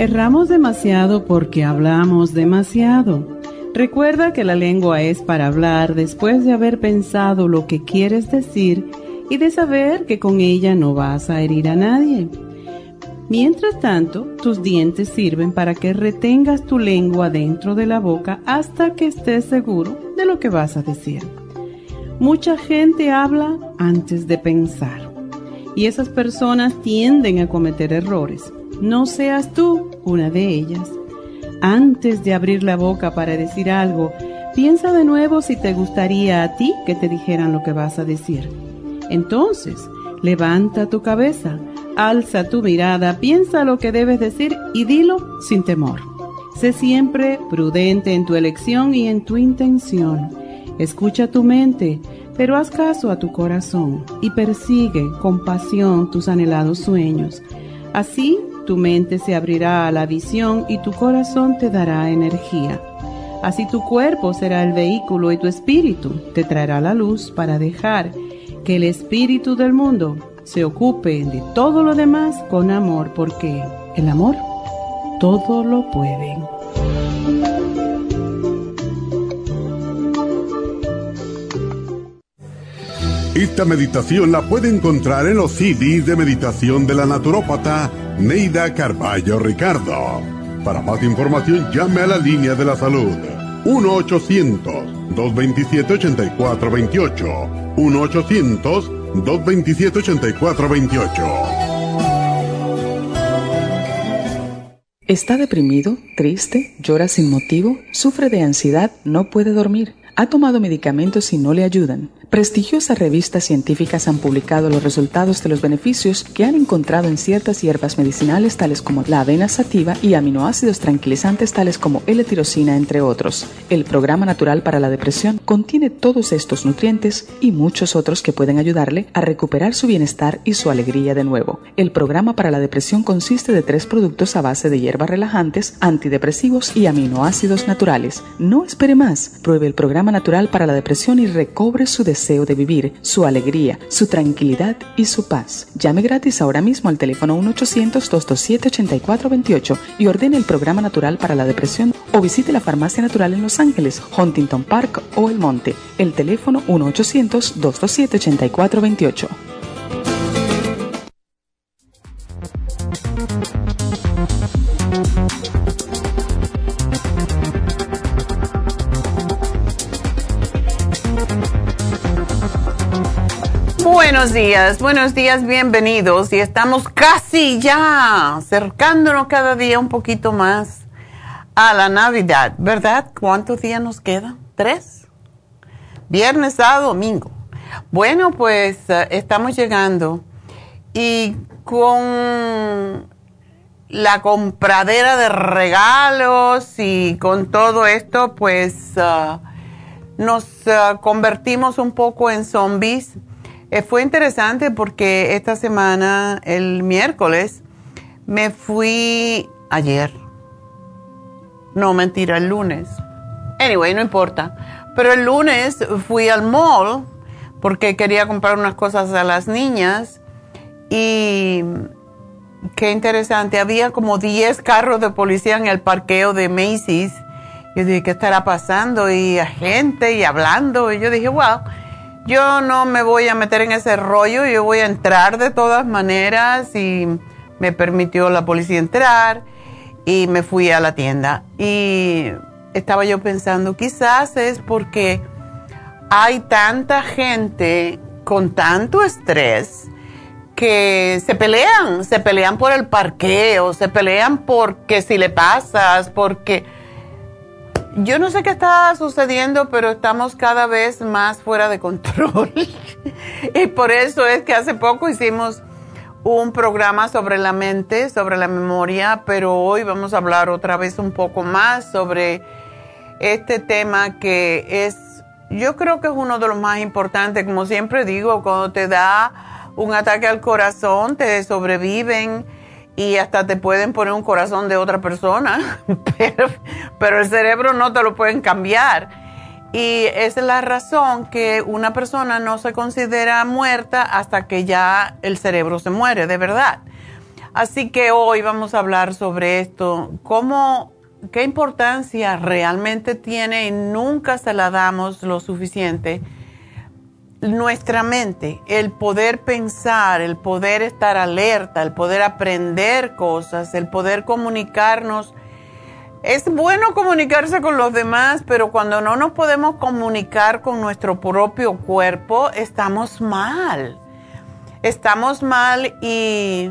Erramos demasiado porque hablamos demasiado. Recuerda que la lengua es para hablar después de haber pensado lo que quieres decir y de saber que con ella no vas a herir a nadie. Mientras tanto, tus dientes sirven para que retengas tu lengua dentro de la boca hasta que estés seguro de lo que vas a decir. Mucha gente habla antes de pensar y esas personas tienden a cometer errores. No seas tú una de ellas. Antes de abrir la boca para decir algo, piensa de nuevo si te gustaría a ti que te dijeran lo que vas a decir. Entonces, levanta tu cabeza, alza tu mirada, piensa lo que debes decir y dilo sin temor. Sé siempre prudente en tu elección y en tu intención. Escucha tu mente, pero haz caso a tu corazón y persigue con pasión tus anhelados sueños. Así tu mente se abrirá a la visión y tu corazón te dará energía. Así tu cuerpo será el vehículo y tu espíritu te traerá la luz para dejar que el espíritu del mundo se ocupe de todo lo demás con amor, porque el amor todo lo puede. Esta meditación la puede encontrar en los CDs de meditación de la naturópata Neida Carballo Ricardo. Para más información llame a la línea de la salud 1-800-227-8428. 1-800-227-8428. ¿Está deprimido, triste, llora sin motivo, sufre de ansiedad, no puede dormir? ¿Ha tomado medicamentos y no le ayudan? Prestigiosas revistas científicas han publicado los resultados de los beneficios que han encontrado en ciertas hierbas medicinales tales como la avena sativa y aminoácidos tranquilizantes tales como L-tirosina, entre otros. El programa natural para la depresión contiene todos estos nutrientes y muchos otros que pueden ayudarle a recuperar su bienestar y su alegría de nuevo. El programa para la depresión consiste de tres productos a base de hierbas relajantes, antidepresivos y aminoácidos naturales. No espere más. Pruebe el programa natural para la depresión y recobre su deseo de vivir, su alegría, su tranquilidad y su paz. Llame gratis ahora mismo al teléfono 1-800-227-8428 y ordene el programa natural para la depresión o visite la farmacia natural en Los Ángeles, Huntington Park o El Monte. El teléfono 1-800-227-8428. Buenos días, buenos días, bienvenidos. Y estamos casi ya acercándonos cada día un poquito más a la Navidad, ¿verdad? ¿Cuántos días nos quedan? ¿Tres? Viernes, sábado, domingo. Bueno, pues eh, estamos llegando y con la compradera de regalos y con todo esto, pues eh, nos eh, convertimos un poco en zombies eh, fue interesante porque esta semana, el miércoles, me fui ayer. No, mentira, el lunes. Anyway, no importa. Pero el lunes fui al mall porque quería comprar unas cosas a las niñas y qué interesante, había como 10 carros de policía en el parqueo de Macy's. Yo dije, ¿qué estará pasando? Y gente y hablando. Y yo dije, wow yo no me voy a meter en ese rollo, yo voy a entrar de todas maneras y me permitió la policía entrar y me fui a la tienda. Y estaba yo pensando, quizás es porque hay tanta gente con tanto estrés que se pelean, se pelean por el parqueo, se pelean porque si le pasas, porque Yo no sé qué está sucediendo, pero estamos cada vez más fuera de control. y por eso es que hace poco hicimos un programa sobre la mente, sobre la memoria, pero hoy vamos a hablar otra vez un poco más sobre este tema que es, yo creo que es uno de los más importantes, como siempre digo, cuando te da un ataque al corazón, te sobreviven y hasta te pueden poner un corazón de otra persona, pero, el cerebro no te lo pueden cambiar. Y es la razón que una persona no se considera muerta hasta que ya el cerebro se muere, de verdad. Así que hoy vamos a hablar sobre esto, cómo, qué importancia realmente tiene y nunca se la damos lo suficiente nuestra mente, el poder pensar, el poder estar alerta, el poder aprender cosas, el poder comunicarnos. Es bueno comunicarse con los demás, pero cuando no nos podemos comunicar con nuestro propio cuerpo, estamos mal. Estamos mal y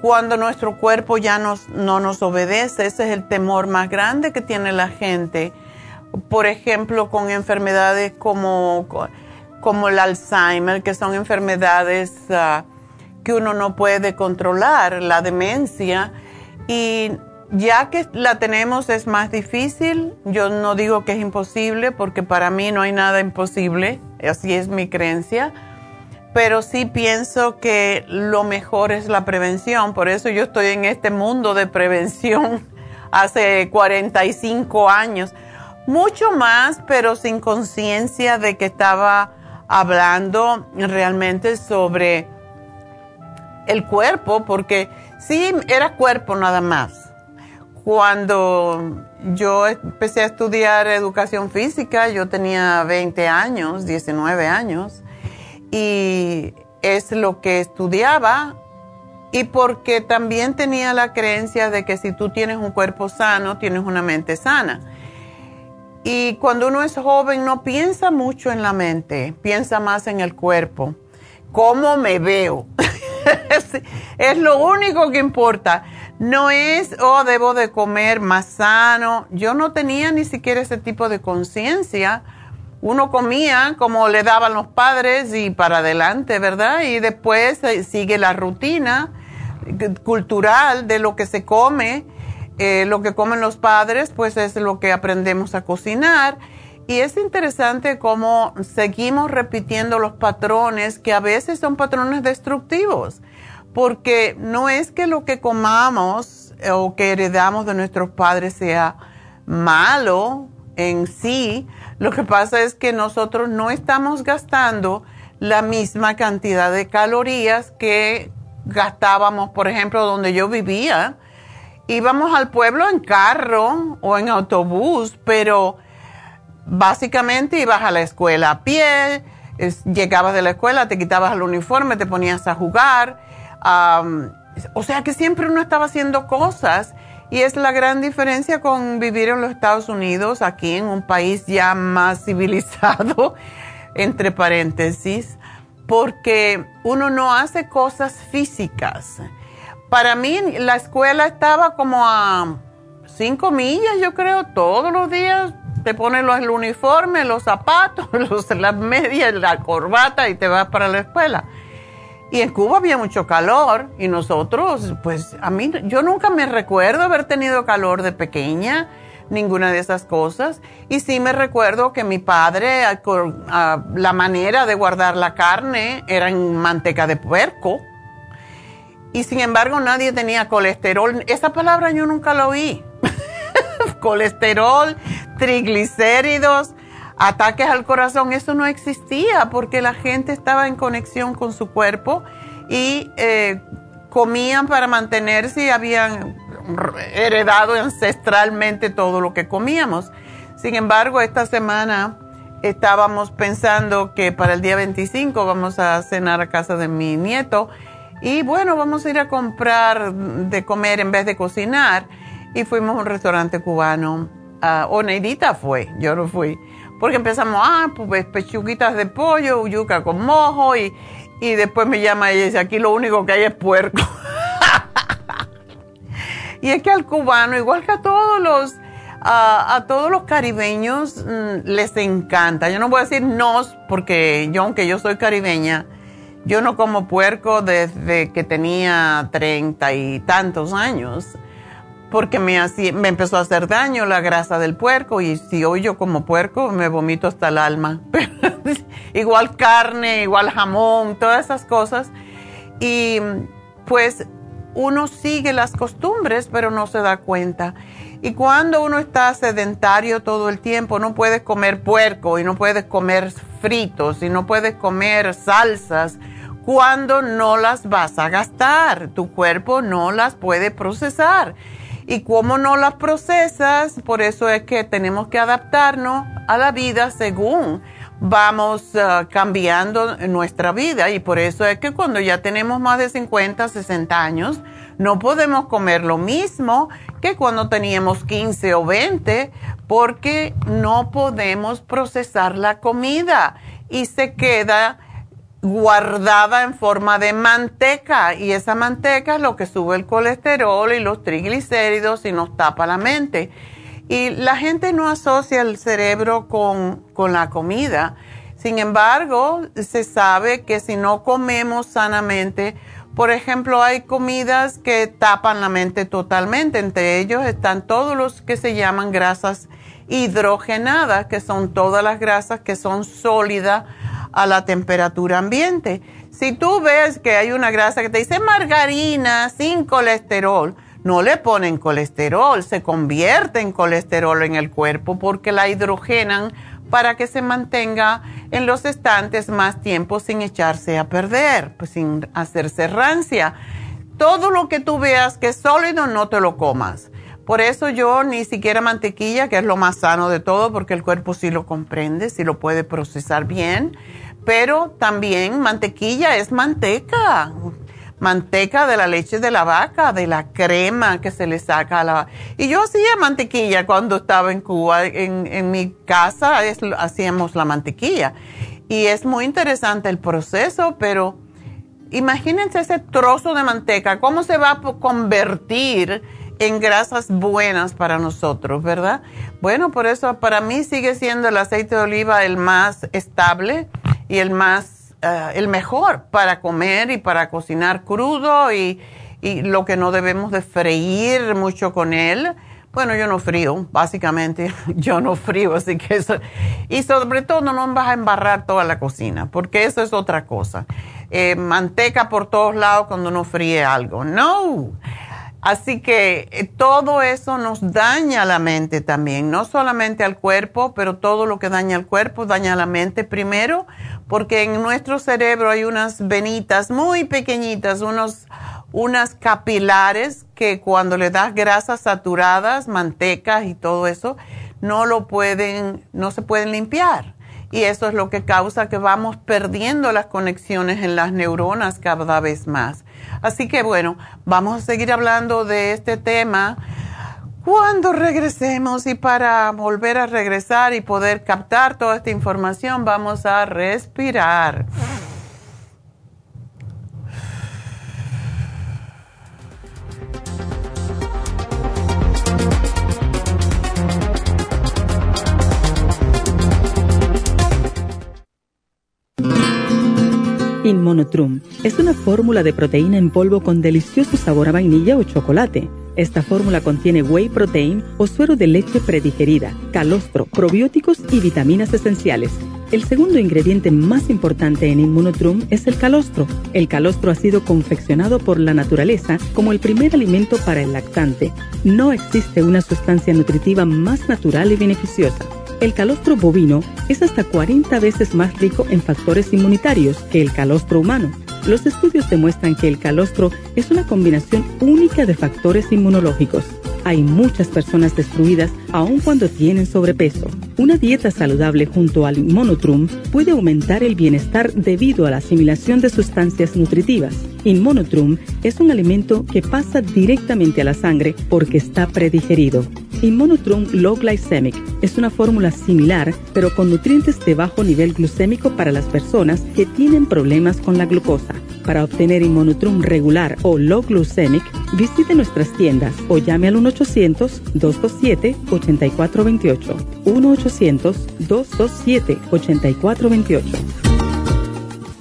cuando nuestro cuerpo ya no nos obedece, ese es el temor más grande que tiene la gente. Por ejemplo, con enfermedades como como el Alzheimer, que son enfermedades ah, que uno no puede controlar, la demencia. Y ya que la tenemos es más difícil, yo no digo que es imposible, porque para mí no hay nada imposible, así es mi creencia, pero sí pienso que lo mejor es la prevención, por eso yo estoy en este mundo de prevención hace 45 años, mucho más, pero sin conciencia de que estaba hablando realmente sobre el cuerpo, porque sí era cuerpo nada más. Cuando yo empecé a estudiar educación física, yo tenía 20 años, 19 años, y es lo que estudiaba, y porque también tenía la creencia de que si tú tienes un cuerpo sano, tienes una mente sana. Y cuando uno es joven no piensa mucho en la mente, piensa más en el cuerpo. ¿Cómo me veo? es lo único que importa. No es, oh, debo de comer más sano. Yo no tenía ni siquiera ese tipo de conciencia. Uno comía como le daban los padres y para adelante, ¿verdad? Y después eh, sigue la rutina cultural de lo que se come eh, lo que comen los padres, pues es lo que aprendemos a cocinar. Y es interesante cómo seguimos repitiendo los patrones que a veces son patrones destructivos, porque no es que lo que comamos eh, o que heredamos de nuestros padres sea malo en sí, lo que pasa es que nosotros no estamos gastando la misma cantidad de calorías que gastábamos, por ejemplo, donde yo vivía íbamos al pueblo en carro o en autobús, pero básicamente ibas a la escuela a pie, llegabas de la escuela, te quitabas el uniforme, te ponías a jugar. o sea que siempre uno estaba haciendo cosas y es la gran diferencia con vivir en los Estados Unidos, aquí en un país ya más civilizado, entre paréntesis, porque uno no hace cosas físicas para mí la escuela estaba como a cinco millas, yo creo, todos los días. Te pones el uniforme, los zapatos, las medias, la corbata y te vas para la escuela. Y en Cuba había mucho calor y nosotros, pues a mí, yo nunca me recuerdo haber tenido calor de pequeña, ninguna de esas cosas. Y sí me recuerdo que mi padre, la manera de guardar la carne era en manteca de puerco y sin embargo nadie tenía colesterol. Esa palabra yo nunca la oí. colesterol, triglicéridos, ataques al corazón, eso no existía porque la gente estaba en conexión con su cuerpo y eh, comían para mantenerse y habían heredado ancestralmente todo lo que comíamos. Sin embargo, esta semana estábamos pensando que para el día 25 vamos a cenar a casa de mi nieto y bueno, vamos a ir a comprar de comer en vez de cocinar. Y fuimos a un restaurante cubano. Uh, o Neidita fue, yo no fui. Porque empezamos, ah, pues pechuguitas de pollo, yuca con mojo. Y, y después me llama y dice, aquí lo único que hay es puerco. y es que al cubano, igual que a todos los a, todos los caribeños mm, les encanta. Yo no voy a decir nos, porque yo, aunque yo soy caribeña, yo no como puerco desde que tenía treinta y tantos años, porque me, me empezó a hacer daño la grasa del puerco y si hoy yo como puerco me vomito hasta el alma. igual carne, igual jamón, todas esas cosas. Y pues uno sigue las costumbres, pero no se da cuenta. Y cuando uno está sedentario todo el tiempo, no puedes comer puerco y no puedes comer fritos y no puedes comer salsas cuando no las vas a gastar. Tu cuerpo no las puede procesar. Y como no las procesas, por eso es que tenemos que adaptarnos a la vida según vamos uh, cambiando nuestra vida. Y por eso es que cuando ya tenemos más de 50, 60 años, no podemos comer lo mismo que cuando teníamos 15 o 20 porque no podemos procesar la comida y se queda guardada en forma de manteca y esa manteca es lo que sube el colesterol y los triglicéridos y nos tapa la mente. Y la gente no asocia el cerebro con, con la comida. Sin embargo, se sabe que si no comemos sanamente, por ejemplo, hay comidas que tapan la mente totalmente. Entre ellos están todos los que se llaman grasas hidrogenadas, que son todas las grasas que son sólidas a la temperatura ambiente. Si tú ves que hay una grasa que te dice margarina sin colesterol, no le ponen colesterol, se convierte en colesterol en el cuerpo porque la hidrogenan para que se mantenga en los estantes más tiempo sin echarse a perder, pues sin hacerse rancia. Todo lo que tú veas que es sólido no te lo comas. Por eso yo ni siquiera mantequilla, que es lo más sano de todo, porque el cuerpo sí lo comprende, sí lo puede procesar bien. Pero también mantequilla es manteca manteca de la leche de la vaca, de la crema que se le saca a la Y yo hacía mantequilla cuando estaba en Cuba, en, mi casa hacíamos la mantequilla. Y es muy interesante el proceso, pero imagínense ese trozo de manteca, cómo se va a convertir en grasas buenas para nosotros, ¿verdad? Bueno, por eso para mí sigue siendo el aceite de oliva el más estable y el más eh, el mejor para comer y para cocinar crudo y, lo que no debemos de freír mucho con él. Bueno, yo no frío, básicamente, yo no frío, así que eso. Y sobre todo no vas a embarrar toda la cocina, porque eso es otra cosa. Eh, manteca por todos lados cuando uno fríe algo. No. Así que eh, todo eso nos daña la mente también, no solamente al cuerpo, pero todo lo que daña al cuerpo daña la mente primero, porque en nuestro cerebro hay unas venitas muy pequeñitas, unos, unas capilares que cuando le das grasas saturadas, mantecas y todo eso, no lo pueden, no se pueden limpiar. Y eso es lo que causa que vamos perdiendo las conexiones en las neuronas cada vez más. Así que bueno, vamos a seguir hablando de este tema cuando regresemos y para volver a regresar y poder captar toda esta información vamos a respirar. Inmonotrum es una fórmula de proteína en polvo con delicioso sabor a vainilla o chocolate. Esta fórmula contiene whey protein o suero de leche predigerida, calostro, probióticos y vitaminas esenciales. El segundo ingrediente más importante en Inmunotrum es el calostro. El calostro ha sido confeccionado por la naturaleza como el primer alimento para el lactante. No existe una sustancia nutritiva más natural y beneficiosa. El calostro bovino es hasta 40 veces más rico en factores inmunitarios que el calostro humano. Los estudios demuestran que el calostro es una combinación única de factores inmunológicos. Hay muchas personas destruidas aun cuando tienen sobrepeso. Una dieta saludable junto al Inmonotrum puede aumentar el bienestar debido a la asimilación de sustancias nutritivas. Inmonotrum es un alimento que pasa directamente a la sangre porque está predigerido. Inmonotrum Low Glycemic es una fórmula similar, pero con nutrientes de bajo nivel glucémico para las personas que tienen problemas con la glucosa. Para obtener Inmonotrum regular o Low Glycemic, visite nuestras tiendas o llame al 1-800-227-8428. 1-800-227-8428.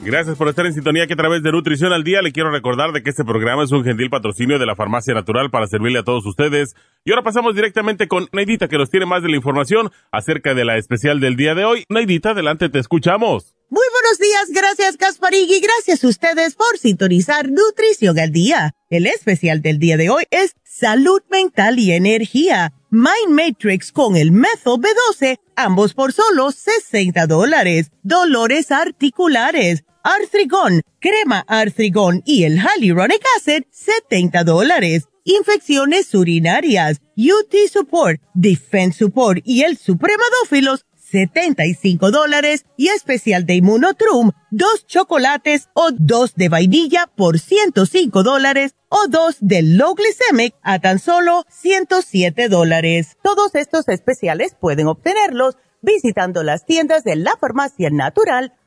Gracias por estar en sintonía que a través de Nutrición al Día le quiero recordar de que este programa es un gentil patrocinio de la Farmacia Natural para servirle a todos ustedes. Y ahora pasamos directamente con Neidita que nos tiene más de la información acerca de la especial del día de hoy. Neidita, adelante, te escuchamos. Muy buenos días, gracias Gasparigui, gracias a ustedes por sintonizar Nutrición al Día. El especial del día de hoy es Salud Mental y Energía. Mind Matrix con el Methyl B12, ambos por solo 60 dólares. Dolores articulares Artrigón, crema Artrigón y el Hyaluronic Acid, 70 dólares. Infecciones urinarias, UT Support, Defense Support y el Supremadófilos, 75 dólares. Y especial de Immunotrum, dos chocolates o dos de vainilla por 105 dólares o dos de Low Glycemic a tan solo 107 dólares. Todos estos especiales pueden obtenerlos visitando las tiendas de la farmacia natural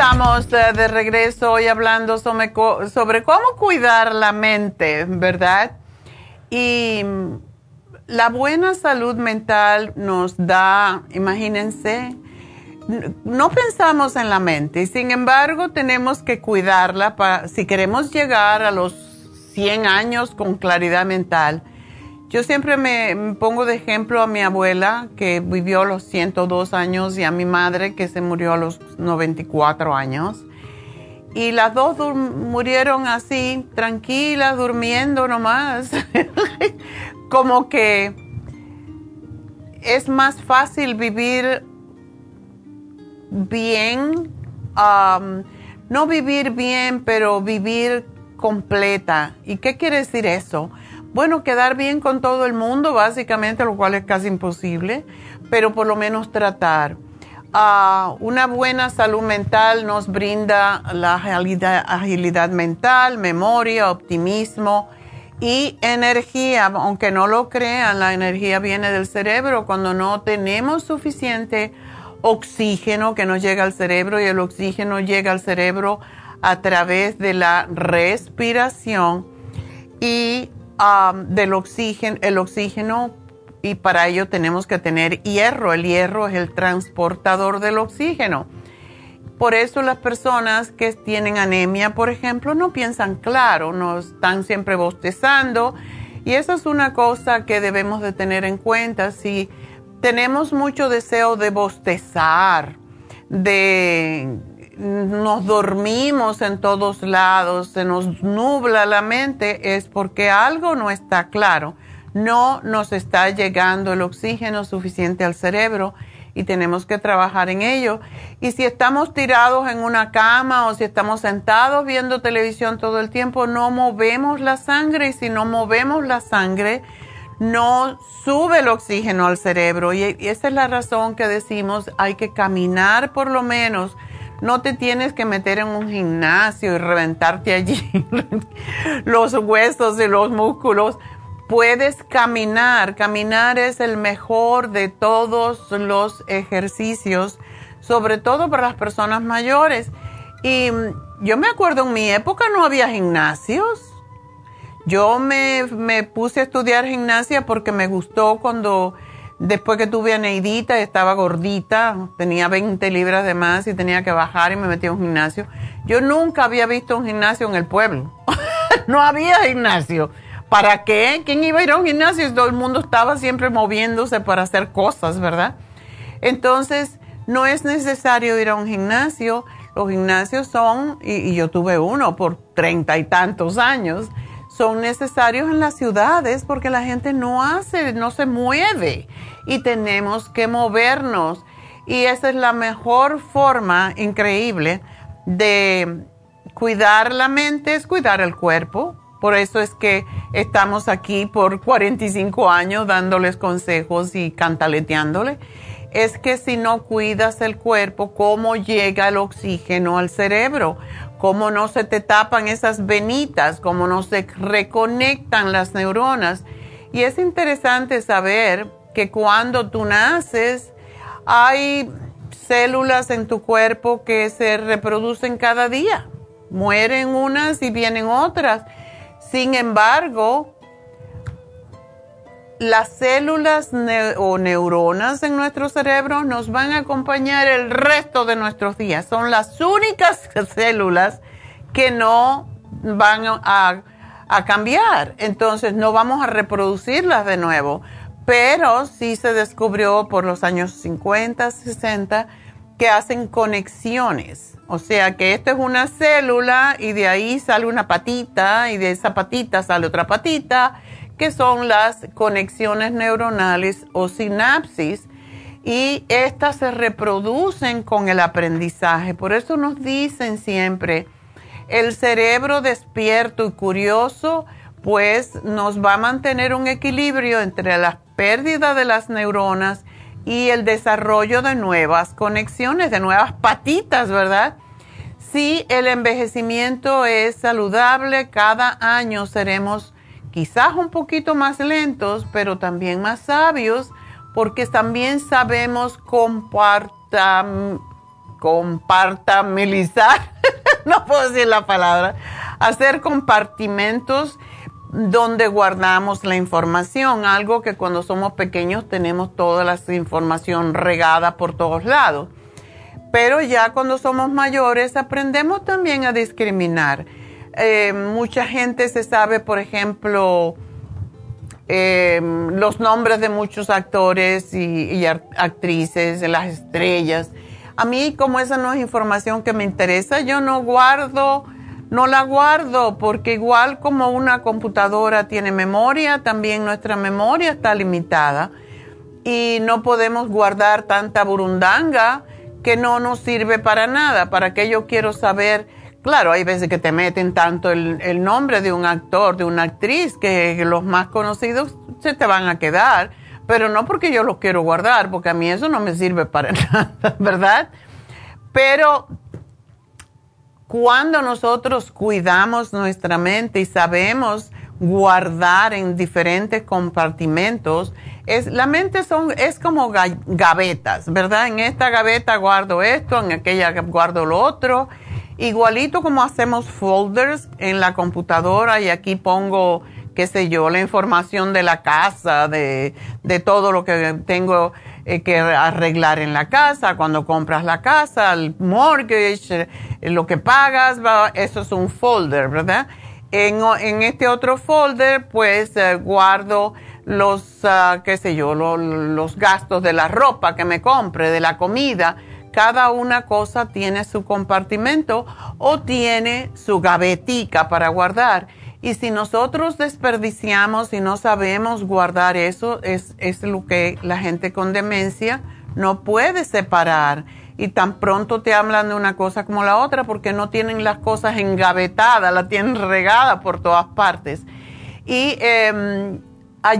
Estamos de regreso hoy hablando sobre, cómo cuidar la mente, ¿verdad? Y la buena salud mental nos da, imagínense, no pensamos en la mente, sin embargo tenemos que cuidarla si queremos llegar a los 100 años con claridad mental yo siempre me pongo de ejemplo a mi abuela que vivió los 102 años y a mi madre que se murió a los 94 años. Y las dos murieron así, tranquilas, durmiendo nomás. Como que es más fácil vivir bien, no vivir bien, pero vivir completa. ¿Y qué quiere decir eso? Bueno, quedar bien con todo el mundo, básicamente, lo cual es casi imposible, pero por lo menos tratar. Ah, una buena salud mental nos brinda la agilidad, agilidad, mental, memoria, optimismo y energía. Aunque no lo crean, la energía viene del cerebro. Cuando no tenemos suficiente oxígeno que nos llega al cerebro y el oxígeno llega al cerebro a través de la respiración y del oxígeno, el oxígeno y para ello tenemos que tener hierro. El hierro es el transportador del oxígeno. Por eso las personas que tienen anemia, por ejemplo, no piensan claro, no están siempre bostezando. Y eso es una cosa que debemos de tener en cuenta. Si tenemos mucho deseo de bostezar, de nos dormimos en todos lados, se nos nubla la mente, es porque algo no está claro. No nos está llegando el oxígeno suficiente al cerebro y tenemos que trabajar en ello. Y si estamos tirados en una cama o si estamos sentados viendo televisión todo el tiempo, no movemos la sangre y si no movemos la sangre, no sube el oxígeno al cerebro. Y esa es la razón que decimos, hay que caminar por lo menos no te tienes que meter en un gimnasio y reventarte allí los huesos y los músculos. Puedes caminar. Caminar es el mejor de todos los ejercicios, sobre todo para las personas mayores. Y yo me acuerdo en mi época no había gimnasios. Yo me, me puse a estudiar gimnasia porque me gustó cuando Después que tuve a Neidita, estaba gordita, tenía 20 libras de más y tenía que bajar y me metí a un gimnasio. Yo nunca había visto un gimnasio en el pueblo. no había gimnasio. ¿para qué? ¿Quién iba a ir a un gimnasio? Todo el mundo estaba siempre moviéndose para hacer cosas, ¿verdad? Entonces, no es necesario ir a un gimnasio. Los gimnasios son, y, yo tuve uno por treinta y tantos años, son necesarios en las ciudades porque la gente no hace, no se mueve y tenemos que movernos. Y esa es la mejor forma increíble de cuidar la mente, es cuidar el cuerpo. Por eso es que estamos aquí por 45 años dándoles consejos y cantaleteándole es que si no cuidas el cuerpo, ¿cómo llega el oxígeno al cerebro? ¿Cómo no se te tapan esas venitas? ¿Cómo no se reconectan las neuronas? Y es interesante saber que cuando tú naces, hay células en tu cuerpo que se reproducen cada día. Mueren unas y vienen otras. Sin embargo, las células o neuronas en nuestro cerebro nos van a acompañar el resto de nuestros días. Son las únicas células que no van a, a cambiar. Entonces no vamos a reproducirlas de nuevo. Pero sí se descubrió por los años 50, 60 que hacen conexiones. O sea que esta es una célula y de ahí sale una patita y de esa patita sale otra patita que son las conexiones neuronales o sinapsis, y estas se reproducen con el aprendizaje. Por eso nos dicen siempre, el cerebro despierto y curioso, pues nos va a mantener un equilibrio entre la pérdida de las neuronas y el desarrollo de nuevas conexiones, de nuevas patitas, ¿verdad? Si el envejecimiento es saludable, cada año seremos quizás un poquito más lentos, pero también más sabios, porque también sabemos compartam, compartamilizar, no puedo decir la palabra, hacer compartimentos donde guardamos la información, algo que cuando somos pequeños tenemos toda la información regada por todos lados. Pero ya cuando somos mayores aprendemos también a discriminar eh, mucha gente se sabe, por ejemplo, eh, los nombres de muchos actores y, actrices, las estrellas. A mí, como esa no es información que me interesa, yo no guardo, no la guardo, porque igual como una computadora tiene memoria, también nuestra memoria está limitada y no podemos guardar tanta burundanga que no nos sirve para nada. ¿Para qué yo quiero saber? Claro, hay veces que te meten tanto el, nombre de un actor, de una actriz, que los más conocidos se te van a quedar, pero no porque yo los quiero guardar, porque a mí eso no me sirve para nada, ¿verdad? Pero cuando nosotros cuidamos nuestra mente y sabemos guardar en diferentes compartimentos, es, la mente son, es como gavetas, ¿verdad? En esta gaveta guardo esto, en aquella guardo lo otro Igualito como hacemos folders en la computadora y aquí pongo, qué sé yo, la información de la casa, de, de todo lo que tengo eh, que arreglar en la casa, cuando compras la casa, el mortgage, eh, lo que pagas, eso es un folder, ¿verdad? En, en este otro folder, pues eh, guardo los, ah, qué sé yo, los gastos de la ropa que me compre, de la comida cada una cosa tiene su compartimento o tiene su gavetica para guardar. Y si nosotros desperdiciamos y no sabemos guardar eso, es, es lo que la gente con demencia no puede separar. Y tan pronto te hablan de una cosa como la otra porque no tienen las cosas engavetadas, la tienen regada por todas partes. Y em,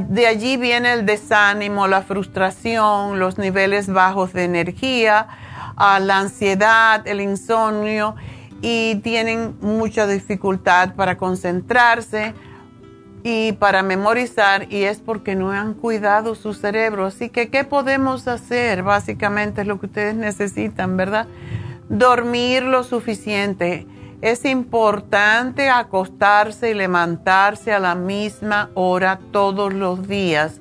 de allí viene el desánimo, la frustración, los niveles bajos de energía la ansiedad, el insomnio y tienen mucha dificultad para concentrarse y para memorizar y es porque no han cuidado su cerebro. Así que, ¿qué podemos hacer? Básicamente es lo que ustedes necesitan, ¿verdad? Dormir lo suficiente. Es importante acostarse y levantarse a la misma hora todos los días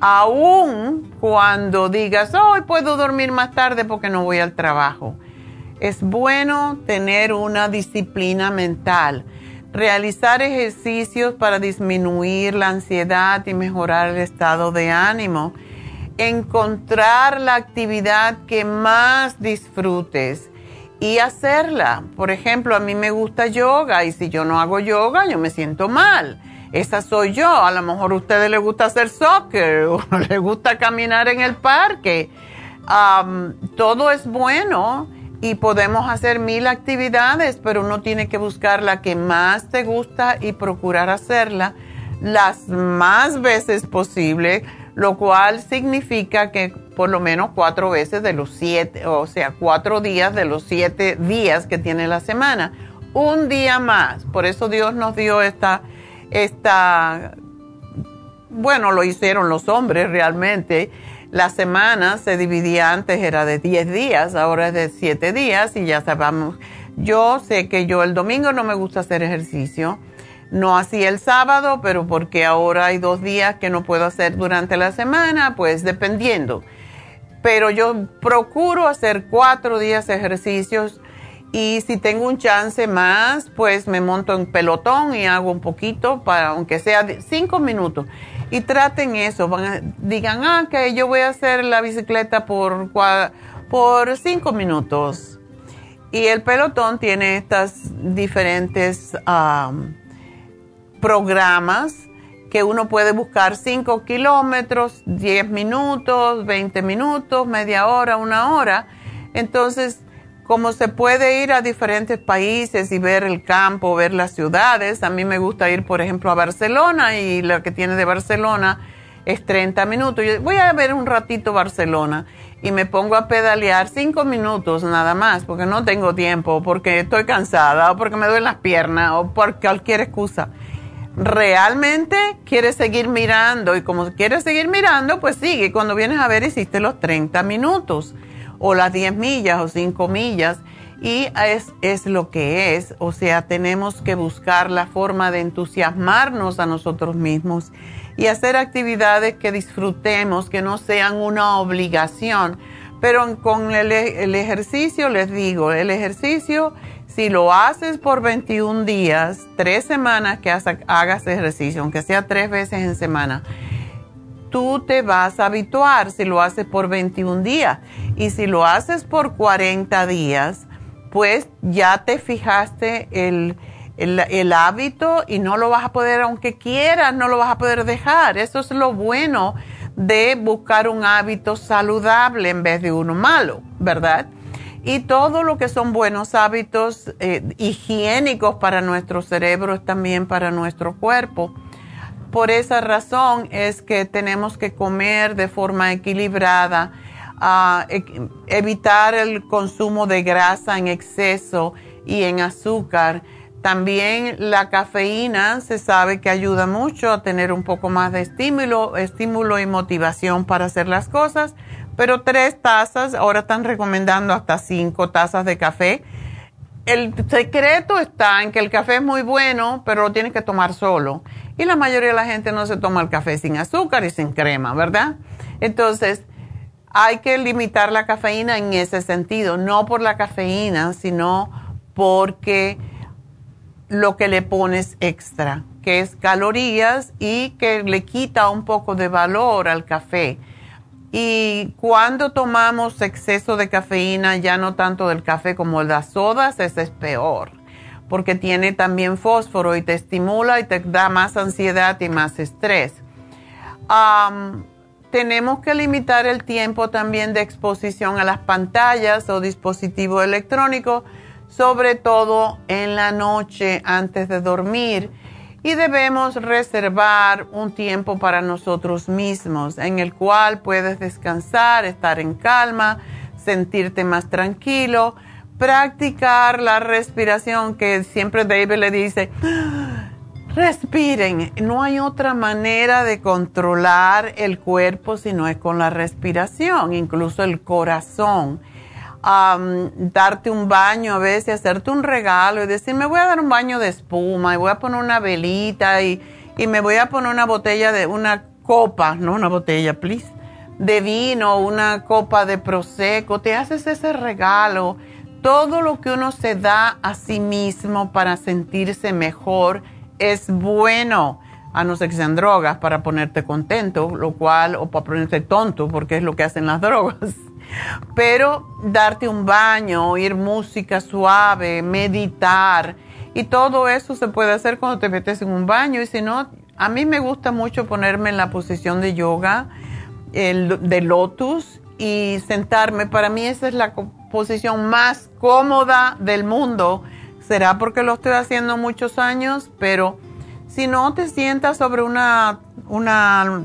aún cuando digas, hoy puedo dormir más tarde porque no voy al trabajo. Es bueno tener una disciplina mental. realizar ejercicios para disminuir la ansiedad y mejorar el estado de ánimo, encontrar la actividad que más disfrutes y hacerla. Por ejemplo, a mí me gusta yoga y si yo no hago yoga, yo me siento mal. Esa soy yo. A lo mejor a ustedes les gusta hacer soccer o les gusta caminar en el parque. todo es bueno y podemos hacer mil actividades, pero uno tiene que buscar la que más te gusta y procurar hacerla las más veces posible, lo cual significa que por lo menos cuatro veces de los siete, o sea, cuatro días de los siete días que tiene la semana. Un día más. Por eso Dios nos dio esta, esta, bueno, lo hicieron los hombres realmente la semana se dividía antes, era de 10 días, ahora es de 7 días y ya sabemos. Yo sé que yo el domingo no me gusta hacer ejercicio. No hacía el sábado, pero porque ahora hay dos días que no puedo hacer durante la semana, pues dependiendo. Pero yo procuro hacer cuatro días ejercicios y si tengo un chance más, pues me monto en pelotón y hago un poquito, para, aunque sea cinco minutos y traten eso. digan, ah, que yo voy a hacer la bicicleta por, por cinco minutos. Y el pelotón tiene estas diferentes programas que uno puede buscar 5 kilómetros, 10 minutos, 20 minutos, media hora, una hora. Entonces, como se puede ir a diferentes países y ver el campo, ver las ciudades, a mí me gusta ir, por ejemplo, a Barcelona y lo que tiene de Barcelona es 30 minutos. Yo voy a ver un ratito Barcelona y me pongo a pedalear 5 minutos nada más porque no tengo tiempo, porque estoy cansada o porque me duelen las piernas o por cualquier excusa. Realmente quieres seguir mirando y como quieres seguir mirando, pues sigue. Cuando vienes a ver hiciste los 30 minutos o las 10 millas o 5 millas y es, es lo que es. O sea, tenemos que buscar la forma de entusiasmarnos a nosotros mismos y hacer actividades que disfrutemos, que no sean una obligación. Pero con el, el ejercicio, les digo, el ejercicio, si lo haces por 21 días, tres semanas que hagas ejercicio, aunque sea tres veces en semana, tú te vas a habituar si lo haces por 21 días. Y si lo haces por 40 días, pues ya te fijaste el, el, hábito y no lo vas a poder, aunque quieras, no lo vas a poder dejar. Eso es lo bueno de buscar un hábito saludable en vez de uno malo, ¿verdad? Y todo lo que son buenos hábitos eh, higiénicos para nuestro cerebro es también para nuestro cuerpo. Por esa razón es que tenemos que comer de forma equilibrada, e, evitar el consumo de grasa en exceso y en azúcar. También la cafeína se sabe que ayuda mucho a tener un poco más de estímulo, estímulo y motivación para hacer las cosas, pero tres tazas, ahora están recomendando hasta cinco tazas de café. El secreto está en que el café es muy bueno, pero lo tienes que tomar solo y la mayoría de la gente no se toma el café sin azúcar y sin crema, ¿verdad? Entonces, hay que limitar la cafeína en ese sentido, no por la cafeína, sino porque lo que le pones extra, que es calorías y que le quita un poco de valor al café. Y cuando tomamos exceso de cafeína, ya no tanto del café como de las sodas, ese es peor porque tiene también fósforo y te estimula y te da más ansiedad y más estrés. tenemos que limitar el tiempo también de exposición a las pantallas o dispositivos electrónicos, sobre todo en la noche antes de dormir. Y debemos reservar un tiempo para nosotros mismos en el cual puedes descansar, estar en calma, sentirte más tranquilo practicar la respiración que siempre David le dice, respiren. No hay otra manera de controlar el cuerpo si no es con la respiración, incluso el corazón. darte un baño a veces, hacerte un regalo y decir, me voy a dar un baño de espuma y voy a poner una velita y, y me voy a poner una botella de, una copa, no una botella, please, de vino, una copa de prosecco. Te haces ese regalo todo lo que uno se da a sí mismo para sentirse mejor es bueno, a no ser que sean drogas para ponerte contento, lo cual, o para ponerte tonto, porque es lo que hacen las drogas. Pero darte un baño, oír música suave, meditar, y todo eso se puede hacer cuando te metes en un baño. Y si no, a mí me gusta mucho ponerme en la posición de yoga, el, de lotus, y sentarme. Para mí esa es la posición más cómoda del mundo. Será porque lo estoy haciendo muchos años, pero si no te sientas sobre una, una,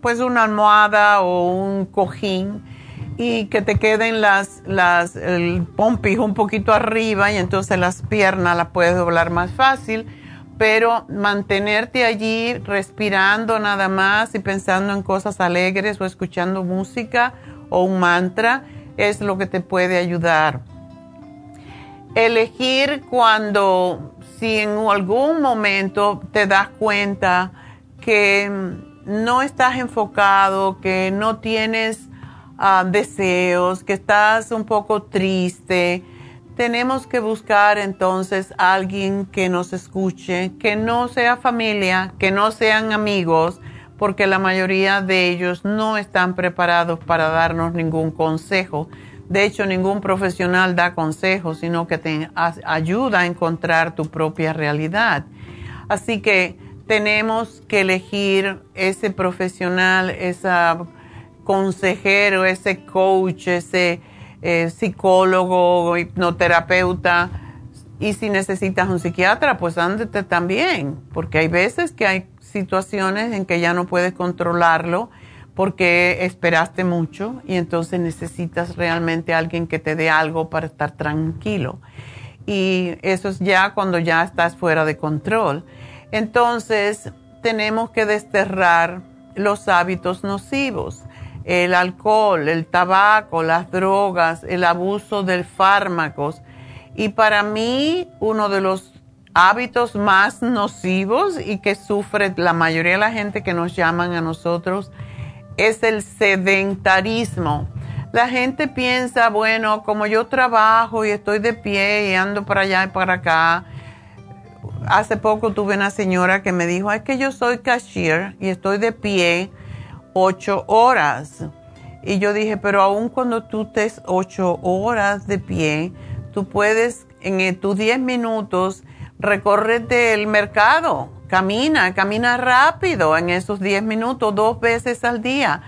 pues una almohada o un cojín y que te queden las, las, el pompis un poquito arriba y entonces las piernas las puedes doblar más fácil, pero mantenerte allí respirando nada más y pensando en cosas alegres o escuchando música o un mantra es lo que te puede ayudar. Elegir cuando, si en algún momento te das cuenta que no estás enfocado, que no tienes ah, deseos, que estás un poco triste, tenemos que buscar entonces a alguien que nos escuche, que no sea familia, que no sean amigos, porque la mayoría de ellos no están preparados para darnos ningún consejo. De hecho, ningún profesional da consejos, sino que te ayuda a encontrar tu propia realidad. Así que tenemos que elegir ese profesional, ese consejero, ese coach, ese eh, psicólogo, hipnoterapeuta. Y si necesitas un psiquiatra, pues ándete también, porque hay veces que hay situaciones en que ya no puedes controlarlo porque esperaste mucho y entonces necesitas realmente alguien que te dé algo para estar tranquilo. Y eso es ya cuando ya estás fuera de control. Entonces tenemos que desterrar los hábitos nocivos, el alcohol, el tabaco, las drogas, el abuso de fármacos. Y para mí uno de los hábitos más nocivos y que sufre la mayoría de la gente que nos llaman a nosotros es el sedentarismo. La gente piensa, bueno, como yo trabajo y estoy de pie y ando para allá y para acá. Hace poco tuve una señora que me dijo, es que yo soy cashier y estoy de pie ocho horas. Y yo dije, pero aún cuando tú estés ocho horas de pie, tú puedes en tus diez minutos recórrete el mercado, camina, camina rápido en esos 10 minutos, dos veces al día.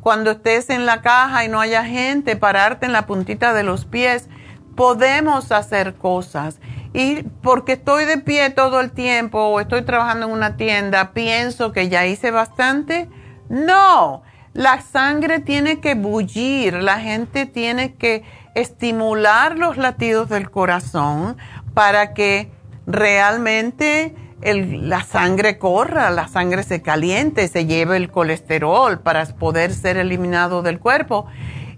Cuando estés en la caja y no haya gente, pararte en la puntita de los pies, podemos hacer cosas. Y porque estoy de pie todo el tiempo o estoy trabajando en una tienda, pienso que ya hice bastante. No, la sangre tiene que bullir, la gente tiene que estimular los latidos del corazón para que realmente la sangre corra, la sangre se caliente, se lleve el colesterol para poder ser eliminado del cuerpo.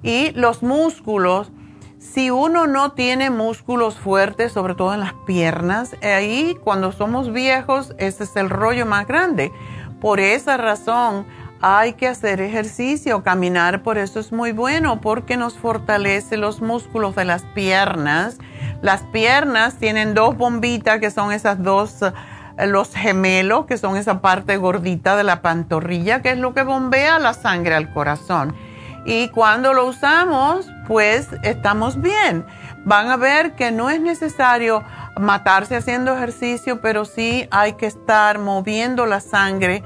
Y los músculos, si uno no tiene músculos fuertes, sobre todo en las piernas, ahí cuando somos viejos, ese es el rollo más grande. Por esa razón, hay que hacer ejercicio, caminar, por eso es muy bueno, porque nos fortalece los músculos de las piernas. Las piernas tienen dos bombitas, que son esas dos, eh, los gemelos, que son esa parte gordita de la pantorrilla, que es lo que bombea la sangre al corazón. Y cuando lo usamos, pues estamos bien. Van a ver que no es necesario matarse haciendo ejercicio, pero sí hay que estar moviendo la sangre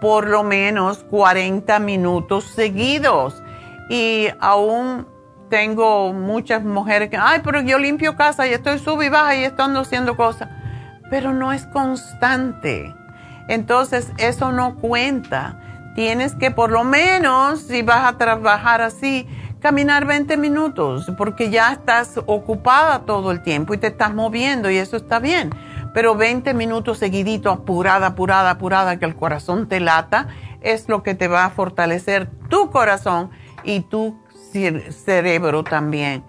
por lo menos 40 minutos seguidos. Y aún tengo muchas mujeres que, ay, pero yo limpio casa y estoy sub y baja y estoy haciendo cosas. Pero no es constante. Entonces, eso no cuenta. Tienes que por lo menos, si vas a trabajar así, caminar 20 minutos, porque ya estás ocupada todo el tiempo y te estás moviendo y eso está bien pero 20 minutos seguidito, apurada, apurada, apurada, que el corazón te lata, es lo que te va a fortalecer tu corazón y tu cerebro también.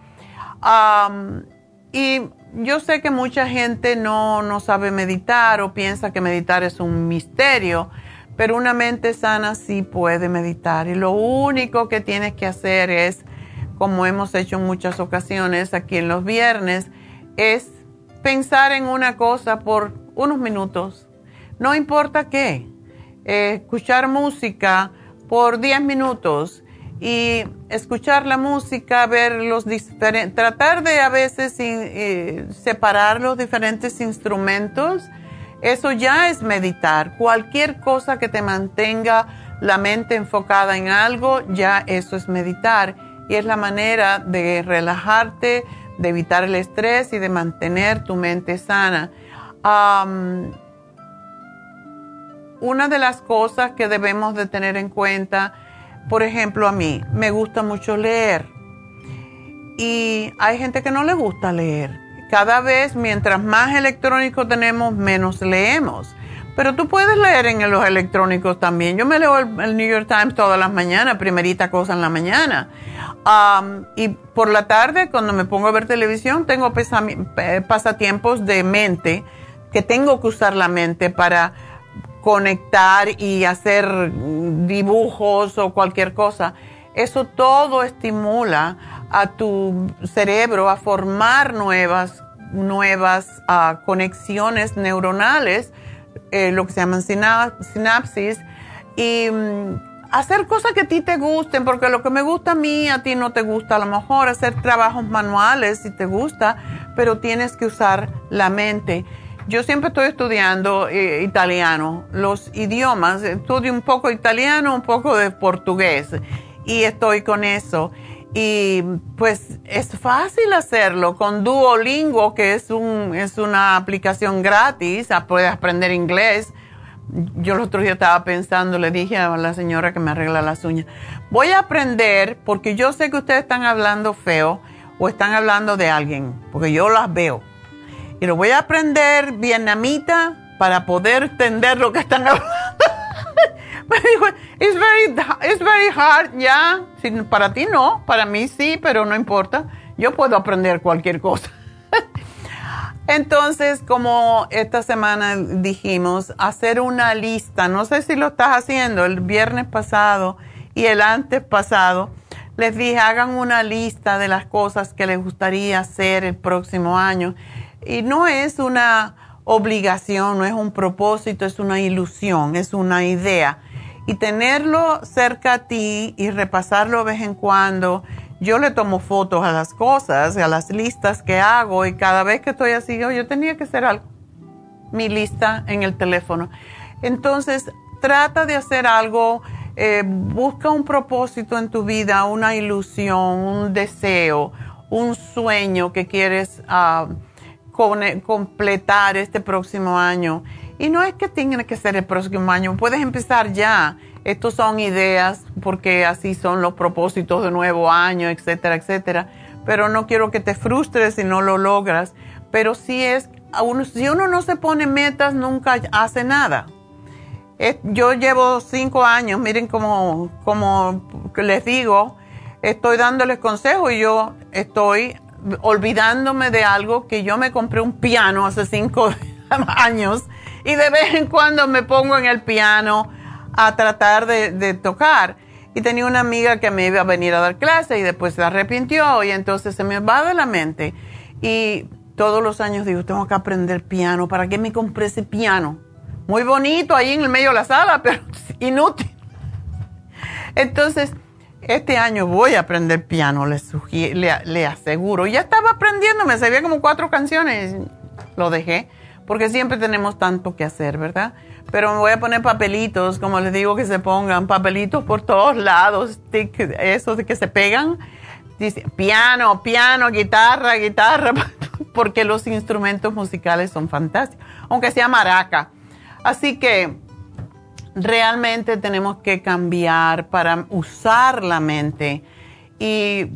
y yo sé que mucha gente no, no sabe meditar o piensa que meditar es un misterio, pero una mente sana sí puede meditar y lo único que tienes que hacer es como hemos hecho en muchas ocasiones aquí en los viernes, es pensar en una cosa por unos minutos, no importa qué, eh, escuchar música por 10 minutos y escuchar la música, ver los diferentes, tratar de a veces eh, separar los diferentes instrumentos, eso ya es meditar. Cualquier cosa que te mantenga la mente enfocada en algo, ya eso es meditar. Y es la manera de relajarte, de evitar el estrés y de mantener tu mente sana. una de las cosas que debemos de tener en cuenta, por ejemplo, a mí me gusta mucho leer y hay gente que no le gusta leer. Cada vez, mientras más electrónico tenemos, menos leemos. Pero tú puedes leer en los electrónicos también. Yo me leo el, New York Times todas las mañanas, primerita cosa en la mañana. y por la tarde, cuando me pongo a ver televisión, tengo pasatiempos de mente, que tengo que usar la mente para conectar y hacer dibujos o cualquier cosa. Eso todo estimula a tu cerebro a formar nuevas, nuevas ah, conexiones neuronales eh, lo que se llaman sinapsis, y mm, hacer cosas que a ti te gusten, porque lo que me gusta a mí, a ti no te gusta, a lo mejor hacer trabajos manuales si te gusta, pero tienes que usar la mente. Yo siempre estoy estudiando eh, italiano, los idiomas, estudio un poco italiano, un poco de portugués, y estoy con eso. Y pues es fácil hacerlo con Duolingo, que es, un, es una aplicación gratis, puedes aprender inglés. Yo el otro día estaba pensando, le dije a la señora que me arregla las uñas, voy a aprender, porque yo sé que ustedes están hablando feo o están hablando de alguien, porque yo las veo. Y lo voy a aprender vietnamita para poder entender lo que están hablando. Me dijo, it's very, it's very hard, ya. para ti no, para mí sí, pero no importa. Yo puedo aprender cualquier cosa. Entonces, como esta semana dijimos, hacer una lista, no sé si lo estás haciendo, el viernes pasado y el antes pasado, les dije, hagan una lista de las cosas que les gustaría hacer el próximo año. Y no es una obligación, no es un propósito, es una ilusión, es una idea y tenerlo cerca a ti y repasarlo de vez en cuando. Yo le tomo fotos a las cosas, a las listas que hago y cada vez que estoy así, yo tenía que hacer algo, mi lista en el teléfono. Entonces, trata de hacer algo, eh, busca un propósito en tu vida, una ilusión, un deseo, un sueño que quieres ah, completar este próximo año y no es que tenga que ser el próximo año, puedes empezar ya. Estos son ideas porque así son los propósitos de nuevo año, etcétera, etcétera. Pero no quiero que te frustres si no lo logras. Pero si es, si uno no se pone metas, nunca hace nada. Yo llevo cinco años, miren como, como les digo, estoy dándoles consejos y yo estoy olvidándome de algo que yo me compré un piano hace cinco años y de vez en cuando me pongo en el piano a tratar de, tocar. Y tenía una amiga que me iba a venir a dar clase y después se arrepintió y entonces se me va de la mente. Y todos los años digo, tengo que aprender piano. ¿Para qué me compré ese piano? Muy bonito ahí en el medio de la sala, pero inútil. Entonces, este año voy a aprender piano, le, le, le aseguro. Ya estaba aprendiendo, me sabía como cuatro canciones. Lo dejé porque siempre tenemos tanto que hacer, ¿verdad? Pero me voy a poner papelitos, como les digo que se pongan, papelitos por todos lados, esos de que se pegan. Dice, piano, piano, guitarra, guitarra, porque los instrumentos musicales son fantásticos, aunque sea maraca. Así que realmente tenemos que cambiar para usar la mente y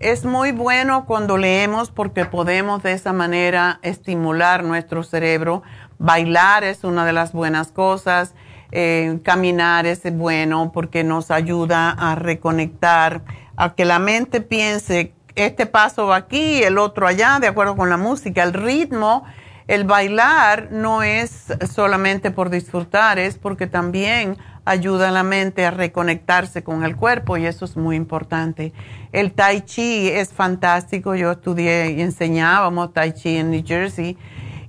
es muy bueno cuando leemos porque podemos de esa manera estimular nuestro cerebro. Bailar es una de las buenas cosas. Eh, caminar es bueno porque nos ayuda a reconectar, a que la mente piense, este paso aquí, el otro allá, de acuerdo con la música. El ritmo, el bailar no es solamente por disfrutar, es porque también ayuda a la mente a reconectarse con el cuerpo y eso es muy importante. El tai chi es fantástico, yo estudié y enseñábamos tai chi en New Jersey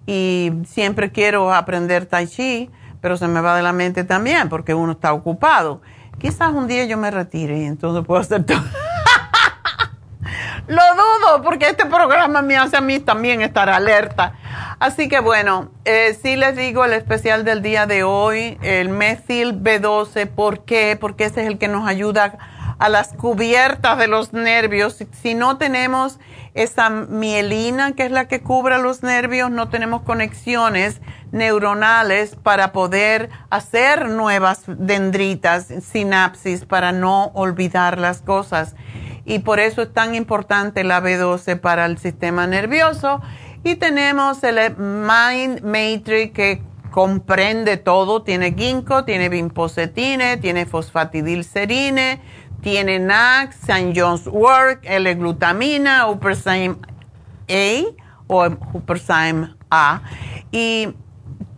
y siempre quiero aprender tai chi, pero se me va de la mente también porque uno está ocupado. Quizás un día yo me retire y entonces puedo hacer todo. Lo dudo porque este programa me hace a mí también estar alerta. Así que bueno, eh, sí les digo el especial del día de hoy, el Methil B12. ¿Por qué? Porque ese es el que nos ayuda a las cubiertas de los nervios. Si no tenemos esa mielina, que es la que cubre los nervios, no tenemos conexiones neuronales para poder hacer nuevas dendritas, sinapsis, para no olvidar las cosas y por eso es tan importante la B12 para el sistema nervioso. Y tenemos el Mind Matrix que comprende todo, tiene ginkgo, tiene bimposetine, tiene fosfatidilcerine, tiene NAC, St. John's Work, L-glutamina, Uperzyme A o Uperzyme A. Y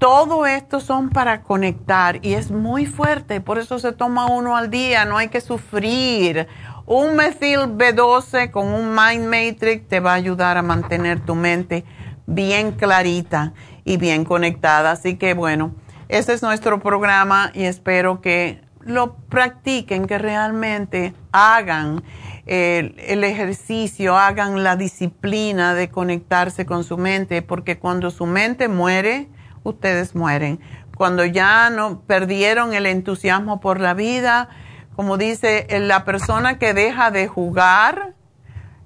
todo esto son para conectar y es muy fuerte, por eso se toma uno al día, no hay que sufrir un metil B12 con un Mind Matrix te va a ayudar a mantener tu mente bien clarita y bien conectada. Así que bueno, este es nuestro programa y espero que lo practiquen, que realmente hagan el, ejercicio, hagan la disciplina de conectarse con su mente, porque cuando su mente muere, ustedes mueren. Cuando ya no perdieron el entusiasmo por la vida, como dice, la persona que deja de jugar,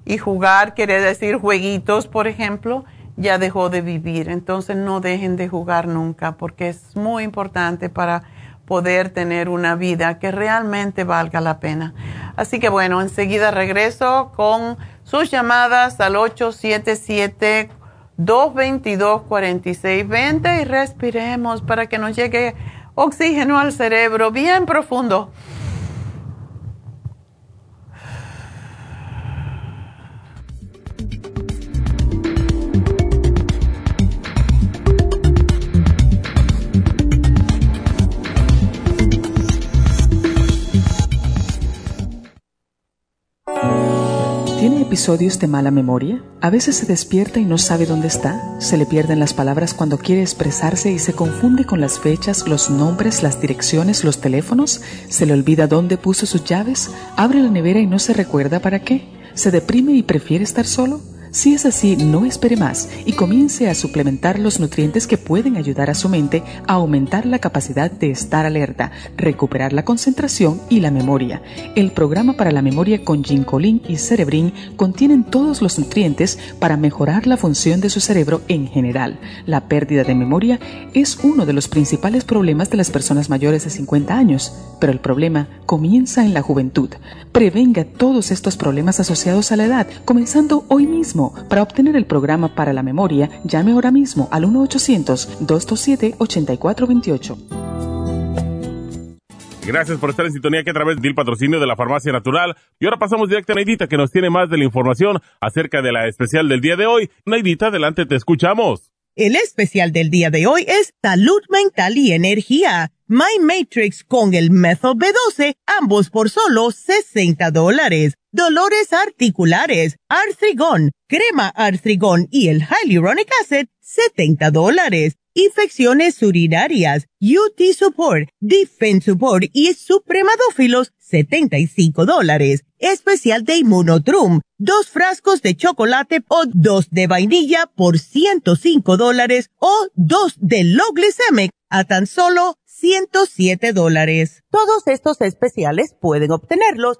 y jugar quiere decir jueguitos, por ejemplo, ya dejó de vivir. Entonces no dejen de jugar nunca, porque es muy importante para poder tener una vida que realmente valga la pena. Así que bueno, enseguida regreso con sus llamadas al 877 222 4620 y respiremos para que nos llegue oxígeno al cerebro bien profundo. Episodios de mala memoria? A veces se despierta y no sabe dónde está. Se le pierden las palabras cuando quiere expresarse y se confunde con las fechas, los nombres, las direcciones, los teléfonos. Se le olvida dónde puso sus llaves. Abre la nevera y no se recuerda para qué. ¿Se deprime y prefiere estar solo? Si es así, no espere más y comience a suplementar los nutrientes que pueden ayudar a su mente a aumentar la capacidad de estar alerta, recuperar la concentración y la memoria. El programa para la memoria con Ginkolin y Cerebrin contienen todos los nutrientes para mejorar la función de su cerebro en general. La pérdida de memoria es uno de los principales problemas de las personas mayores de 50 años, pero el problema comienza en la juventud. Prevenga todos estos problemas asociados a la edad, comenzando hoy mismo para obtener el programa para la memoria, llame ahora mismo al 1-800-227-8428. Gracias por estar en sintonía que a través del patrocinio de la Farmacia Natural. Y ahora pasamos directo a Neidita que nos tiene más de la información acerca de la especial del día de hoy. Neidita, adelante, te escuchamos. El especial del día de hoy es Salud Mental y Energía. My Matrix con el Methyl B12, ambos por solo 60 dólares dolores articulares, artrigón, crema artrigón y el hyaluronic acid, 70 dólares. Infecciones urinarias, UT Support, Defense Support y Supremadófilos, 75 dólares. Especial de Immunotrum, dos frascos de chocolate o dos de vainilla por 105 dólares o dos de Low Glycemic a tan solo 107 dólares. Todos estos especiales pueden obtenerlos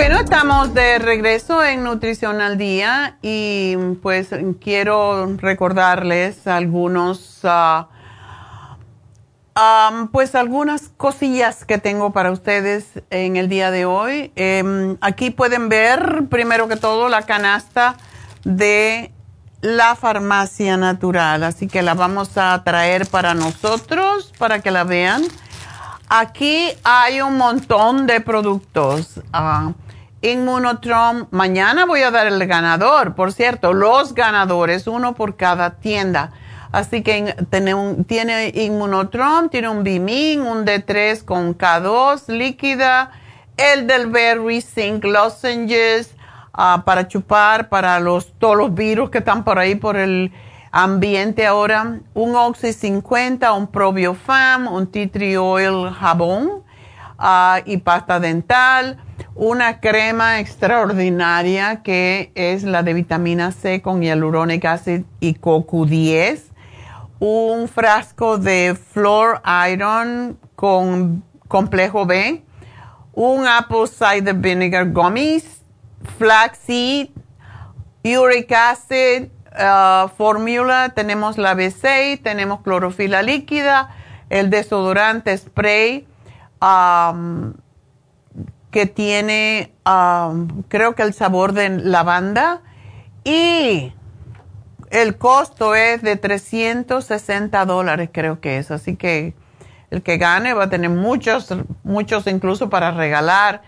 Estamos de regreso en Nutrición al Día y pues quiero recordarles algunos, ah, pues algunas cosillas que tengo para ustedes en el día de hoy. Em, aquí pueden ver primero que todo la canasta de la farmacia natural, así que la vamos a traer para nosotros para que la vean. Aquí hay un montón de productos. Uh, Inmunotrom, mañana voy a dar el ganador, por cierto, los ganadores, uno por cada tienda. Así que tiene, un, tiene Inmunotrom, tiene un Bimin, un D3 con K2 líquida, el del Berry Zinc Lozenges uh, para chupar, para los, todos los virus que están por ahí por el ambiente ahora, un Oxy 50, un Probiofam, un Tea Tree Oil jabón uh, y pasta dental, una crema extraordinaria que es la de vitamina C con hialuronic acid y CoQ10, un frasco de Flor Iron con complejo B, un apple cider vinegar gummies, flaxseed, uric acid, uh, formula, tenemos la B6, tenemos clorofila líquida, el desodorante spray, um, que tiene, um, creo que el sabor de lavanda y el costo es de 360 dólares, creo que es. Así que el que gane va a tener muchos, muchos incluso para regalar.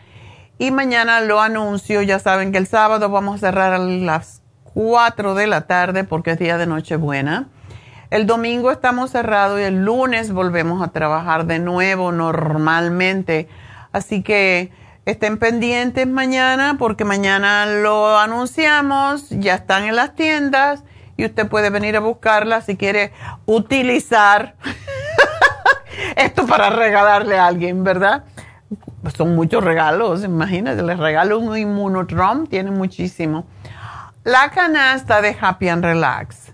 Y mañana lo anuncio, ya saben que el sábado vamos a cerrar a las 4 de la tarde porque es día de Nochebuena. El domingo estamos cerrados y el lunes volvemos a trabajar de nuevo normalmente. Así que estén pendientes mañana porque mañana lo anunciamos, ya están en las tiendas y usted puede venir a buscarla si quiere utilizar esto para regalarle a alguien, ¿verdad? Son muchos regalos, imagínate, les regalo un Immunotrom, tiene muchísimo la canasta de Happy and Relax.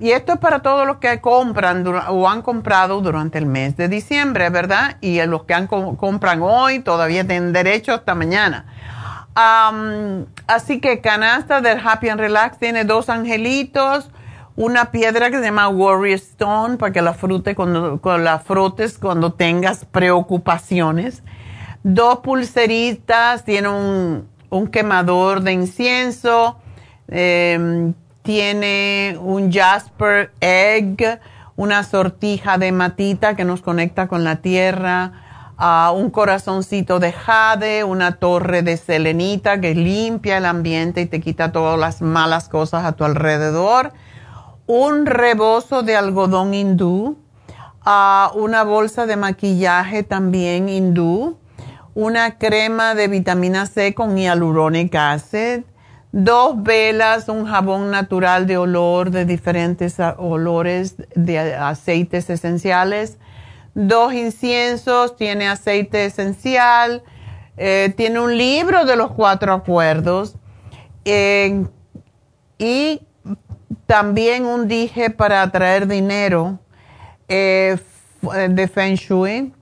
Y esto es para todos los que compran o han comprado durante el mes de diciembre, ¿verdad? Y los que han compran hoy todavía tienen derecho hasta mañana. Así que canasta del Happy and Relax tiene dos angelitos, una piedra que se llama Warrior Stone para que la, frute cuando, la frotes cuando tengas preocupaciones. Dos pulseritas, tiene un, un quemador de incienso, em, tiene un Jasper Egg, una sortija de matita que nos conecta con la tierra, un corazoncito de jade, una torre de selenita que limpia el ambiente y te quita todas las malas cosas a tu alrededor, un rebozo de algodón hindú, una bolsa de maquillaje también hindú, una crema de vitamina C con hialuronic acid, dos velas, un jabón natural de olor de diferentes olores de aceites esenciales, dos inciensos, tiene aceite esencial, eh, tiene un libro de los cuatro acuerdos eh, y también un dije para atraer dinero eh, de Feng Shui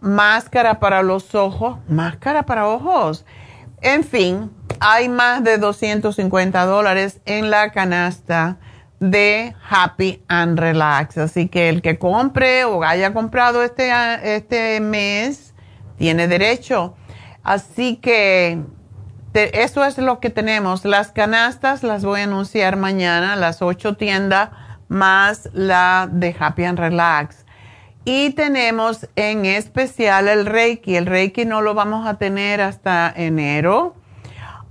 máscara para los ojos, máscara para ojos. En fin, hay más de 250 dólares en la canasta de Happy and Relax. Así que el que compre o haya comprado este, este mes tiene derecho. Así que eso es lo que tenemos. Las canastas las voy a anunciar mañana, las ocho tiendas más la de Happy and Relax. Y tenemos en especial el Reiki. El Reiki no lo vamos a tener hasta enero,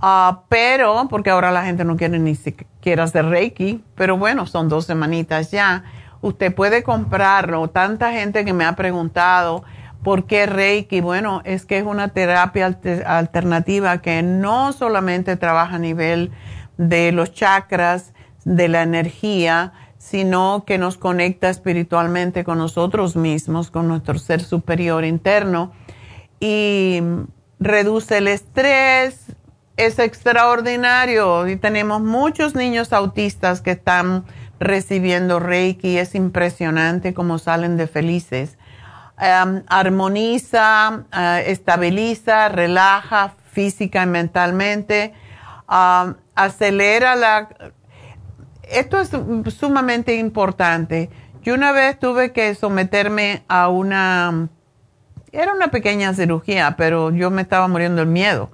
ah, pero porque ahora la gente no quiere ni siquiera hacer Reiki, pero bueno, son dos semanitas ya. Usted puede comprarlo. Tanta gente que me ha preguntado por qué Reiki. Bueno, es que es una terapia alternativa que no solamente trabaja a nivel de los chakras, de la energía, sino que nos conecta espiritualmente con nosotros mismos, con nuestro ser superior interno y reduce el estrés. Es extraordinario y tenemos muchos niños autistas que están recibiendo Reiki. Es impresionante cómo salen de felices. em, armoniza, eh, estabiliza, relaja física y mentalmente, acelera la... Esto es sumamente importante. Yo una vez tuve que someterme a una... Era una pequeña cirugía, pero yo me estaba muriendo del miedo.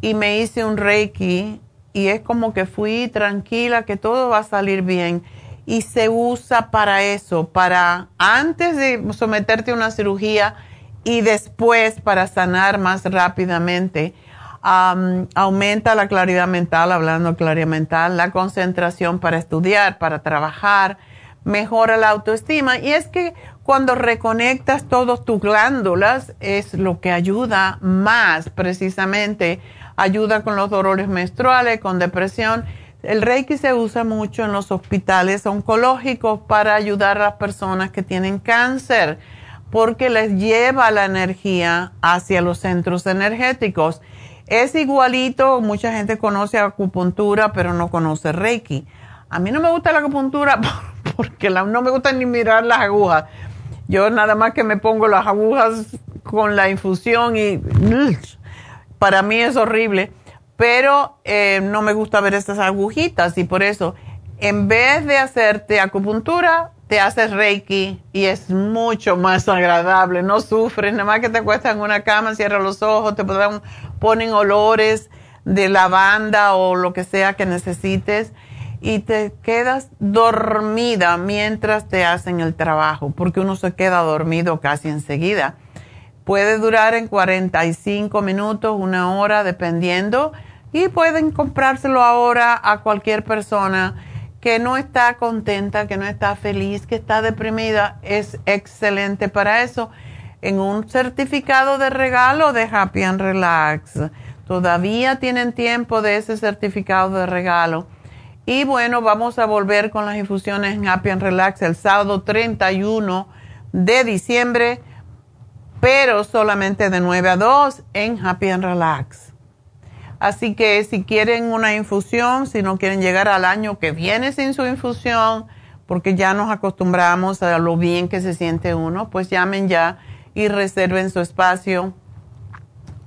Y me hice un reiki y es como que fui tranquila, que todo va a salir bien. Y se usa para eso, para antes de someterte a una cirugía y después para sanar más rápidamente. aumenta la claridad mental, hablando de claridad mental, la concentración para estudiar, para trabajar, mejora la autoestima. Y es que cuando reconectas todas tus glándulas es lo que ayuda más precisamente ayuda con los dolores menstruales, con depresión. El Reiki se usa mucho en los hospitales oncológicos para ayudar a las personas que tienen cáncer, porque les lleva la energía hacia los centros energéticos. Es igualito, mucha gente conoce acupuntura, pero no conoce Reiki. A mí no me gusta la acupuntura porque no me gusta ni mirar las agujas. Yo nada más que me pongo las agujas con la infusión y para mí es horrible, pero eh, no me gusta ver estas agujitas y por eso, en vez de hacerte acupuntura, te haces reiki y es mucho más agradable, no sufres, nada más que te acuestas en una cama, cierras los ojos, te ponen olores de lavanda o lo que sea que necesites y te quedas dormida mientras te hacen el trabajo, porque uno se queda dormido casi enseguida. Puede durar en 45 minutos, una hora, dependiendo. Y pueden comprárselo ahora a cualquier persona que no está contenta, que no está feliz, que está deprimida. Es excelente para eso. En un certificado de regalo de Happy and Relax. Todavía tienen tiempo de ese certificado de regalo. Y bueno, vamos a volver con las infusiones en Happy and Relax el sábado 31 de diciembre pero solamente de 9 a 2 en Happy and Relax. Así que si quieren una infusión, si no quieren llegar al año que viene sin su infusión, porque ya nos acostumbramos a lo bien que se siente uno, pues llamen ya y reserven su espacio.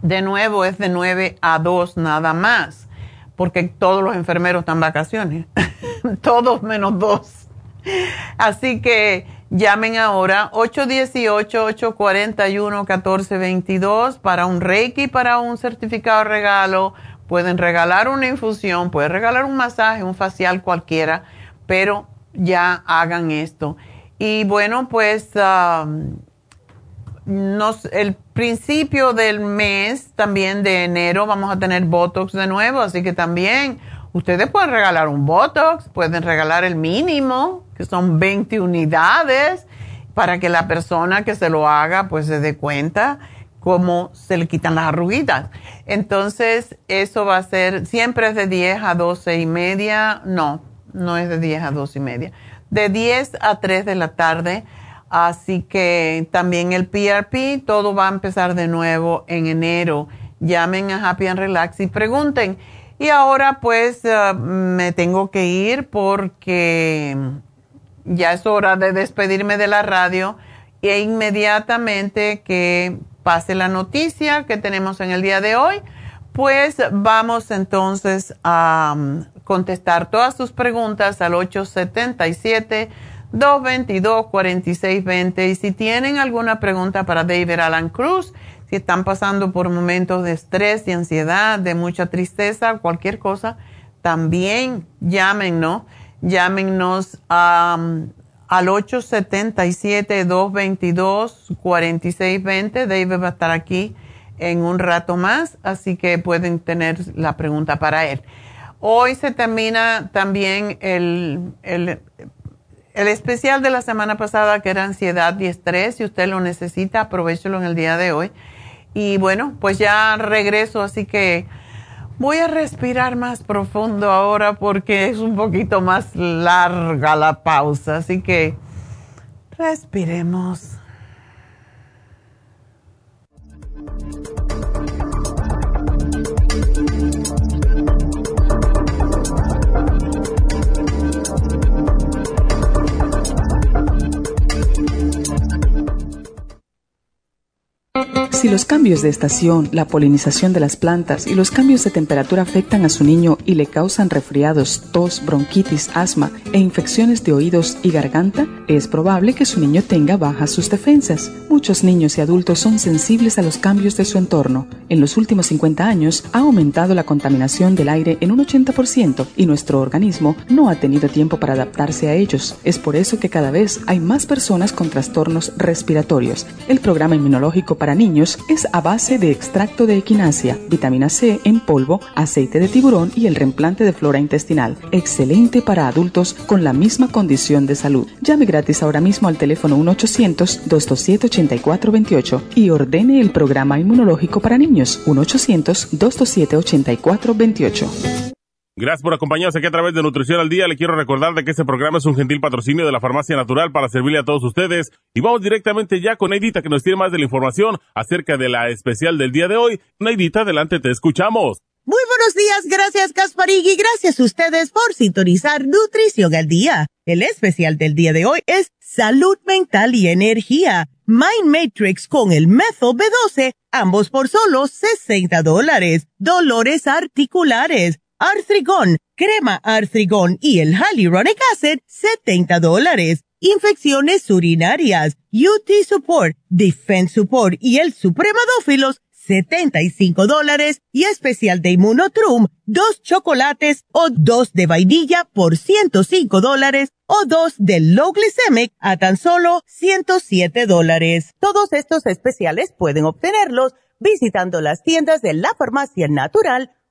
De nuevo es de 9 a 2 nada más, porque todos los enfermeros están vacaciones, todos menos dos. Así que Llamen ahora 818-841-1422 para un Reiki, para un certificado de regalo. Pueden regalar una infusión, pueden regalar un masaje, un facial cualquiera, pero ya hagan esto. Y bueno, pues um, el principio del mes, también de enero, vamos a tener Botox de nuevo, así que también ustedes pueden regalar un Botox, pueden regalar el mínimo que son 20 unidades, para que la persona que se lo haga pues se dé cuenta cómo se le quitan las arruguitas. Entonces, eso va a ser, siempre es de 10 a 12 y media, no, no es de 10 a 12 y media, de 10 a 3 de la tarde. Así que también el PRP, todo va a empezar de nuevo en enero. Llamen a Happy and Relax y pregunten. Y ahora pues eh, me tengo que ir porque ya es hora de despedirme de la radio e inmediatamente que pase la noticia que tenemos en el día de hoy, pues vamos entonces a um, contestar todas sus preguntas al 877-222-4620 y si tienen alguna pregunta para David Alan Cruz, si están pasando por momentos de estrés, de ansiedad, de mucha tristeza, cualquier cosa, también llámenos Llámenos al 877-222-4620. David va a estar aquí en un rato más, así que pueden tener la pregunta para él. Hoy se termina también el, el, el, especial de la semana pasada que era ansiedad y estrés. Si usted lo necesita, aprovechelo en el día de hoy. Y bueno, pues ya regreso, así que Voy a respirar más profundo ahora porque es un poquito más larga la pausa, así que respiremos. Si los cambios de estación, la polinización de las plantas y los cambios de temperatura afectan a su niño y le causan resfriados, tos, bronquitis, asma e infecciones de oídos y garganta, es probable que su niño tenga bajas sus defensas. Muchos niños y adultos son sensibles a los cambios de su entorno. En los últimos 50 años ha aumentado la contaminación del aire en un 80% y nuestro organismo no ha tenido tiempo para adaptarse a ellos. Es por eso que cada vez hay más personas con trastornos respiratorios. El programa inmunológico para niños es a base de extracto de equinacia, vitamina C en polvo, aceite de tiburón y el reemplante de flora intestinal. Excelente para adultos con la misma condición de salud. Llame gratis ahora mismo al teléfono 1-800-227-8428 y ordene el programa inmunológico para niños 1-800-227-8428. Gracias por acompañarnos aquí a través de Nutrición al Día. Le quiero recordar de que este programa es un gentil patrocinio de la Farmacia Natural para servirle a todos ustedes. Y vamos directamente ya con Neidita que nos tiene más de la información acerca de la especial del día de hoy. Neidita, adelante, te escuchamos. Muy buenos días, gracias Gasparigui, gracias a ustedes por sintonizar Nutrición al Día. El especial del día de hoy es Salud Mental y Energía. Mind Matrix con el Methyl B12, ambos por solo 60 dólares. Dolores articulares Artrigón, crema Artrigón y el Hyaluronic Acid, 70 dólares. Infecciones urinarias, UT Support, Defense Support y el Supremadófilos, 75 dólares. Y especial de Immunotrum, dos chocolates o dos de vainilla por 105 dólares o dos de Low Glycemic a tan solo 107 dólares. Todos estos especiales pueden obtenerlos visitando las tiendas de la farmacia natural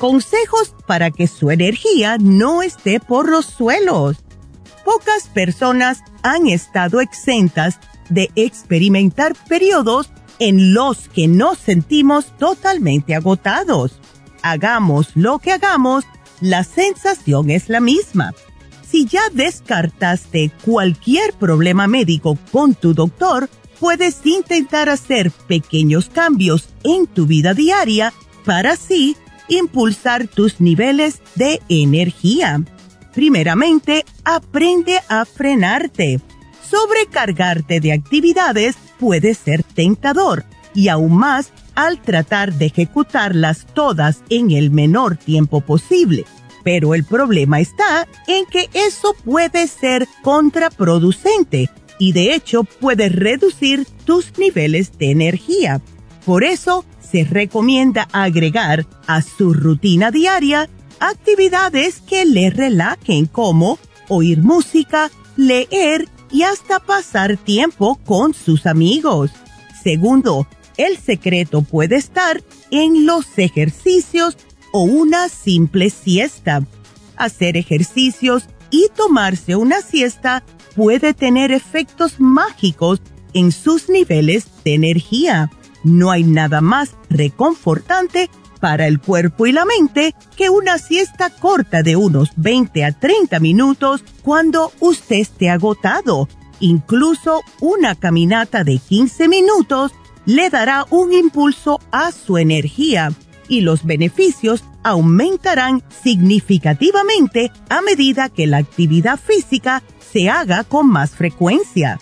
Consejos para que su energía no esté por los suelos. Pocas personas han estado exentas de experimentar periodos en los que nos sentimos totalmente agotados. Hagamos lo que hagamos, la sensación es la misma. Si ya descartaste cualquier problema médico con tu doctor, puedes intentar hacer pequeños cambios en tu vida diaria para así impulsar tus niveles de energía. Primeramente, aprende a frenarte. Sobrecargarte de actividades puede ser tentador y aún más al tratar de ejecutarlas todas en el menor tiempo posible. Pero el problema está en que eso puede ser contraproducente y de hecho puede reducir tus niveles de energía. Por eso, se recomienda agregar a su rutina diaria actividades que le relajen como oír música, leer y hasta pasar tiempo con sus amigos. Segundo, el secreto puede estar en los ejercicios o una simple siesta. Hacer ejercicios y tomarse una siesta puede tener efectos mágicos en sus niveles de energía. No hay nada más reconfortante para el cuerpo y la mente que una siesta corta de unos 20 a 30 minutos cuando usted esté agotado. Incluso una caminata de 15 minutos le dará un impulso a su energía y los beneficios aumentarán significativamente a medida que la actividad física se haga con más frecuencia.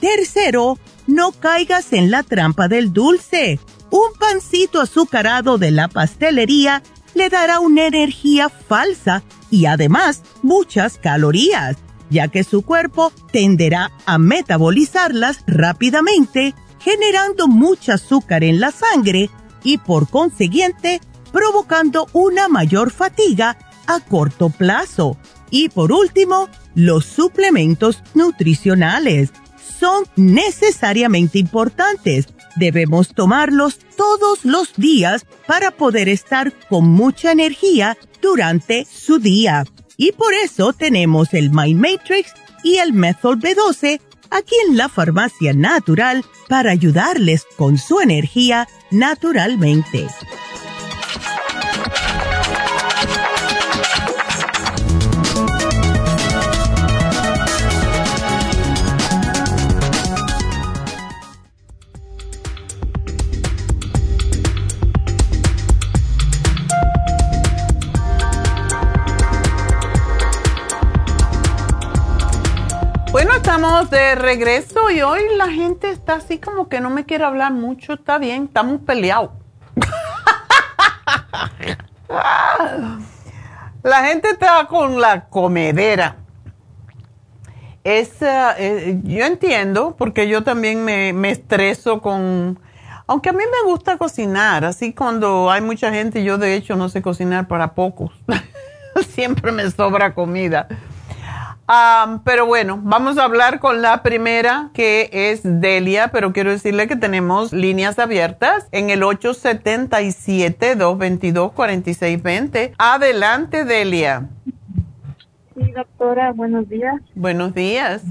Tercero, no caigas en la trampa del dulce. Un pancito azucarado de la pastelería le dará una energía falsa y además muchas calorías, ya que su cuerpo tenderá a metabolizarlas rápidamente, generando mucho azúcar en la sangre y por consiguiente provocando una mayor fatiga a corto plazo. Y por último, los suplementos nutricionales son necesariamente importantes. Debemos tomarlos todos los días para poder estar con mucha energía durante su día. Y por eso tenemos el Mind Matrix y el Method B12 aquí en la farmacia natural para ayudarles con su energía naturalmente. Estamos de regreso y hoy la gente está así como que no me quiere hablar mucho. Está bien, estamos peleados. la gente está con la comedera. Es, eh, eh, yo entiendo, porque yo también me, me estreso con... Aunque a mí me gusta cocinar, así cuando hay mucha gente, yo de hecho no sé cocinar para pocos. Siempre me sobra comida pero bueno, vamos a hablar con la primera que es Delia, pero quiero decirle que tenemos líneas abiertas en el 877-222-4620. Adelante, Delia. Sí, doctora, buenos días. Buenos días.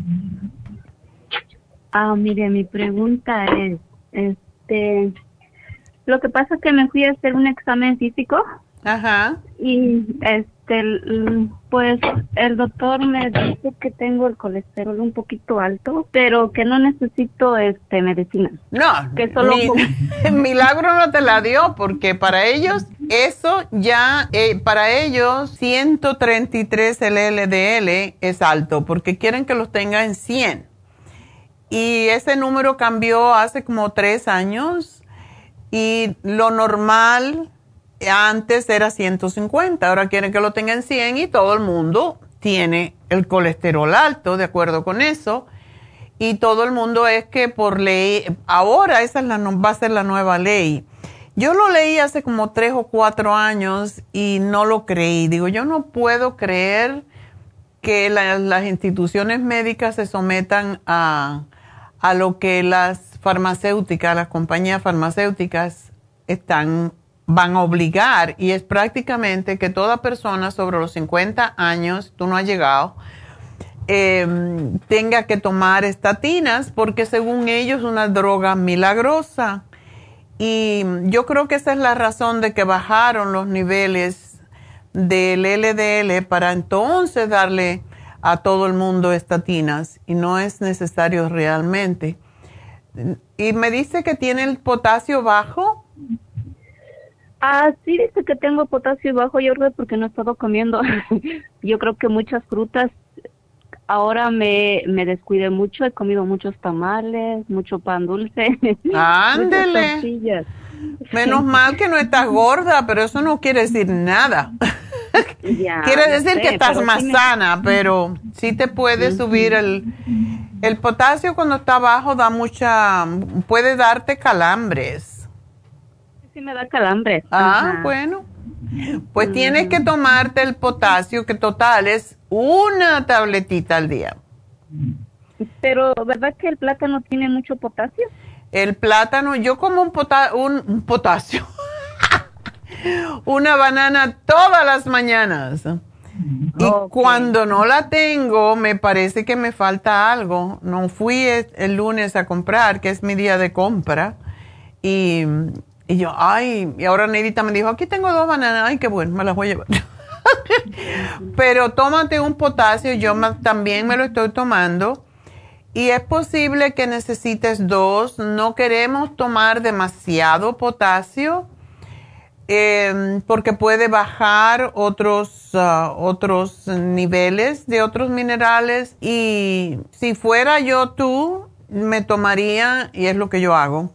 Ah, mire, mi pregunta es, este, lo que pasa es que me fui a hacer un examen físico. Ajá. Y este este, pues el doctor me dice que tengo el colesterol un poquito alto, pero que no necesito este medicina. No, que solo milagro no te la dio porque para ellos eso ya eh, para ellos 133 el LDL es alto porque quieren que los tenga en 100. Y ese número cambió hace como tres años y lo normal antes era 150, ahora quieren que lo tengan 100 y todo el mundo tiene el colesterol alto, de acuerdo con eso. Y todo el mundo es que por ley, ahora esa es la, va a ser la nueva ley. Yo lo leí hace como tres o cuatro años y no lo creí. Digo, yo no puedo creer que las instituciones médicas se sometan a, a lo que las farmacéuticas, las compañías farmacéuticas están van a obligar y es prácticamente que toda persona sobre los 50 años, tú no has llegado, em, tenga que tomar estatinas porque según ellos es una droga milagrosa. Y yo creo que esa es la razón de que bajaron los niveles del LDL para entonces darle a todo el mundo estatinas y no es necesario realmente. Y me dice que tiene el potasio bajo. Ah, sí, dice que tengo potasio bajo, yo creo, porque no he estado comiendo. yo creo que muchas frutas. Ahora me, me descuidé mucho, he comido muchos tamales, mucho pan dulce. Ándele. Menos mal que no estás gorda, pero eso no quiere decir nada. quiere decir que estás más sana, pero sí te puede subir el, el potasio cuando está bajo, da mucha, puede darte calambres sí me da calambre. Ah, bueno. Pues tienes que tomarte el potasio, que total es una tabletita al día. Pero, ¿verdad que el plátano tiene mucho potasio? El plátano, yo como un, un, potasio. una banana todas las mañanas. Y cuando no la tengo, me parece que me falta algo. No fui el lunes a comprar, que es mi día de compra. Y y yo, ay, y ahora Neidita me dijo, aquí tengo dos bananas, ay, qué bueno, me las voy a llevar. Pero tómate un potasio, yo también me lo estoy tomando. Y es posible que necesites dos. No queremos tomar demasiado potasio em, porque puede bajar otros, ah, otros niveles de otros minerales. Y si fuera yo tú, me tomaría, y es lo que yo hago,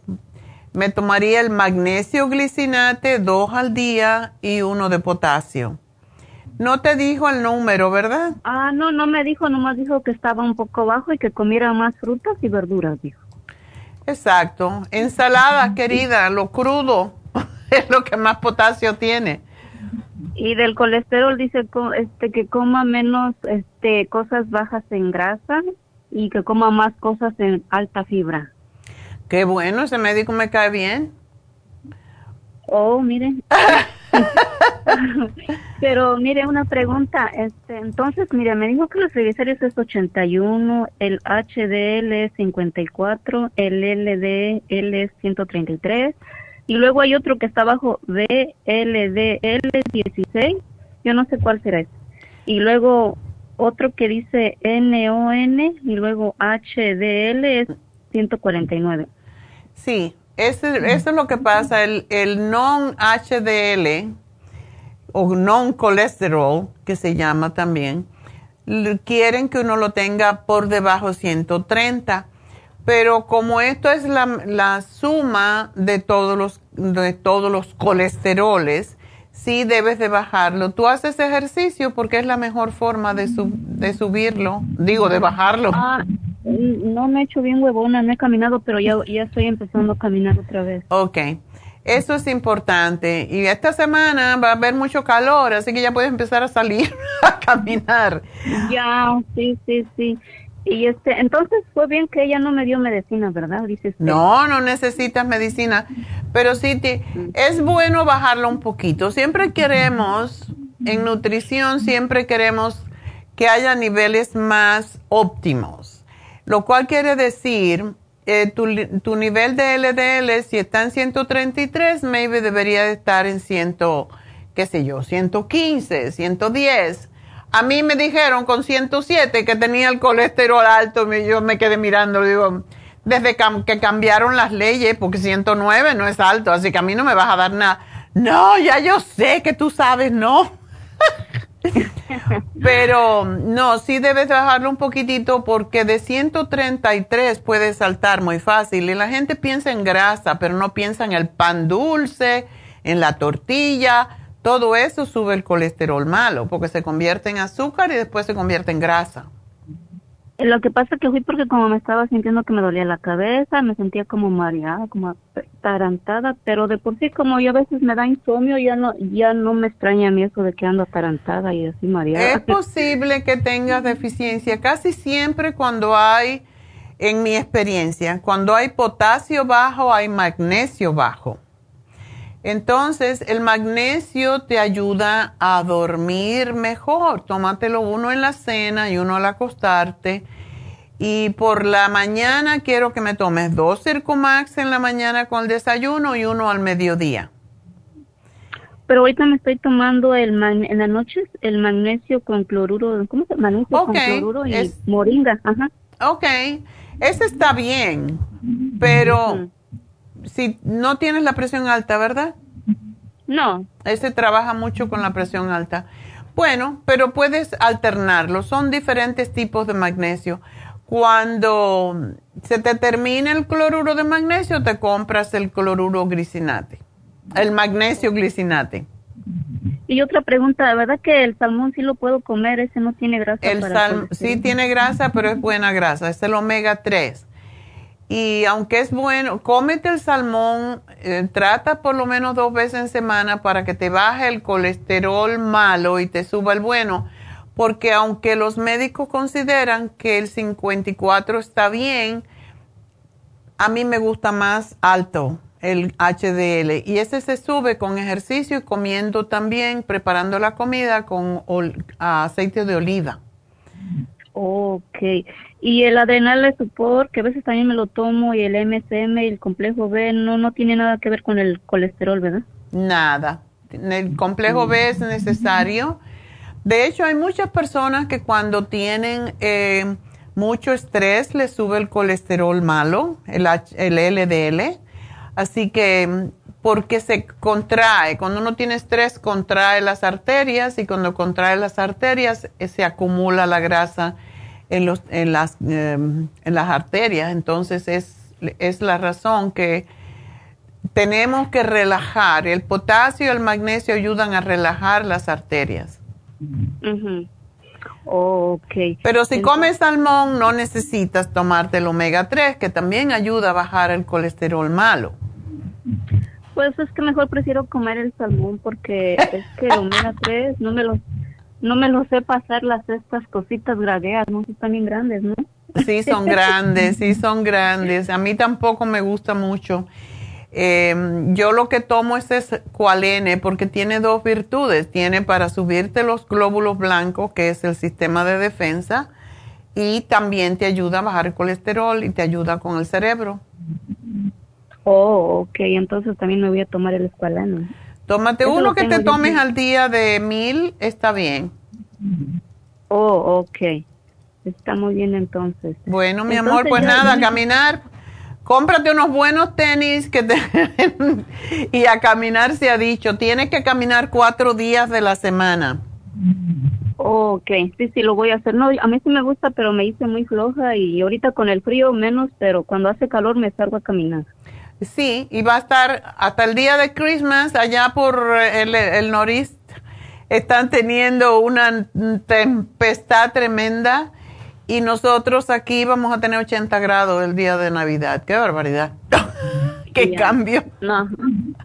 me tomaría el magnesio glicinate dos al día y uno de potasio. No te dijo el número, ¿verdad? Ah, no, no me dijo, nomás dijo que estaba un poco bajo y que comiera más frutas y verduras, dijo. Exacto. Ensalada, querida, lo crudo es lo que más potasio tiene. Y del colesterol dice este que coma menos este cosas bajas en grasa y que coma más cosas en alta fibra. Qué bueno, ese médico me cae bien. Oh, mire. Pero mire, una pregunta. Este, entonces, mire, me dijo que los triglicéridos es 81, el HDL es 54, el LDL es 133 y luego hay otro que está abajo VLDL 16. Yo no sé cuál será ese. Y luego otro que dice NON y luego HDL es 149. Sí, eso, es lo que pasa. El, el non-HDL o non-colesterol, que se llama también, quieren que uno lo tenga por debajo de 130. Pero como esto es la, la suma de todos los, de todos los colesteroles, sí debes de bajarlo. Tú haces ejercicio porque es la mejor forma de, de subirlo, digo, de bajarlo. Ah, no me he hecho bien huevona, no he caminado, pero ya, ya estoy empezando a caminar otra vez. Ok, eso es importante. Y esta semana va a haber mucho calor, así que ya puedes empezar a salir a caminar. Ya, sí, sí, sí. Y este, entonces fue bien que ella no me dio medicina, ¿verdad? Dices. No, no necesitas medicina, pero sí te, es bueno bajarlo un poquito. Siempre queremos, en nutrición, siempre queremos que haya niveles más óptimos, lo cual quiere decir, eh, tu, tu, nivel de LDL, si está en 133, maybe debería estar en 100, qué sé yo, 115, 110 a mí me dijeron con 107 que tenía el colesterol alto y yo me quedé mirando, digo, desde que cambiaron las leyes, porque 109 no es alto, así que a mí no me vas a dar nada. No, ya yo sé que tú sabes, no. Pero no, sí debes bajarlo un poquitito porque de 133 puede saltar muy fácil. Y la gente piensa en grasa, pero no piensa en el pan dulce, en la tortilla todo eso sube el colesterol malo porque se convierte en azúcar y después se convierte en grasa. Lo que pasa que fui porque como me estaba sintiendo que me dolía la cabeza, me sentía como mareada, como atarantada, pero de por sí como yo a veces me da insomnio, ya no ya no me extraña a mí eso de que ando atarantada y así mareada. Es posible que tengas deficiencia casi siempre cuando hay, en mi experiencia, cuando hay potasio bajo, hay magnesio bajo. Entonces, el magnesio te ayuda a dormir mejor. Tómatelo uno en la cena y uno al acostarte. Y por la mañana quiero que me tomes dos Circumax en la mañana con el desayuno y uno al mediodía. Pero ahorita me estoy tomando el en la noche el magnesio con cloruro, ¿cómo se llama? Magnesio con cloruro y moringa, ajá. Ok, ese está bien, pero si no tienes la presión alta, ¿verdad? No. Ese trabaja mucho con la presión alta. Bueno, pero puedes alternarlo. Son diferentes tipos de magnesio. Cuando se te termina el cloruro de magnesio, te compras el cloruro glicinate, el magnesio glicinate. Y otra pregunta, ¿verdad que el salmón sí lo puedo comer? Ese no tiene grasa. El salmón sí tiene grasa, pero es buena grasa. Es el omega 3. Y aunque es bueno, cómete el salmón, eh, trata por lo menos dos veces en semana para que te baje el colesterol malo y te suba el bueno. Porque aunque los médicos consideran que el 54 está bien, a mí me gusta más alto el HDL. Y ese se sube con ejercicio y comiendo también, preparando la comida con aceite de oliva. Ok. Y el adrenal de support, que a veces también me lo tomo, y el MSM y el complejo B, no, no tiene nada que ver con el colesterol, ¿verdad? Nada. El complejo B es necesario. De hecho, hay muchas personas que cuando tienen eh, mucho estrés les sube el colesterol malo, el, el LDL. Así que, porque se contrae, cuando uno tiene estrés, contrae las arterias y cuando contrae las arterias eh, se acumula la grasa en, los, en, las, em, en las arterias. Entonces es, es la razón que tenemos que relajar. El potasio y el magnesio ayudan a relajar las arterias. okay. Pero si comes salmón no necesitas tomarte el omega 3, que también ayuda a bajar el colesterol malo. Pues es que mejor prefiero comer el salmón porque es que el omega 3 no me lo no me lo sé pasar las estas cositas gragueas, no están bien grandes, ¿no? Sí, son grandes, sí, son grandes. A mí tampoco me gusta mucho. Em, yo lo que tomo es Esqualene porque tiene dos virtudes. Tiene para subirte los glóbulos blancos, que es el sistema de defensa, y también te ayuda a bajar el colesterol y te ayuda con el cerebro. Oh, ok, entonces también me voy a tomar el Esqualene. Tómate uno que te tomes al día de mil, está bien. Oh, ok. Está muy bien entonces. Bueno, mi amor, pues nada, caminar. Cómprate unos buenos tenis que te y a caminar se ha dicho. Tienes que caminar cuatro días de la semana. ok, sí, sí, lo voy a hacer. No, a mí sí me gusta, pero me hice muy floja y ahorita con el frío menos, pero cuando hace calor me salgo a caminar. Sí, y va a estar hasta el día de Christmas allá por el, el noreste. Están teniendo una tempestad tremenda y nosotros aquí vamos a tener 80 grados el día de Navidad. ¡Qué barbaridad! ¡Qué cambio! No,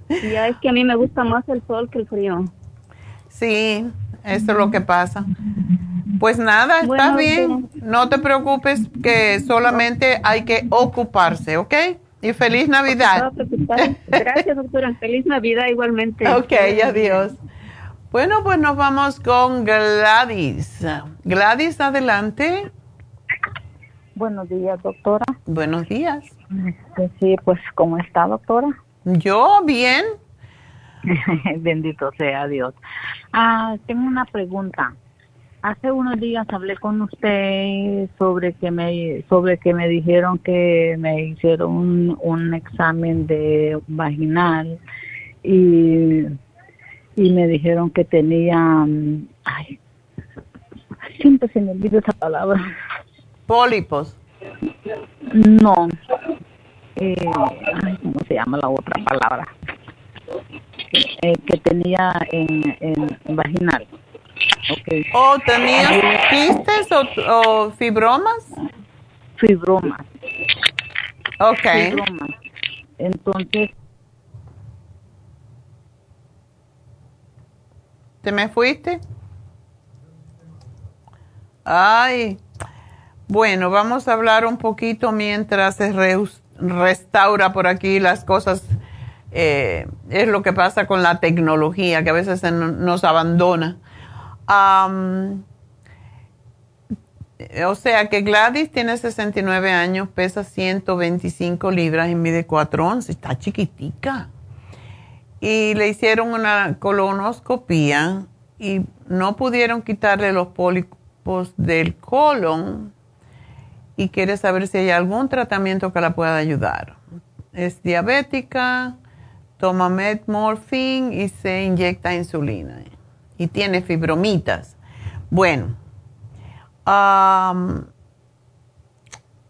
ya es que a mí me gusta más el sol que el frío. Sí, eso es lo que pasa. Pues nada, está bien. No te preocupes que solamente hay que ocuparse, ¿ok? Y feliz Navidad. Gracias, doctora. Feliz Navidad igualmente. Ok, adiós. Bueno, pues nos vamos con Gladys. Gladys, adelante. Buenos días, doctora. Buenos días. Pues sí, pues, ¿cómo está, doctora? Yo, bien. Bendito sea Dios. Ah, tengo una pregunta. Hace unos días hablé con usted sobre que me sobre que me dijeron que me hicieron un, un examen de vaginal y y me dijeron que tenía mm, ay siempre se me olvida esa palabra Pólipos. No. Eh, ¿Cómo se llama la otra palabra? Eh, que tenía en, en vaginal. Okay. ¿O tenía quistes o, fibromas? Fibromas. Ok. Fibromas. Entonces. ¿Te me fuiste? Ay. Bueno, vamos a hablar un poquito mientras se restaura por aquí las cosas. Eh, es lo que pasa con la tecnología, que a veces nos abandona. O sea que Gladys tiene 69 años, pesa 125 libras y mide 4 onzas. Está chiquitica. Y le hicieron una colonoscopía y no pudieron quitarle los pólipos del colon y quiere saber si hay algún tratamiento que la pueda ayudar. Es diabética, toma metmorfin y se inyecta insulina. Y tiene fibromitas. Bueno,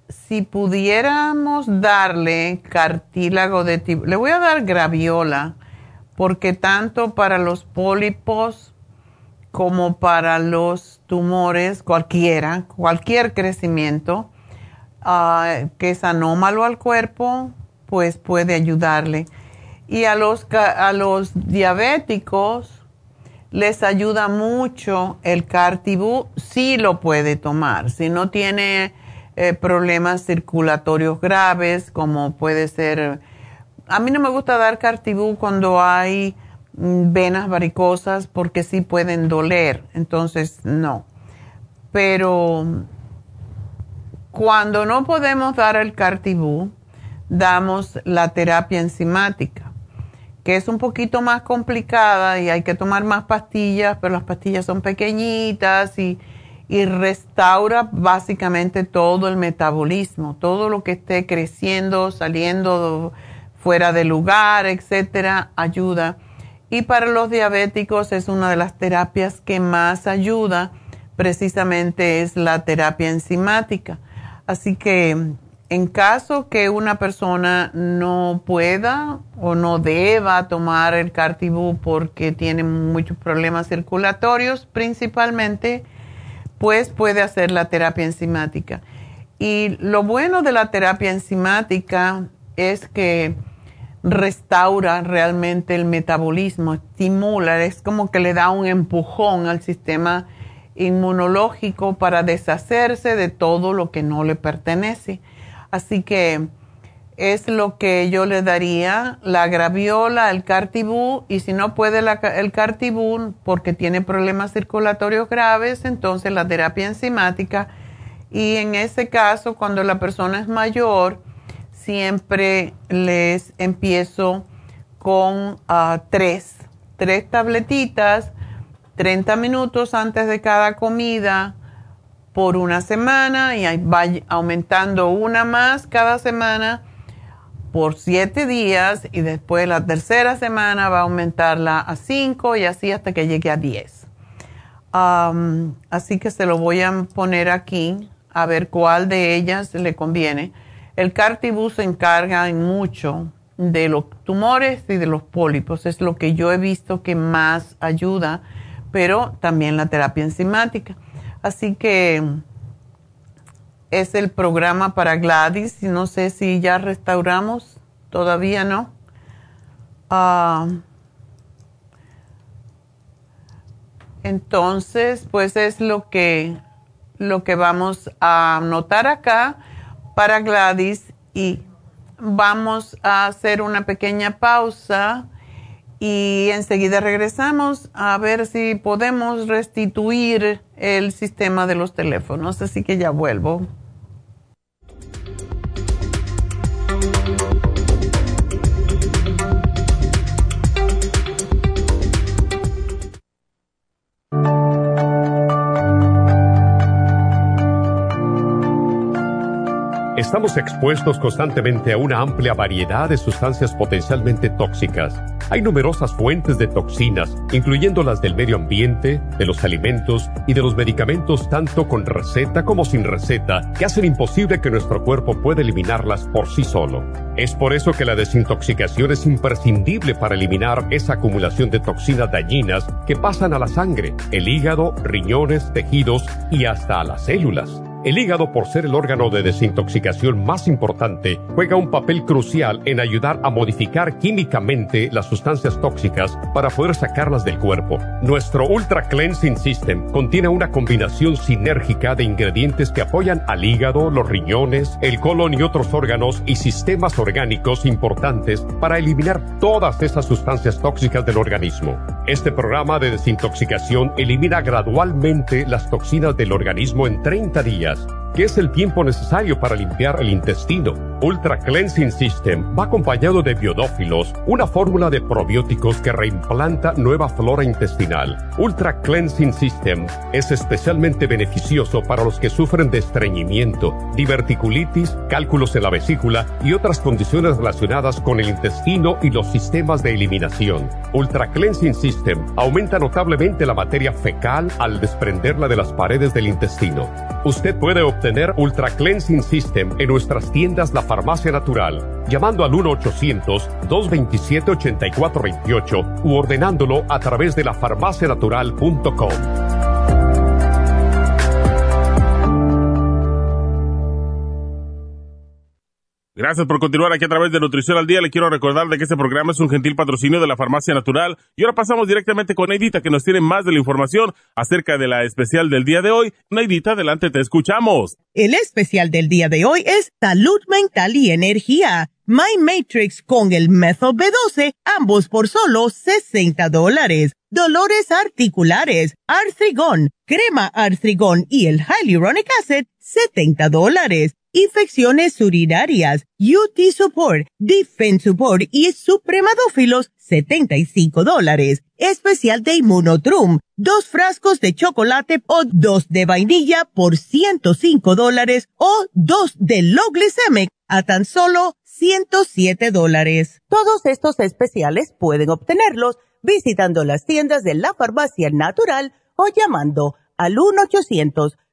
si pudiéramos darle cartílago de tiburón, le voy a dar graviola, porque tanto para los pólipos como para los tumores, cualquiera, cualquier crecimiento, Ah, que es anómalo al cuerpo, pues puede ayudarle. Y a los, a los diabéticos les ayuda mucho el cartibú, si lo puede tomar. Si no tiene eh, problemas circulatorios graves, como puede ser... A mí no me gusta dar cartibú cuando hay mm, venas varicosas porque sí pueden doler, entonces no. Pero cuando no podemos dar el cartibú, damos la terapia enzimática, que es un poquito más complicada y hay que tomar más pastillas, pero las pastillas son pequeñitas y, y restaura básicamente todo el metabolismo, todo lo que esté creciendo, saliendo fuera de lugar, etcétera, ayuda. Y para los diabéticos es una de las terapias que más ayuda, precisamente es la terapia enzimática Así que en caso que una persona no pueda o no deba tomar el cartibú porque tiene muchos problemas circulatorios principalmente, pues puede hacer la terapia enzimática. Y lo bueno de la terapia enzimática es que restaura realmente el metabolismo, estimula, es como que le da un empujón al sistema inmunológico para deshacerse de todo lo que no le pertenece. Así que es lo que yo le daría, la graviola, el cartibú, y si no puede el cartibú porque tiene problemas circulatorios graves, entonces la terapia enzimática. Y en ese caso, cuando la persona es mayor, siempre les empiezo con ah, tres, tres tabletitas, 30 minutos antes de cada comida por una semana y va aumentando una más cada semana por siete días y después la tercera semana va a aumentarla a cinco y así hasta que llegue a diez. así que se lo voy a poner aquí a ver cuál de ellas le conviene. El cartibus se encarga en mucho de los tumores y de los pólipos. Es lo que yo he visto que más ayuda, pero también la terapia enzimática. Así que es el programa para Gladys. No sé si ya restauramos, todavía no. Ah, entonces, pues es lo que, lo que vamos a anotar acá para Gladys y vamos a hacer una pequeña pausa y enseguida regresamos a ver si podemos restituir el sistema de los teléfonos. Así que ya vuelvo. Estamos expuestos constantemente a una amplia variedad de sustancias potencialmente tóxicas. Hay numerosas fuentes de toxinas, incluyendo las del medio ambiente, de los alimentos y de los medicamentos tanto con receta como sin receta, que hacen imposible que nuestro cuerpo pueda eliminarlas por sí solo. Es por eso que la desintoxicación es imprescindible para eliminar esa acumulación de toxinas dañinas que pasan a la sangre, el hígado, riñones, tejidos y hasta a las células. El hígado, por ser el órgano de desintoxicación más importante, juega un papel crucial en ayudar a modificar químicamente las sustancias tóxicas para poder sacarlas del cuerpo. Nuestro Ultra Cleansing System contiene una combinación sinérgica de ingredientes que apoyan al hígado, los riñones, el colon y otros órganos y sistemas orgánicos importantes para eliminar todas esas sustancias tóxicas del organismo. Este programa de desintoxicación elimina gradualmente las toxinas del organismo en 30 días podcast. ¿Qué es el tiempo necesario para limpiar el intestino. Ultra Cleansing System va acompañado de biodófilos, una fórmula de probióticos que reimplanta nueva flora intestinal. Ultra Cleansing System es especialmente beneficioso para los que sufren de estreñimiento, diverticulitis, cálculos en la vesícula y otras condiciones relacionadas con el intestino y los sistemas de eliminación. Ultra Cleansing System aumenta notablemente la materia fecal al desprenderla de las paredes del intestino. Usted puede obtener Ultra Cleansing System en nuestras tiendas La Farmacia Natural, llamando al 1-800-227-8428 u ordenándolo a través de lafarmacianatural.com. Gracias por continuar aquí a través de Nutrición al Día. Le quiero recordar de que este programa es un gentil patrocinio de la Farmacia Natural. Y ahora pasamos directamente con Neidita, que nos tiene más de la información acerca de la especial del día de hoy. Neidita, adelante, te escuchamos. El especial del día de hoy es Salud Mental y Energía. My Matrix con el Methyl B12, ambos por solo 60 dólares. Dolores articulares, Artrigón, crema Artrigón y el Hyaluronic Acid, 70 dólares infecciones urinarias, UT Support, Defense Support y Supremadófilos, 75 dólares. Especial de Immunotrum, dos frascos de chocolate o dos de vainilla por 105 dólares o dos de Low Glycemic a tan solo 107 dólares. Todos estos especiales pueden obtenerlos visitando las tiendas de la farmacia natural o llamando al 1 800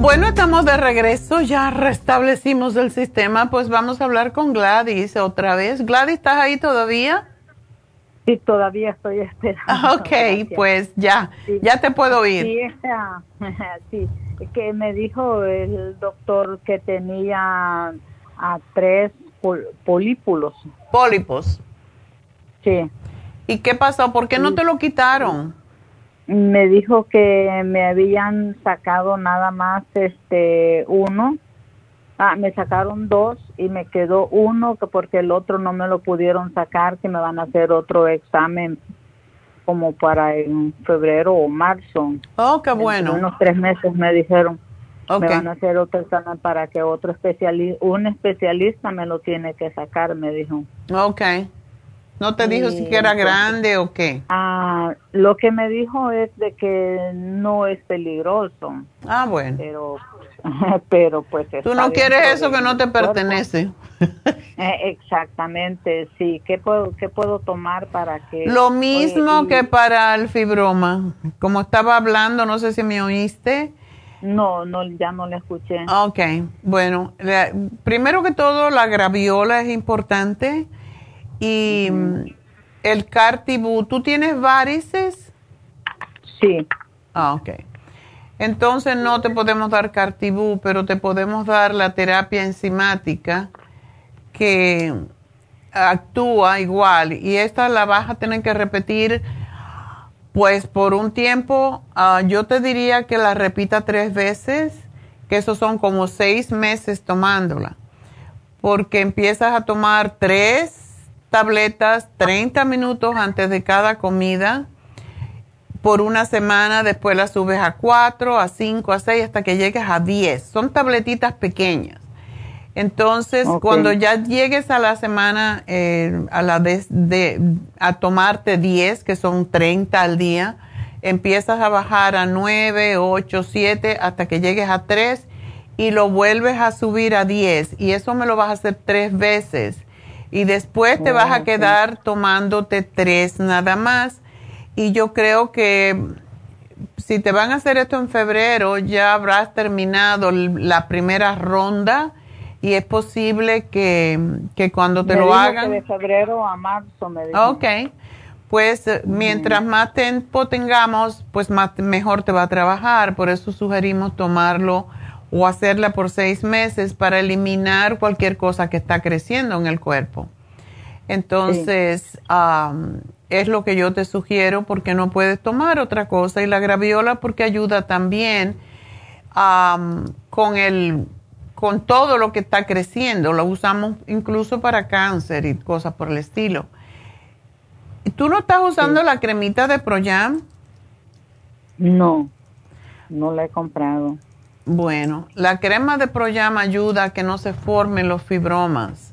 Bueno, estamos de regreso, ya restablecimos el sistema, pues vamos a hablar con Gladys otra vez. Gladys, ¿estás ahí todavía? Sí, todavía estoy esperando. Ok, pues ya, ya te puedo oír. Sí, sí, que me dijo el doctor que tenía a tres polípulos. Pólipos. Sí. ¿Y qué pasó? ¿Por qué no te lo quitaron? Me dijo que me habían sacado nada más este uno. Ah, me sacaron dos y me quedó uno que porque el otro no me lo pudieron sacar, que me van a hacer otro examen como para en febrero o marzo. Oh, qué bueno. En unos tres meses me dijeron. Me van a hacer otro examen para que otro especialista, un especialista me lo tiene que sacar, me dijo. Ok. ¿No te dijo si era grande o qué? Ah, lo que me dijo es de que no es peligroso. Ah, bueno. Pero, pero pues... Tú no quieres eso que no te pertenece. Eh, exactamente, sí. ¿Qué puedo, ¿Qué puedo tomar para que...? Lo mismo que para el fibroma. Como estaba hablando, no sé si me oíste. No, no, ya no le escuché. Ok, bueno, primero que todo, la graviola es importante y el cartibú, ¿tú tienes varices? Sí. Ah, ok. Entonces no te podemos dar cartibú, pero te podemos dar la terapia enzimática que actúa igual y esta la vas a tener que repetir pues por un tiempo, ah, yo te diría que la repita tres veces, que esos son como seis meses tomándola, porque empiezas a tomar tres tabletas 30 minutos antes de cada comida por una semana, después las subes a 4, a 5, a 6, hasta que llegues a 10. Son tabletitas pequeñas. Entonces, cuando ya llegues a la semana eh, a, la de, a tomarte 10, que son 30 al día, empiezas a bajar a 9, 8, 7, hasta que llegues a 3 y lo vuelves a subir a 10. Y eso me lo vas a hacer tres veces y después te vas a quedar tomándote tres nada más. Y yo creo que si te van a hacer esto en febrero, ya habrás terminado la primera ronda y es posible que, cuando te lo hagan... de febrero a marzo me dijo. Ok, pues eh, mientras más tiempo tengamos, pues más, mejor te va a trabajar. Por eso sugerimos tomarlo o hacerla por seis meses para eliminar cualquier cosa que está creciendo en el cuerpo. Entonces, es lo que yo te sugiero porque no puedes tomar otra cosa y la graviola porque ayuda también con el con todo lo que está creciendo. Lo usamos incluso para cáncer y cosas por el estilo. ¿Tú no estás usando la cremita de Proyam? No, no la he comprado. Bueno, la crema de Proyam ayuda a que no se formen los fibromas.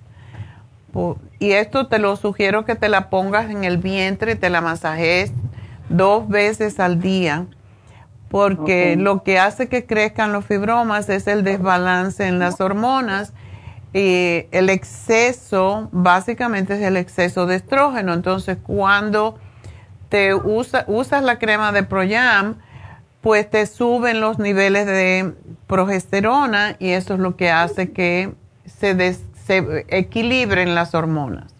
Y esto te lo sugiero que te la pongas en el vientre, te la masajes dos veces al día, porque lo que hace que crezcan los fibromas es el desbalance en las hormonas y el exceso, básicamente es el exceso de estrógeno. Entonces, cuando te usas la crema de Proyam, pues te suben los niveles de progesterona y eso es lo que hace que se, se equilibren las hormonas.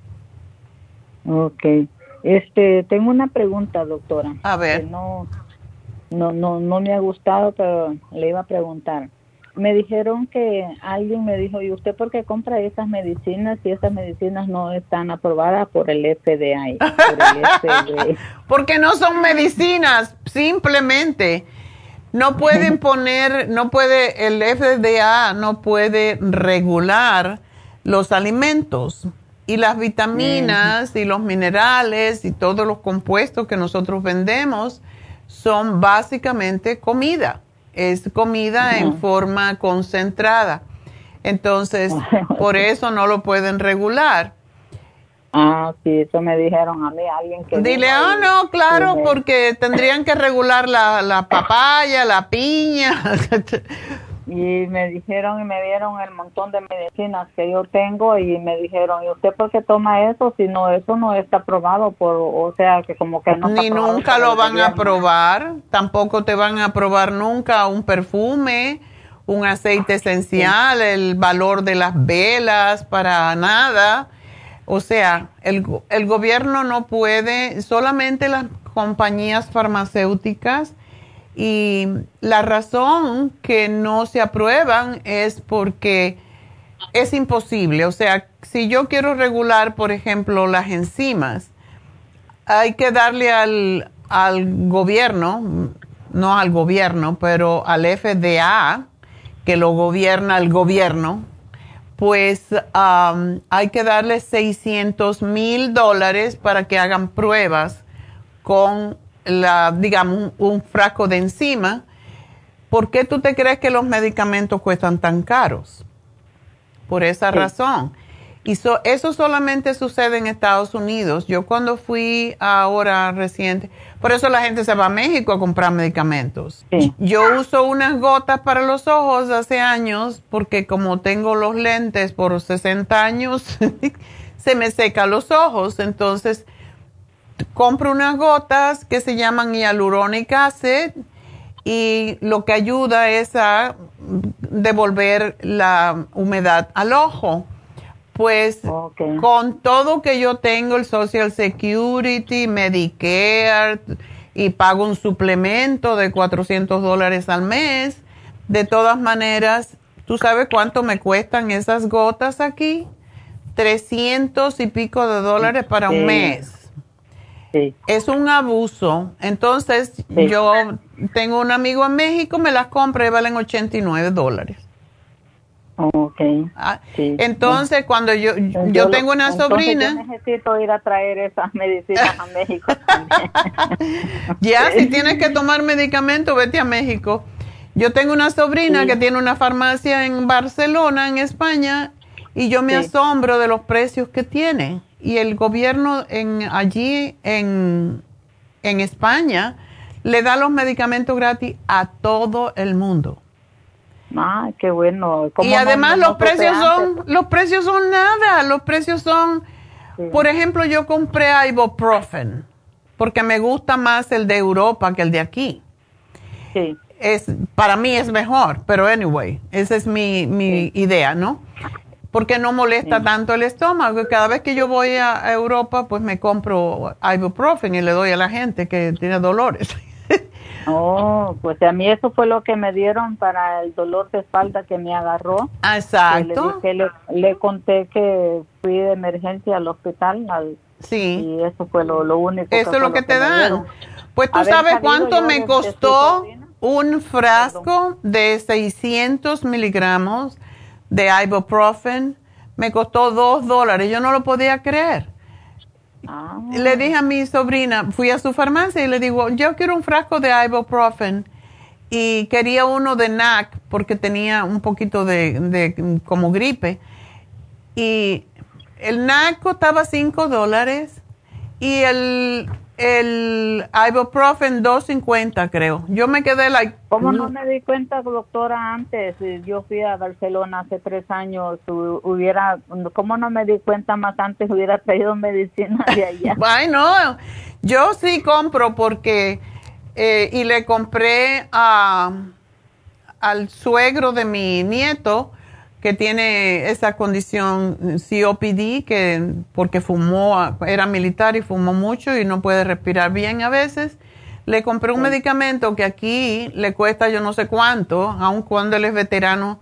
Ok. Este, tengo una pregunta, doctora. A ver. no, no, no, no me ha gustado, pero le iba a preguntar. Me dijeron que alguien me dijo, ¿y usted por qué compra esas medicinas si esas medicinas no están aprobadas por el FDA? Porque no son medicinas, simplemente no pueden poner, no puede, el FDA no puede regular los alimentos y las vitaminas y los minerales y todos los compuestos que nosotros vendemos son básicamente comida. Es comida en forma concentrada. Entonces, por eso no lo pueden regular. Ah, sí, eso me dijeron a mí, alguien que... Dile, ah, no, claro, porque tendrían que regular la, la papaya, la piña. y me dijeron y me dieron el montón de medicinas que yo tengo y me dijeron, ¿y usted por qué toma eso? Si no, eso no está aprobado por, o sea, que como que no... Ni nunca lo van a probar, tampoco te van a probar nunca un perfume un aceite esencial, el valor de las velas, para nada. O sea, el, el gobierno no puede, solamente las compañías farmacéuticas y la razón que no se aprueban es porque es imposible. O sea, si yo quiero regular, por ejemplo, las enzimas, hay que darle al, al gobierno, no al gobierno, pero al FDA, que lo gobierna el gobierno, pues hay que darle 600 mil dólares para que hagan pruebas con la, digamos, un, frasco de enzima. ¿Por qué tú te crees que los medicamentos cuestan tan caros? Por esa razón. Y eso solamente sucede en Estados Unidos. Yo cuando fui ahora reciente, por eso la gente se va a México a comprar medicamentos. Yo uso unas gotas para los ojos hace años porque como tengo los lentes por 60 años, se me secan los ojos. Entonces, compro unas gotas que se llaman hialuronic acid y lo que ayuda es a devolver la humedad al ojo. Pues con todo que yo tengo, el Social Security, Medicare, y pago un suplemento de 400 dólares al mes, de todas maneras, ¿tú sabes cuánto me cuestan esas gotas aquí? 300 y pico de dólares para un mes. Es un abuso. Entonces, yo tengo un amigo en México, me las compra y valen 89 dólares. Ok. Ah, entonces, cuando yo, yo, tengo una sobrina. Yo necesito ir a traer esas medicinas a México también. ya, si tienes que tomar medicamento, vete a México. Yo tengo una sobrina que tiene una farmacia en Barcelona, en España, y yo me asombro de los precios que tiene. Y el gobierno en, allí en, en España le da los medicamentos gratis a todo el mundo. Ah, qué bueno. Y además los precios son, los precios son nada, los precios son, por ejemplo, yo compré ibuprofen porque me gusta más el de Europa que el de aquí. Sí. Es, para mí es mejor, pero anyway, esa es mi, mi idea, ¿no? Porque no molesta tanto el estómago. Cada vez que yo voy a Europa, pues me compro ibuprofen y le doy a la gente que tiene dolores. Oh, pues a mí eso fue lo que me dieron para el dolor de espalda que me agarró. Exacto. Le, le, conté que fui de emergencia al hospital. sí. Y eso fue lo, único. Eso es lo que, te dan. Pues tú sabes cuánto me costó un frasco de 600 miligramos de ibuprofen. Me costó dos dólares. Yo no lo podía creer. Ah. Le dije a mi sobrina, fui a su farmacia y le digo, yo quiero un frasco de ibuprofen y quería uno de NAC porque tenía un poquito de, como gripe. Y el NAC costaba 5 dólares y el el ibuprofen 250 creo. Yo me quedé like... ¿Cómo no me di cuenta, doctora, antes? Yo fui a Barcelona hace tres años, hubiera... ¿Cómo no me di cuenta más antes? Hubiera traído medicina de allá. Ay, no, yo sí compro porque... Eh, y le compré a, al suegro de mi nieto que tiene esa condición COPD, que porque fumó, era militar y fumó mucho y no puede respirar bien a veces. Le compré un medicamento que aquí le cuesta yo no sé cuánto, aun cuando él es veterano,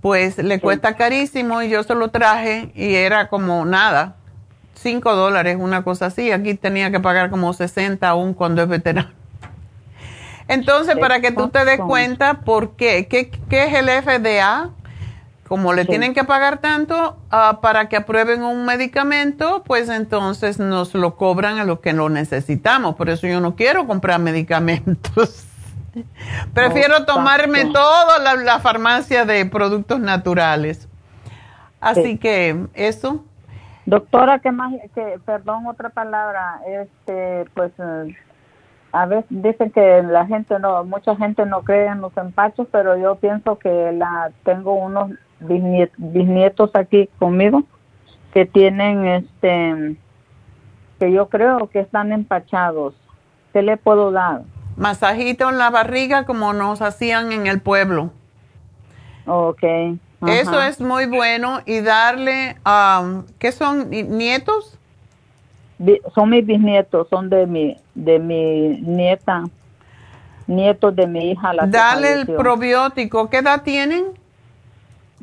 pues le cuesta carísimo y yo se lo traje y era como nada, 5 dólares, una cosa así. Aquí tenía que pagar como 60 aún cuando es veterano. Entonces, para que tú te des cuenta, ¿por qué? ¿Qué, qué es el FDA? Como le tienen que pagar tanto ah, para que aprueben un medicamento, pues entonces nos lo cobran a lo que lo necesitamos. Por eso yo no quiero comprar medicamentos. Prefiero tomarme toda la, farmacia de productos naturales. Así que eso. Doctora, ¿qué más? Que, perdón, otra palabra. Este, pues eh, a veces dicen que la gente no, mucha gente no cree en los empachos, pero yo pienso que la tengo unos bisnietos aquí conmigo que tienen este que yo creo que están empachados. ¿Qué le puedo dar? Masajito en la barriga como nos hacían en el pueblo. Ok. Eso es muy bueno y darle, um, ¿qué son nietos? Son mis bisnietos, son de mi, de mi nieta, nietos de mi hija. La Dale el probiótico, ¿qué edad tienen?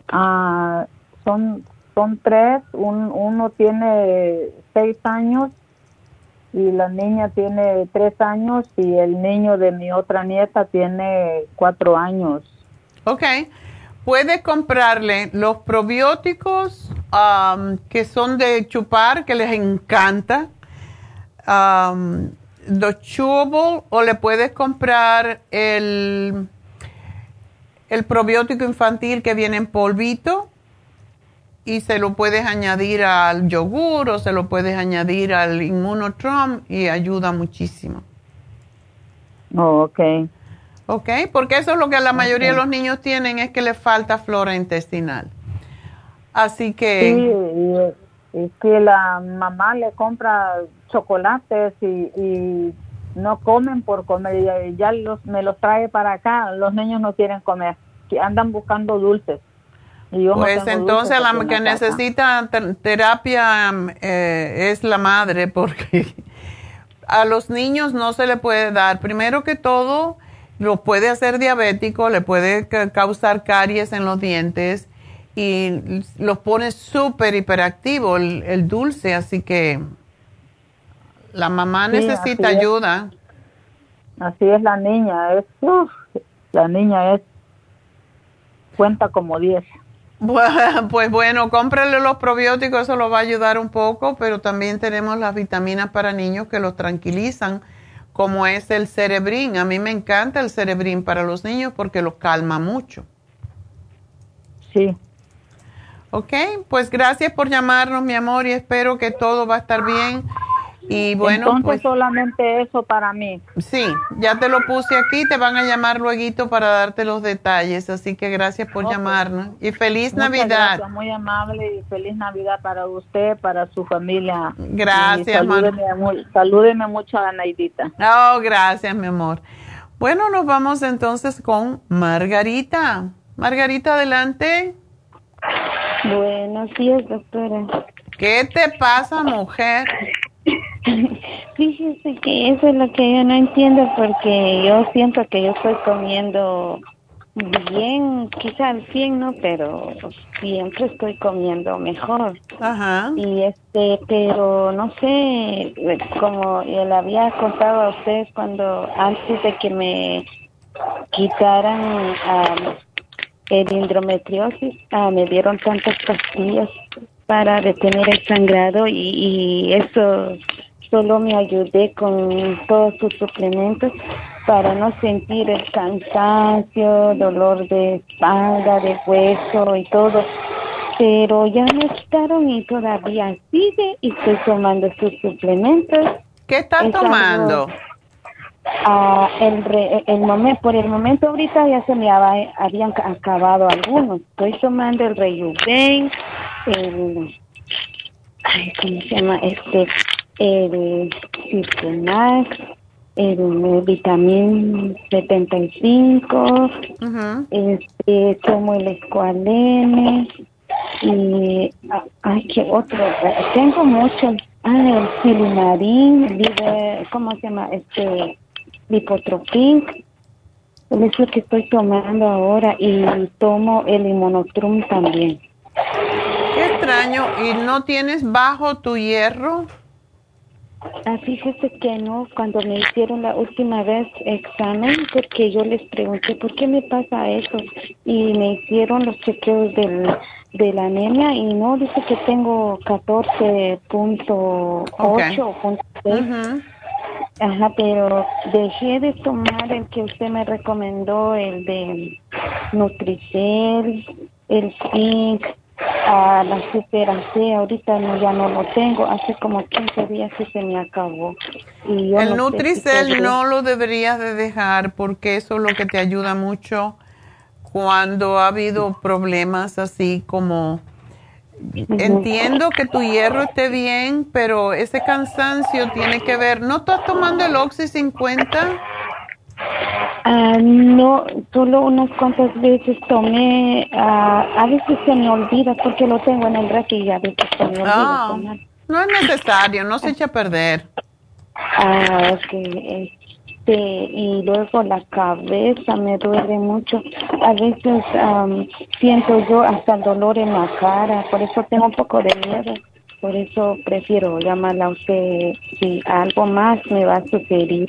Ah, son, son tres, un, uno tiene seis años y la niña tiene tres años y el niño de mi otra nieta tiene cuatro años. Ok. Puede comprarle los probióticos um, que son de chupar, que les encanta, um, los chewable, o le puedes comprar el, el probiótico infantil que viene en polvito y se lo puedes añadir al yogur o se lo puedes añadir al inmunotrom y ayuda muchísimo. Oh, ok. Ok, porque eso es lo que la mayoría de los niños tienen, es que les falta flora intestinal. Así que... Sí, y, que la mamá le compra chocolates y, no comen por comer, y ya los, me los trae para acá, los niños no quieren comer, que andan buscando dulces pues entonces la que necesita terapia eh, es la madre porque a los niños no se le puede dar. Primero que todo, lo puede hacer diabético, le puede causar caries en los dientes y los pone súper hiperactivo el, dulce, así que la mamá necesita ayuda. Así es la niña, es la niña es cuenta como 10. Pues bueno, cómprale los probióticos, eso lo va a ayudar un poco, pero también tenemos las vitaminas para niños que los tranquilizan, como es el cerebrín. A mí me encanta el cerebrín para los niños porque los calma mucho. Sí. Ok, pues gracias por llamarnos, mi amor, y espero que todo va a estar bien y bueno, Entonces pues, solamente eso para mí. Sí, ya te lo puse aquí, te van a llamar luego para darte los detalles, así que gracias por llamarnos y feliz Navidad. Gracias, muy amable y feliz Navidad para usted, para su familia. Gracias, salúdeme, salúdeme, mucho a Naidita. Oh, gracias, mi amor. Bueno, nos vamos entonces con Margarita. Margarita, adelante. Buenos días, doctora. ¿Qué te pasa, mujer? Fíjese que eso es lo que yo no entiendo porque yo siento que yo estoy comiendo bien, quizá al 100 no, pero siempre estoy comiendo mejor. Ajá. Y este, pero no sé, como le había contado a ustedes cuando antes de que me quitaran el endometriosis, ah, me dieron tantas pastillas para detener el sangrado y, eso solo me ayudé con todos sus suplementos para no sentir el cansancio, dolor de espalda, de hueso y todo. Pero ya me quitaron y todavía sigue y estoy tomando sus suplementos. ¿Qué está tomando? Ah, el, el momento, por el momento ahorita ya se me habían acabado algunos. Estoy tomando el Rejuven, el, ay, ¿cómo se llama? Este, el Max, el Vitamin 75, este, tomo el Escualene y, ah, ay, ¿qué otro? Tengo muchos, ah, el Silimarín, ¿cómo se llama? Este, Lipotropin, es lo que estoy tomando ahora y tomo el Inmunotrum también. Qué extraño. ¿Y no tienes bajo tu hierro? Ah, fíjese que no, cuando me hicieron la última vez examen, porque yo les pregunté, ¿por qué me pasa eso? Y me hicieron los chequeos del, de la anemia y no, dice que tengo 14.8 o punto Ajá, pero dejé de tomar el que usted me recomendó, el de Nutricel, el Zinc, a la Super ahorita no, ya no lo tengo, hace como 15 días que se me acabó. Y el Nutricel no lo deberías de dejar porque eso es lo que te ayuda mucho cuando ha habido problemas así como Entiendo que tu hierro esté bien, pero ese cansancio tiene que ver. ¿No estás tomando el Oxy 50? Ah, no, solo unas cuantas veces tomé, ah, a veces se me olvida porque lo tengo en el refri y a veces se me olvida tomar. no es necesario, no se echa a perder. Ah, ok. Este, y luego la cabeza me duele mucho. A veces siento yo hasta el dolor en la cara, por eso tengo un poco de miedo. Por eso prefiero llamarla a usted si algo más me va a suceder.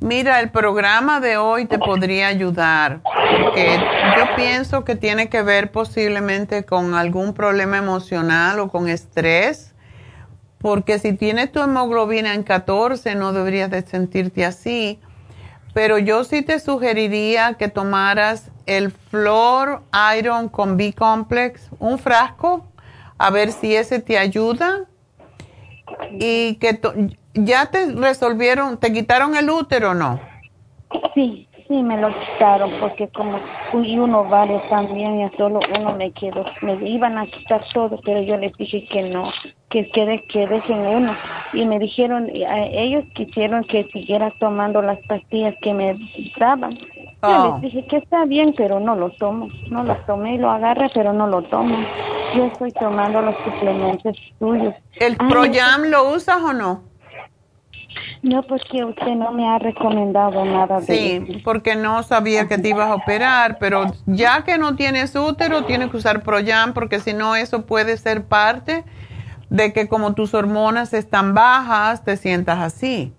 Mira, el programa de hoy te podría ayudar, porque yo pienso que tiene que ver posiblemente con algún problema emocional o con estrés, porque si tienes tu hemoglobina en 14 no deberías de sentirte así, pero yo sí te sugeriría que tomaras el Flor Iron con B-Complex, un frasco, a ver si ese te ayuda. Y que ya te resolvieron, te quitaron el útero o no. Sí, sí, me lo quitaron porque como fui uno varios también y solo uno me quedó. Me iban a quitar todo, pero yo les dije que no, que, que, que dejen uno. Y me dijeron, a- ellos quisieron que siguiera tomando las pastillas que me daban. Yo les dije que está bien, pero no lo tomo. No lo tomé y lo agarré, pero no lo tomo. Yo estoy tomando los suplementos suyos. ¿El Ah, Proyam lo usas o no? No, porque usted no me ha recomendado nada de eso. Sí, porque no sabía que te ibas a operar, pero ya que no tienes útero, tienes que usar Proyam porque si no eso puede ser parte de que como tus hormonas están bajas, te sientas así.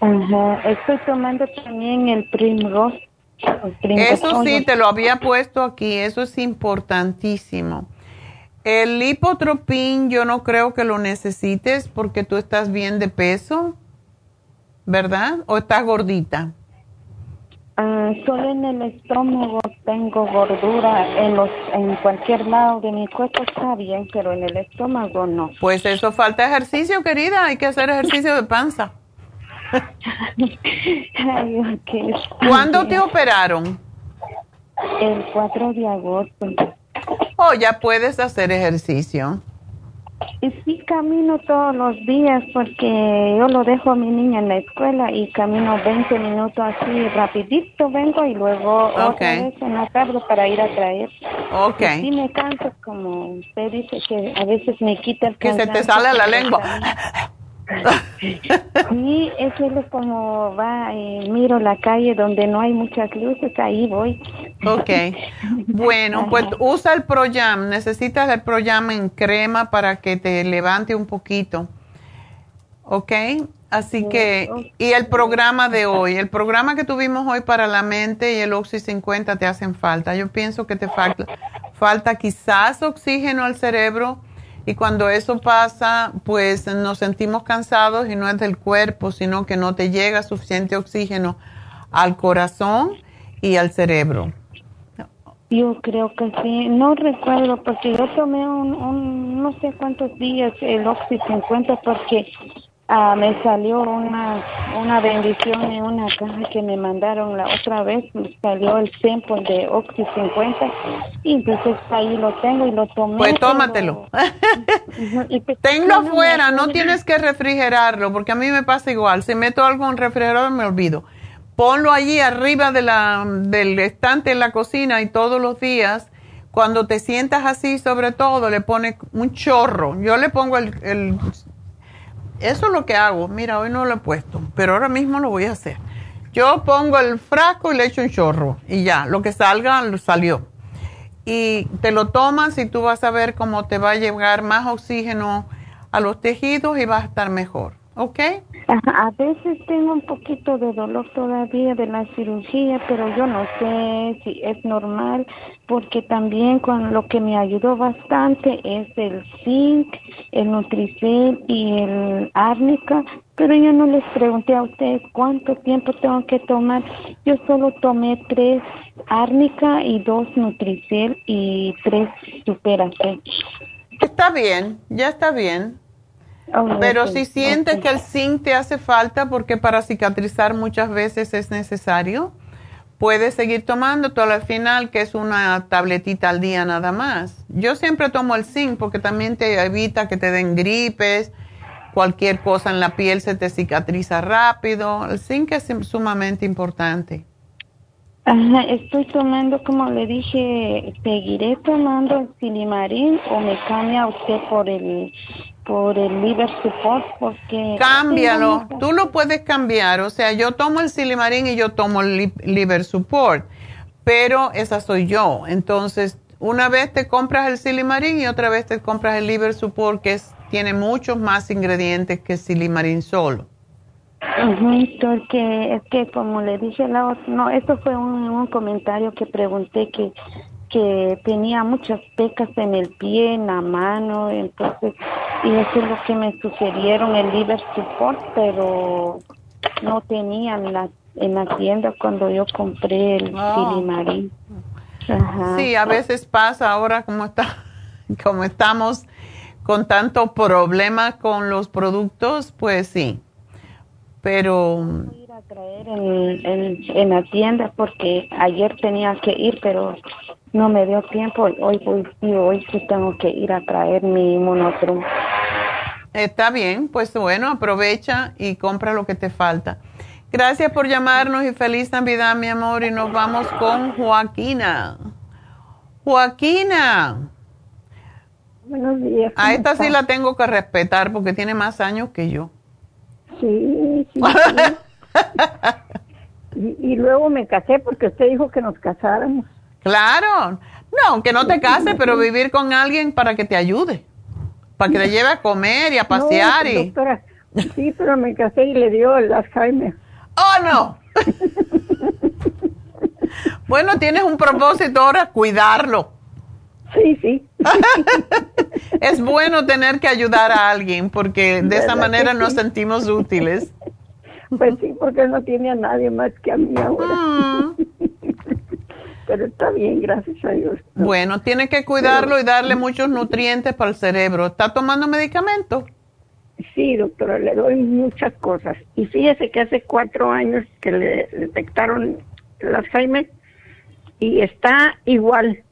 Ajá, estoy tomando también el Primrose. Eso sí, te lo había puesto aquí, eso es importantísimo. El lipotropín yo no creo que lo necesites porque tú estás bien de peso, ¿verdad? ¿O estás gordita? Ah, solo en el estómago tengo gordura, en los, en cualquier lado de mi cuerpo está bien, pero en el estómago no. Pues eso falta ejercicio, querida, hay que hacer ejercicio de panza. Ay. ¿Cuándo te operaron? El 4 de agosto. Oh, ya puedes hacer ejercicio. Y sí camino todos los días porque yo lo dejo a mi niña en la escuela y camino 20 minutos así rapidito vengo y luego Ok. otra vez en la tarde para ir a traer. Ok. Y sí me canso como usted dice que a veces me quita el Que se te sale la lengua. Sí, eso es como va, eh, miro la calle donde no hay muchas luces, ahí voy. Ok. Bueno, pues usa el Proyam. Necesitas el Proyam en crema para que te levante un poquito. Ok. Así que, y el programa de hoy, el programa que tuvimos hoy para la mente y el Oxy 50 te hacen falta. Yo pienso que te falta, falta quizás oxígeno al cerebro y cuando eso pasa, pues nos sentimos cansados y no es del cuerpo, sino que no te llega suficiente oxígeno al corazón y al cerebro. Yo creo que sí, no recuerdo porque yo tomé un, un no sé cuántos días el Oxy 50 porque ah, me salió una, una bendición en una caja que me mandaron la otra vez, me salió el sample de Oxy 50 y entonces ahí lo tengo y lo tomé. Pues tómatelo. Y pues, Tenlo no, afuera, no no. tienes que refrigerarlo, porque a mí me pasa igual. Si meto algo en el refrigerador me olvido. Ponlo allí arriba de la, del estante en la cocina y todos los días, cuando te sientas así, sobre todo, le pones un chorro. Yo le pongo el, el- Eso es lo que hago. Mira, hoy no lo he puesto, pero ahora mismo lo voy a hacer. Yo pongo el frasco y le echo un chorro y ya, lo que salga, lo salió y te lo tomas y tú vas a ver cómo te va a llegar más oxígeno a los tejidos y vas a estar mejor, ¿ok? A veces tengo un poquito de dolor todavía de la cirugía, pero yo no sé si es normal, porque también con lo que me ayudó bastante es el zinc, el Nutricel y el árnica, pero yo no les pregunté a ustedes cuánto tiempo tengo que tomar. Yo solo tomé tres árnica y dos Nutricel y tres Superacel. Está bien, ya está bien. Oh, Pero si sientes que el zinc te hace falta, porque para cicatrizar muchas veces es necesario, puedes seguir tomando todo al final, que es una tabletita al día nada más. Yo siempre tomo el zinc porque también te evita que te den gripes cualquier cosa en la piel se te cicatriza rápido. El zinc es sumamente importante. Ajá, estoy tomando, como le dije, seguiré tomando el silimarín o me cambia usted por el por el liver support porque cámbialo. tú lo puedes cambiar. O sea yo tomo el silimarín y yo tomo el liver support pero esa soy yo. Entonces una vez te compras el silimarín y otra vez te compras el liver support que tiene muchos más ingredientes que silimarín solo. Porque es que como le dije la otra, no, esto fue un, comentario que pregunté que que tenía muchas pecas en el pie, en la mano, entonces, y eso es lo que me sugirieron el liver support, pero no tenían en la, en la tienda cuando yo compré el oh. Sí, a veces pasa ahora como está, como estamos con tanto problema con los productos, pues sí. Pero ir a traer en, en, la tienda porque ayer tenía que ir pero no me dio tiempo hoy y hoy sí tengo que ir a traer mi monotrum está bien pues bueno aprovecha y compra lo que te falta. Gracias por llamarnos y feliz navidad mi amor y nos vamos con Joaquina. Joaquina. Buenos días a esta sí la tengo que respetar porque tiene más años que yo. Sí, sí. y, luego me casé porque usted dijo que nos casáramos. Claro. No, aunque no te cases, pero vivir con alguien para que te ayude. Para que te lleve a comer y a pasear. y... sí, pero me casé y le dio el Alzheimer. ¡Oh, no! bueno, tienes un propósito ahora, cuidarlo. Sí, sí. es bueno tener que ayudar a alguien porque de esa manera nos sentimos útiles. Pues sí, porque no tiene a nadie más que a mí ahora. Mm. Pero está bien, gracias a Dios. Bueno, tiene que cuidarlo y darle muchos nutrientes para el cerebro. ¿Está tomando medicamento? Sí, doctora, le doy muchas cosas. Y fíjese que hace cuatro años que le detectaron el Alzheimer y está igual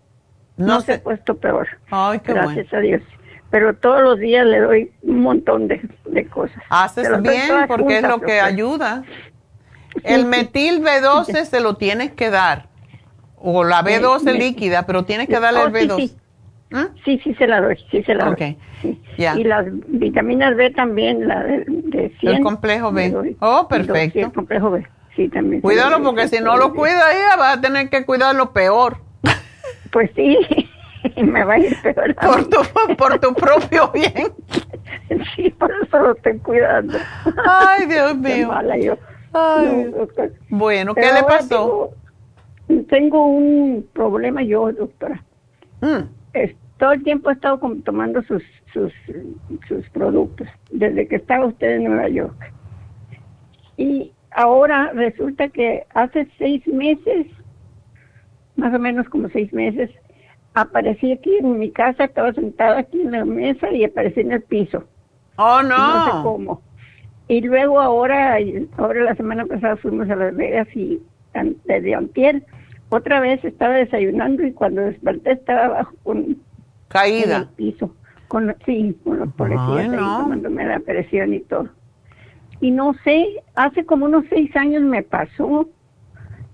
no, se ha puesto peor. Ay, qué Gracias a Dios. Pero todos los días le doy un montón de, cosas. Haces bien porque es lo que ayuda. El metil B12 se lo tienes que dar. O la B12 líquida, pero tienes que darle el B12. ¿Mm? Sí, sí, se la doy, sí se la doy. Y las vitaminas B también, la de, El complejo B. Oh, perfecto. Sí, el complejo B, sí, también. Cuídalo porque si no lo cuida ella vas a tener que cuidarlo peor. Pues sí, me va a ir peor. Por tu, por tu propio bien. Sí, por eso lo estoy cuidando. Ay, Dios mío. Mala yo. Ay. bueno, ¿qué le pasó? Tengo, un problema yo, doctora. Mm. todo el tiempo he estado tomando sus, sus, sus productos, desde que estaba usted en Nueva York. Y ahora resulta que hace seis meses más o menos como seis meses, aparecí aquí en mi casa, estaba sentada aquí en la mesa y aparecí en el piso. Oh, no. No sé cómo. Y luego ahora, ahora la semana pasada fuimos a Las Vegas y desde antier, otra vez estaba desayunando y cuando desperté estaba abajo con... Caída. En el piso. Con, sí, con los policías ahí tomándome la presión y todo. Y no sé, hace como unos seis años me pasó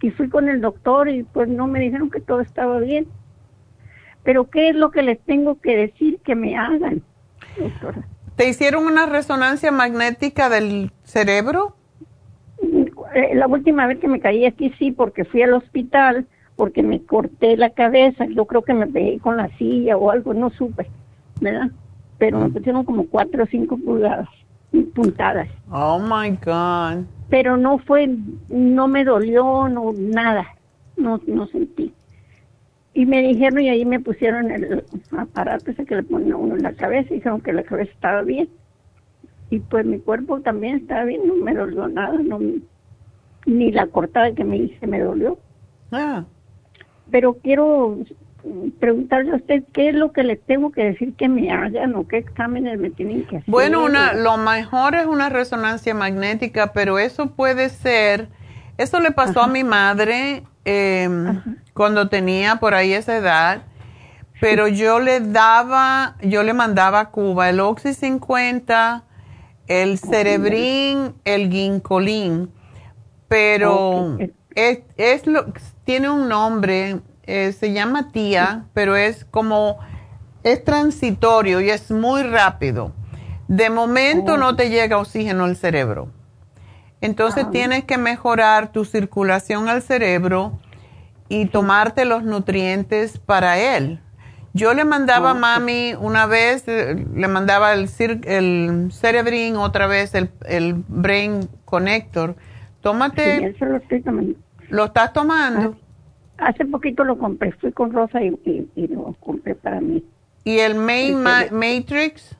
y fui con el doctor y pues no me dijeron que todo estaba bien. Pero ¿qué es lo que les tengo que decir que me hagan, doctora? ¿Te hicieron una resonancia magnética del cerebro? Eh, la última vez que me caí aquí sí, porque fui al hospital, porque me corté la cabeza, yo creo que me pegué con la silla o algo, no supe, ¿verdad? Pero me pusieron como cuatro o cinco pulgadas puntadas. Oh my God. Pero no fue, no me dolió, no, nada, no, no sentí. Y me dijeron, y ahí me pusieron el aparato ese que le pone a uno en la cabeza, y dijeron que la cabeza estaba bien. Y pues mi cuerpo también estaba bien, no me dolió nada, no, ni la cortada que me hice me dolió. Ah. Pero quiero preguntarle a usted qué es lo que le tengo que decir que me hagan o qué exámenes me tienen que hacer. Bueno, una, lo mejor es una resonancia magnética, pero eso puede ser, eso le pasó a mi madre em, cuando tenía por ahí esa edad, pero yo le daba, yo le mandaba a Cuba el Oxy 50, el cerebrín, el ginkolín, pero es, lo, tiene un nombre, eh, se llama tía, pero es como, es transitorio y es muy rápido. De momento no te llega oxígeno al cerebro. Entonces ah. tienes que mejorar tu circulación al cerebro y tomarte los nutrientes para él. Yo le mandaba a mami una vez, eh, le mandaba el, el Cerebrin, otra vez el, el Brain Connector. Tómate. Sí, eso lo estoy tomando. ¿Lo estás tomando? Hace poquito lo compré, fui con Rosa y, lo compré para mí. ¿Y el Main Matrix?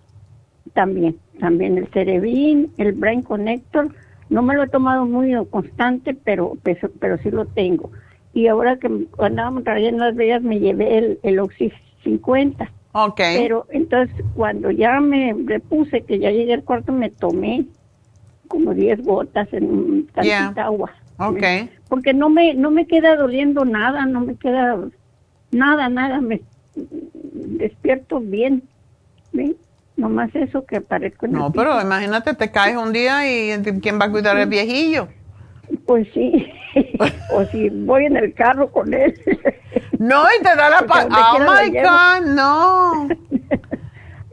También, también el Cerebrin, el Brain Connector. No me lo he tomado muy constante, pero, pero, sí lo tengo. Y ahora que andábamos trayendo las veas, me llevé el, el oxígeno 50. Ok. Pero entonces cuando ya me repuse, que ya llegué al cuarto, me tomé como 10 gotas en un tantita agua. Ok. Porque no me, no me queda doliendo nada, no me queda nada, nada, me despierto bien. ¿Ven? Nomás eso que parezco No, pero imagínate, te caes un día y ¿quién va a cuidar el viejillo? Pues sí, o si voy en el carro con él. No, y te da la. Oh my God, no.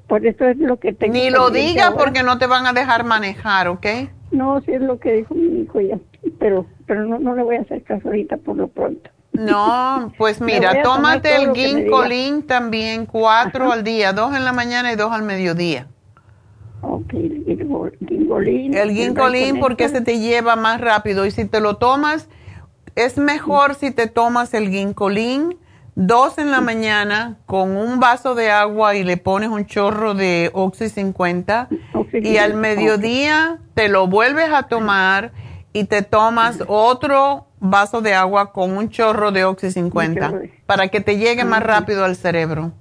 Por eso es lo que tengo. Ni lo digas porque no te van a dejar manejar, ¿ok? No, sí es lo que dijo mi hijo ya. Pero, pero no, no le voy a hacer caso ahorita por lo pronto. No, pues mira, tómate el ginkolín también, cuatro al día, dos en la mañana y dos al mediodía. Ok, el ginkolín. El ginkolín porque se te lleva más rápido y si te lo tomas es mejor si te tomas el ginkolín dos en la mañana con un vaso de agua y le pones un chorro de Oxy 50 y al mediodía te lo vuelves a tomar y te tomas otro vaso de agua con un chorro de Oxy 50 para que te llegue más rápido al cerebro.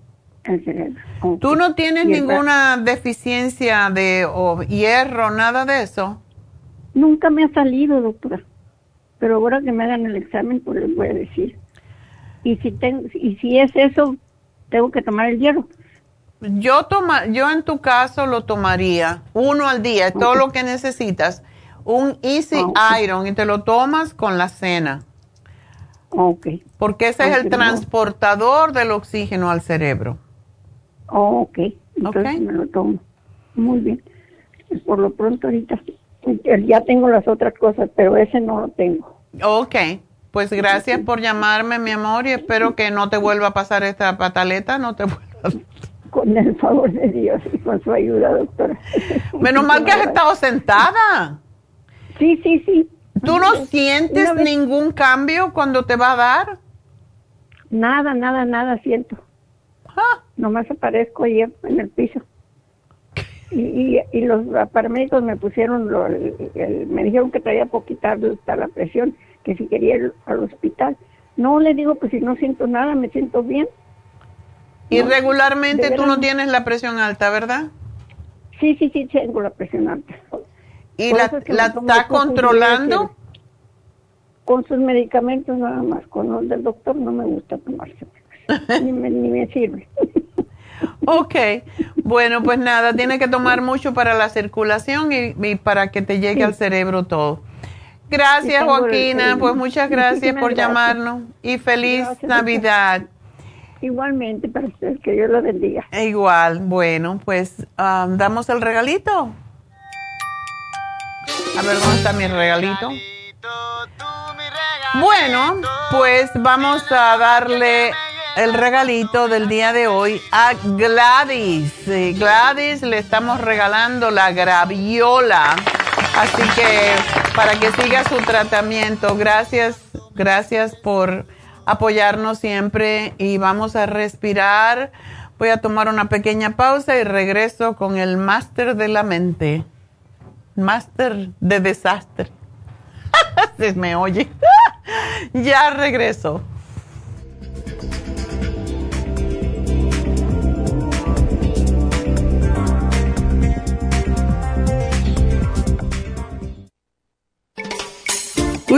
¿Tú no tienes ninguna deficiencia de hierro, nada de eso? Nunca me ha salido, doctora pero ahora que me hagan el examen, pues les voy a decir. Y si, tengo, y si es eso, tengo que tomar el hierro. Yo, toma, yo en tu caso lo tomaría uno al día, todo lo que necesitas. Un Easy ah, Iron y te lo tomas con la cena. Ok. Porque ese es el transportador del oxígeno al cerebro. ok. Entonces me lo tomo. Muy bien. Por lo pronto ahorita ya tengo las otras cosas, pero ese no lo tengo. Ok, pues gracias por llamarme, mi amor, y espero que no te vuelva a pasar esta pataleta, no te vuelva Con el favor de Dios y con su ayuda, doctora. Menos mal que has estado sentada. Sí, sí, sí. ¿Tú no sientes ningún cambio cuando te va a dar? Nada, nada, nada siento. Ah. Nomás aparezco ahí en el piso y, y, los paramédicos me pusieron, me dijeron que traía poquita la presión, que si quería ir al hospital. No, le digo, pues si no siento nada, me siento bien. Y regularmente tú no tienes la presión alta, ¿verdad? Sí, sí, sí, tengo la presión alta. ¿Y la, la está controlando? Con sus medicamentos nada más, con los del doctor no me gusta tomarse, ni, ni me sirve. Ok, bueno, pues nada, tiene que tomar mucho para la circulación y, para que te llegue al cerebro todo. Gracias, Joaquina, pues muchas gracias por llamarnos y feliz Navidad. Igualmente para usted, que Dios lo bendiga. Igual, bueno, pues um, damos el regalito. A ver, ¿dónde está mi regalito? Bueno, pues vamos a darle el regalito del día de hoy a Gladys. Gladys le estamos regalando la graviola. Así que para que siga su tratamiento, gracias, gracias por apoyarnos siempre y vamos a respirar. Voy a tomar una pequeña pausa y regreso con el máster de la mente. Máster de desastre. Se me oye. ya regreso.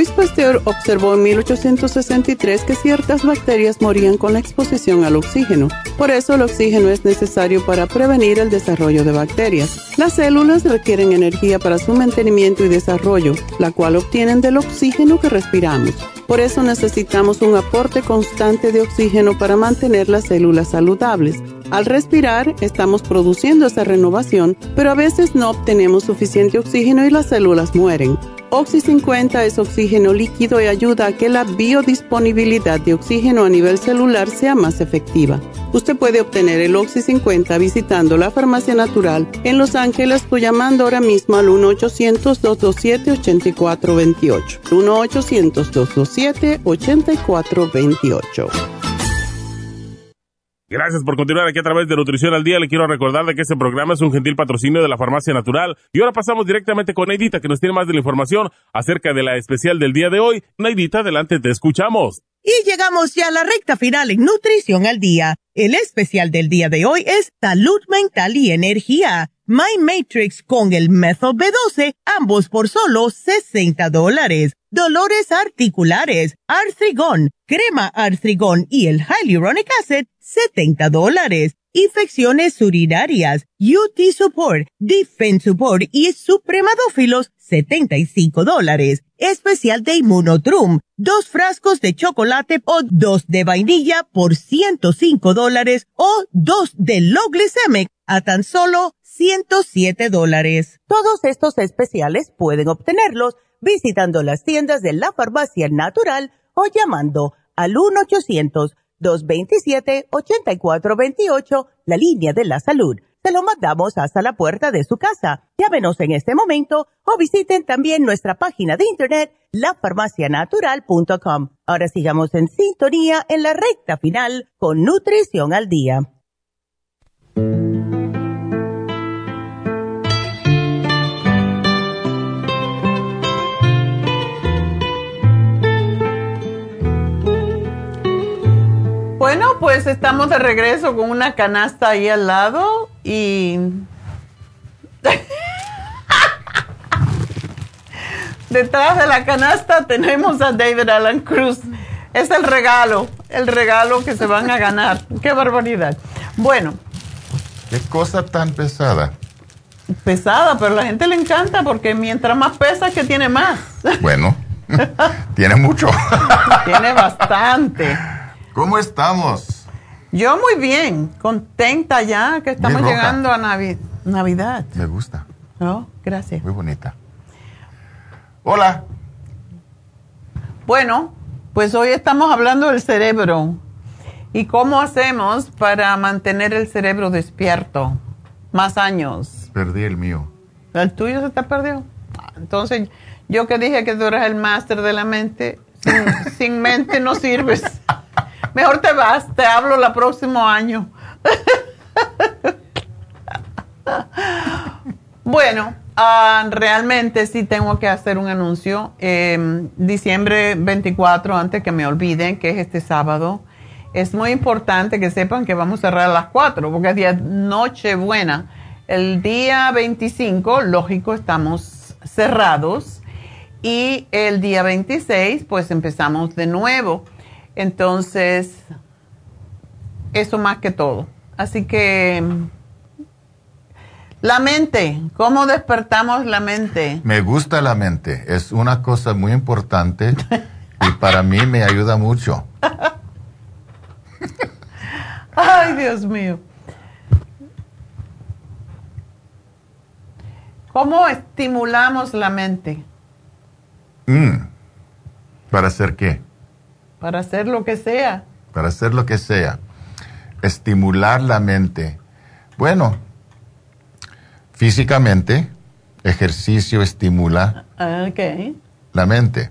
Pasteur observó en 1863 que ciertas bacterias morían con la exposición al oxígeno. Por eso el oxígeno es necesario para prevenir el desarrollo de bacterias. Las células requieren energía para su mantenimiento y desarrollo, la cual obtienen del oxígeno que respiramos. Por eso necesitamos un aporte constante de oxígeno para mantener las células saludables. Al respirar, estamos produciendo esa renovación, pero a veces no obtenemos suficiente oxígeno y las células mueren. Oxy 50 es oxígeno líquido y ayuda a que la biodisponibilidad de oxígeno a nivel celular sea más efectiva. Usted puede obtener el Oxy 50 visitando la farmacia natural en Los Ángeles o llamando ahora mismo al 1-800-227-8428. 1-800-227-8428. Gracias por continuar aquí a través de Nutrición al Día. Le quiero recordar de que este programa es un gentil patrocinio de la Farmacia Natural. Y ahora pasamos directamente con Neidita, que nos tiene más de la información acerca de la especial del día de hoy. Neidita, adelante, te escuchamos. Y llegamos ya a la recta final en Nutrición al Día. El especial del día de hoy es Salud Mental y Energía. My Matrix con el Methyl B12, ambos por solo 60 dólares. Dolores articulares, Artrigón, crema Artrigón y el Hyaluronic Acid, 70 dólares. Infecciones urinarias, UT Support, Defense Support y Supremadófilos, 75 dólares. Especial de Immunotrum, dos frascos de chocolate o dos de vainilla por 105 dólares o dos de Low Glycemic a tan solo 107 dólares. Todos estos especiales pueden obtenerlos visitando las tiendas de la farmacia natural o llamando al 1 800 227-8428, la línea de la salud. Se lo mandamos hasta la puerta de su casa. Llámenos en este momento o visiten también nuestra página de internet, lafarmacianatural.com. Ahora sigamos en sintonía en la recta final con Nutrición al Día. Bueno, pues estamos de regreso con una canasta ahí al lado y... Detrás de la canasta tenemos a David Alan Cruz. Es el regalo, el regalo que se van a ganar. Qué barbaridad. Bueno. Qué cosa tan pesada. Pesada, pero a la gente le encanta porque mientras más pesa que tiene más. Bueno, tiene mucho. tiene bastante. ¿Cómo estamos? Yo muy bien, contenta ya que estamos llegando a Navidad. Me gusta. Oh, gracias. Muy bonita. Hola. Bueno, pues hoy estamos hablando del cerebro y cómo hacemos para mantener el cerebro despierto más años. Perdí el mío. ¿El tuyo se te perdió? Entonces, yo que dije que tú eras el máster de la mente, sin, sin mente no sirves. Mejor te vas, te hablo el próximo año. bueno, ah, realmente sí tengo que hacer un anuncio. Em, diciembre 24, antes que me olviden, que es este sábado. Es muy importante que sepan que vamos a cerrar a las 4, porque es día noche buena. El día 25, lógico, estamos cerrados. Y el día 26, pues empezamos de nuevo. Entonces, eso más que todo. Así que, la mente, ¿cómo despertamos la mente? Me gusta la mente, es una cosa muy importante y para mí me ayuda mucho. Ay, Dios mío. ¿Cómo estimulamos la mente? Mm. ¿Para hacer qué? Para hacer lo que sea. Para hacer lo que sea. Estimular la mente. Bueno, físicamente, ejercicio estimula la mente.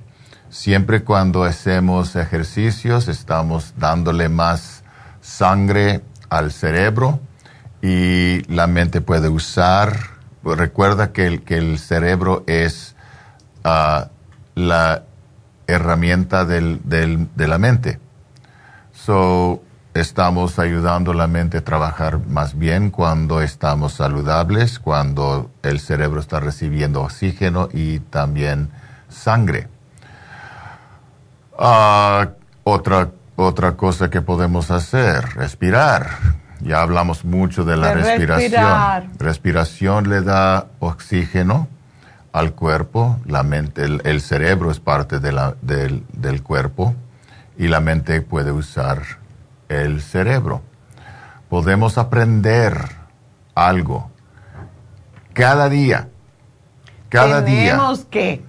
Siempre cuando hacemos ejercicios estamos dándole más sangre al cerebro y la mente puede usar. Recuerda que el, que el cerebro es ah, la herramienta del, de la mente. So, estamos ayudando a la mente a trabajar más bien cuando estamos saludables, cuando el cerebro está recibiendo oxígeno y también sangre. Ah, otra, otra cosa que podemos hacer, respirar. Ya hablamos mucho de la respiración. Respiración le da oxígeno al cuerpo, la mente, el, cerebro es parte de la, del, del cuerpo y la mente puede usar el cerebro. Podemos aprender algo cada día. Cada día. Tenemos que.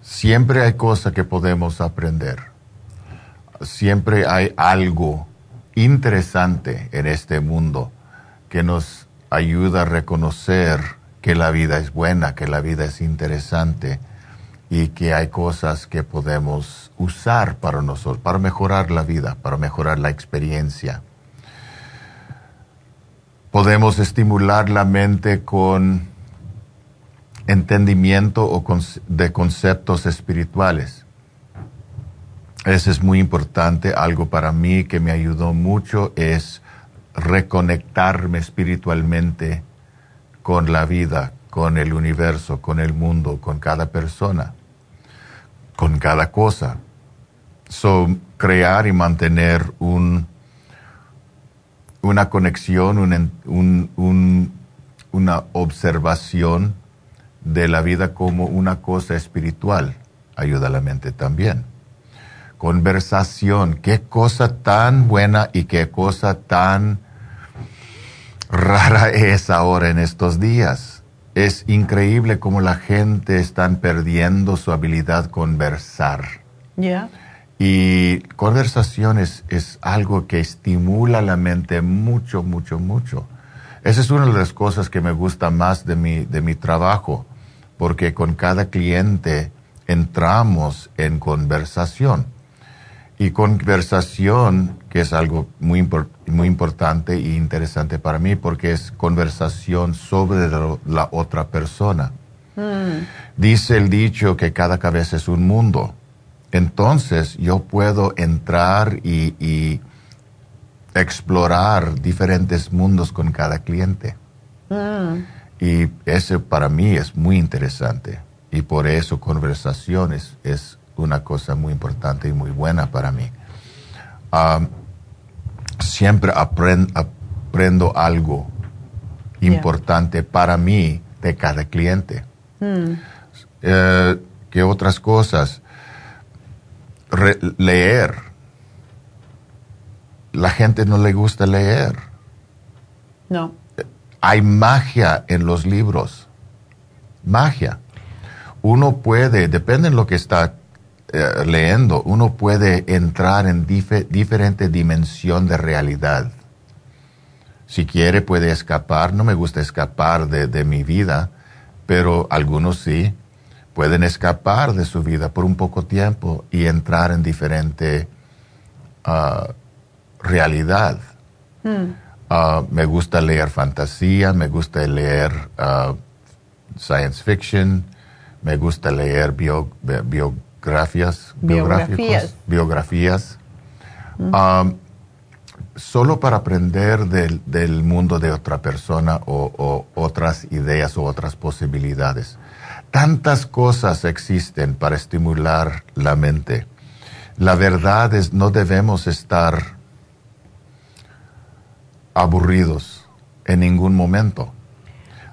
Siempre hay cosas que podemos aprender. Siempre hay algo interesante en este mundo que nos ayuda a reconocer que la vida es buena, que la vida es interesante y que hay cosas que podemos usar para nosotros, para mejorar la vida, para mejorar la experiencia. Podemos estimular la mente con entendimiento o de conceptos espirituales. Eso es muy importante. Algo para mí que me ayudó mucho es reconectarme espiritualmente con la vida, con el universo, con el mundo, con cada persona, con cada cosa. So, crear y mantener un, una conexión, una observación de la vida como una cosa espiritual ayuda a la mente también. Conversación, qué cosa tan buena y qué cosa tan rara es ahora en estos días. Es increíble cómo la gente está perdiendo su habilidad conversar. Y conversación es, es, algo que estimula la mente mucho, mucho, mucho. Esa es una de las cosas que me gusta más de mi, de mi trabajo, porque con cada cliente entramos en conversación. Y conversación, que es algo muy, muy importante e interesante para mí, porque es conversación sobre la otra persona. Hmm. Dice el dicho que cada cabeza es un mundo. Entonces yo puedo entrar y, y explorar diferentes mundos con cada cliente. Hmm. Y eso para mí es muy interesante. Y por eso conversaciones es una cosa muy importante y muy buena para mí. Siempre aprendo algo importante para mí de cada cliente. Hmm. Eh, ¿Qué otras cosas? leer. La gente no le gusta leer. No. Hay magia en los libros. Magia. Uno puede, depende de lo que está eh, leyendo, uno puede entrar en diferente dimensión de realidad. Si quiere puede escapar, no me gusta escapar de, mi vida, pero algunos sí, pueden escapar de su vida por un poco tiempo y entrar en diferente ah, realidad. Hmm. Ah, me gusta leer fantasía, me gusta leer ah, science fiction, me gusta leer biografías, biografías, biografías. Um, solo para aprender del, mundo de otra persona o, otras ideas o otras posibilidades. Tantas cosas existen para estimular la mente. La verdad es no debemos estar aburridos en ningún momento.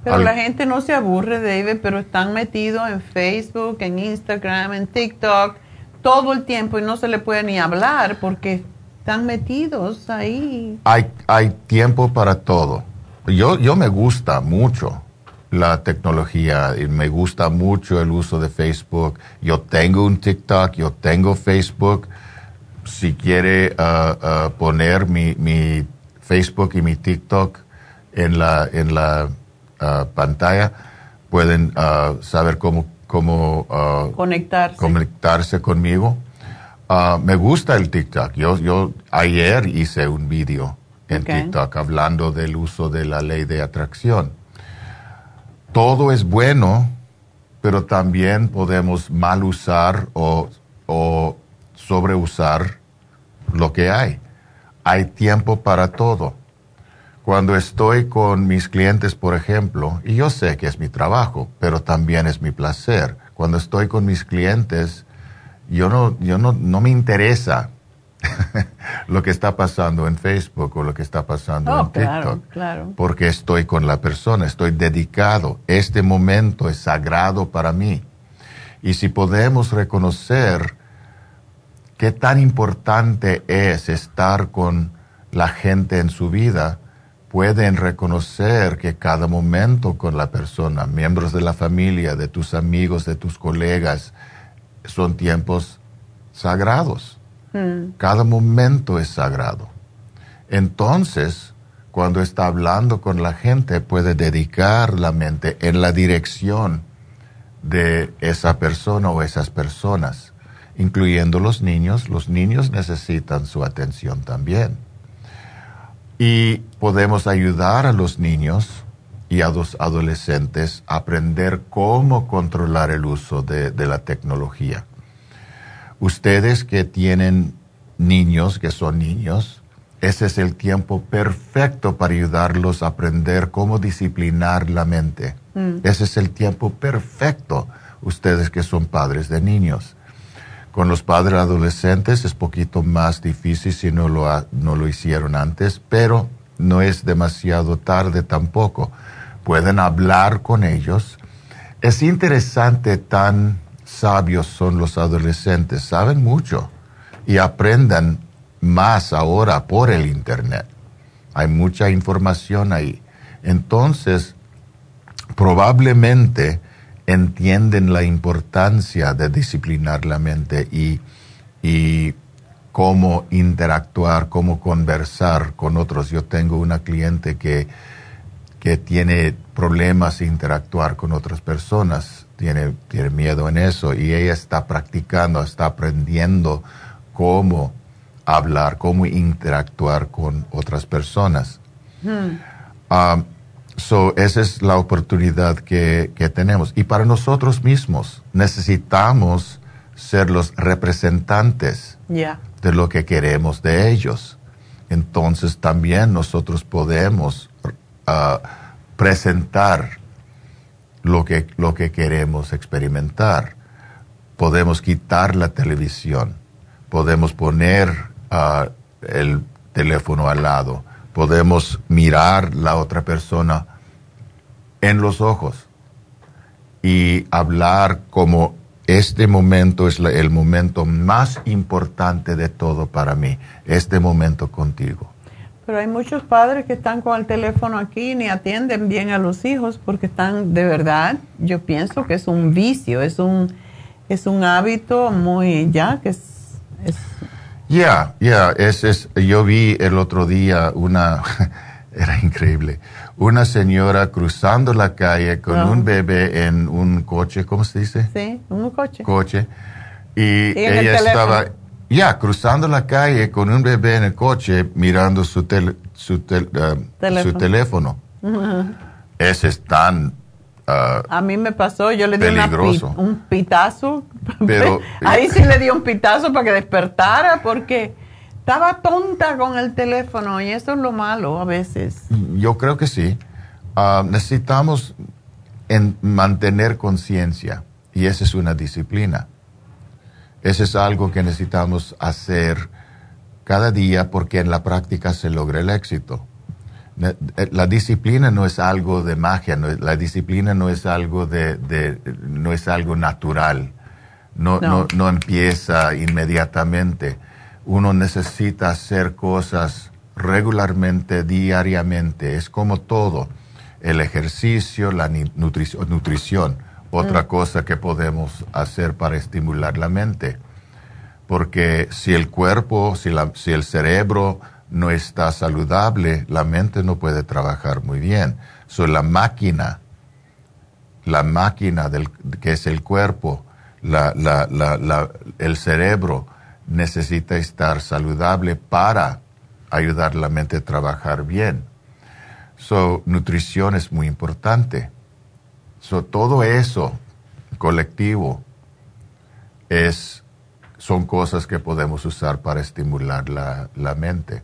Pero la gente no se aburre, David, pero están metidos en Facebook, en Instagram, en TikTok todo el tiempo y no se le puede ni hablar porque están metidos ahí. Hay, hay tiempo para todo. Yo, yo me gusta mucho la tecnología y me gusta mucho el uso de Facebook. Yo tengo un TikTok, yo tengo Facebook. Si quiere uh, uh, poner mi, mi Facebook y mi TikTok en la, en la uh, pantalla, pueden uh, saber cómo, cómo uh, conectarse. conectarse conmigo. me gusta el TikTok. Yo, yo ayer hice un video en TikTok hablando del uso de la ley de atracción. Todo es bueno, pero también podemos mal usar o, o sobreusar lo que hay hay tiempo para todo. Cuando estoy con mis clientes, por ejemplo, y yo sé que es mi trabajo, pero también es mi placer, cuando estoy con mis clientes, yo no, yo no, no me interesa lo que está pasando en Facebook o lo que está pasando oh, en TikTok. Porque estoy con la persona, estoy dedicado. Este momento es sagrado para mí. Y si podemos reconocer qué tan importante es estar con la gente en su vida, pueden reconocer que cada momento con la persona, miembros de la familia, de tus amigos, de tus colegas, son tiempos sagrados. Hmm. Cada momento es sagrado. Entonces, cuando está hablando con la gente, puede dedicar la mente en la dirección de esa persona o esas personas, incluyendo los niños. Los niños necesitan su atención también. Y podemos ayudar a los niños y a los adolescentes a aprender cómo controlar el uso de, de la tecnología. Ustedes que tienen niños, que son niños, ese es el tiempo perfecto para ayudarlos a aprender cómo disciplinar la mente. Mm. Ese es el tiempo perfecto, ustedes que son padres de niños. Con los padres adolescentes es poquito más difícil si no lo, no lo hicieron antes, pero no es demasiado tarde tampoco. Pueden hablar con ellos. Es interesante, tan sabios son los adolescentes, saben mucho y aprendan más ahora por el Internet. Hay mucha información ahí. Entonces, probablemente entienden la importancia de disciplinar la mente y, cómo interactuar, cómo conversar con otros. Yo tengo una cliente que, que tiene problemas de interactuar con otras personas, tiene, tiene miedo en eso y ella está practicando, está aprendiendo cómo hablar, cómo interactuar con otras personas. Hmm. Ah, So, esa es la oportunidad que, tenemos. Y para nosotros mismos necesitamos ser los representantes de lo que queremos de ellos. Entonces también nosotros podemos uh, presentar lo que, lo que queremos experimentar. Podemos quitar la televisión, podemos poner uh, el teléfono al lado podemos mirar la otra persona en los ojos y hablar como este momento es el momento más importante de todo para mí, este momento contigo. Pero hay muchos padres que están con el teléfono aquí y ni atienden bien a los hijos porque están de verdad, yo pienso que es un vicio, es un, es un hábito muy ya que es ya, ya, es, yo vi el otro día una, era increíble, una señora cruzando la calle con un bebé en un coche, ¿cómo se dice? Sí, un coche. Coche. Y, ella estaba, ya, cruzando la calle con un bebé en el coche mirando su, su, uh, su teléfono. Ese es tan A mí me pasó, yo le di un pitazo. Pero, Ahí sí le di un pitazo para que despertara porque estaba tonta con el teléfono y eso es lo malo a veces. Yo creo que sí. Ah, necesitamos en mantener conciencia y esa es una disciplina. Eso es algo que necesitamos hacer cada día porque en la práctica se logra el éxito. Eh, la disciplina no es algo de magia, la disciplina no es algo de, no es algo natural, no, no. no, empieza inmediatamente. Uno necesita hacer cosas regularmente, diariamente. Es como todo, el ejercicio, la nutrición, otra mm. cosa que podemos hacer para estimular la mente. Porque si el cuerpo, si, la, si el cerebro no está saludable, la mente no puede trabajar muy bien. So, la máquina, la máquina del, que es el cuerpo, la, la, la, el cerebro, necesita estar saludable para ayudar a la mente a trabajar bien. So, nutrición es muy importante. So, todo eso colectivo es, son cosas que podemos usar para estimular la, la mente.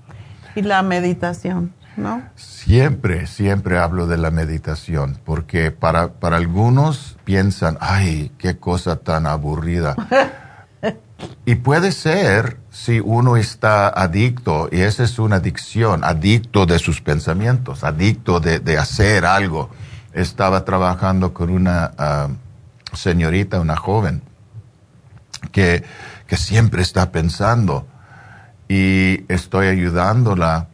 Y la meditación, ¿no? Siempre, siempre hablo de la meditación, porque para, para algunos piensan, ay, qué cosa tan aburrida. y puede ser si uno está adicto, y esa es una adicción, adicto de sus pensamientos, adicto de, hacer algo. Estaba trabajando con una ah, señorita, una joven, que, que siempre está pensando y estoy ayudándola a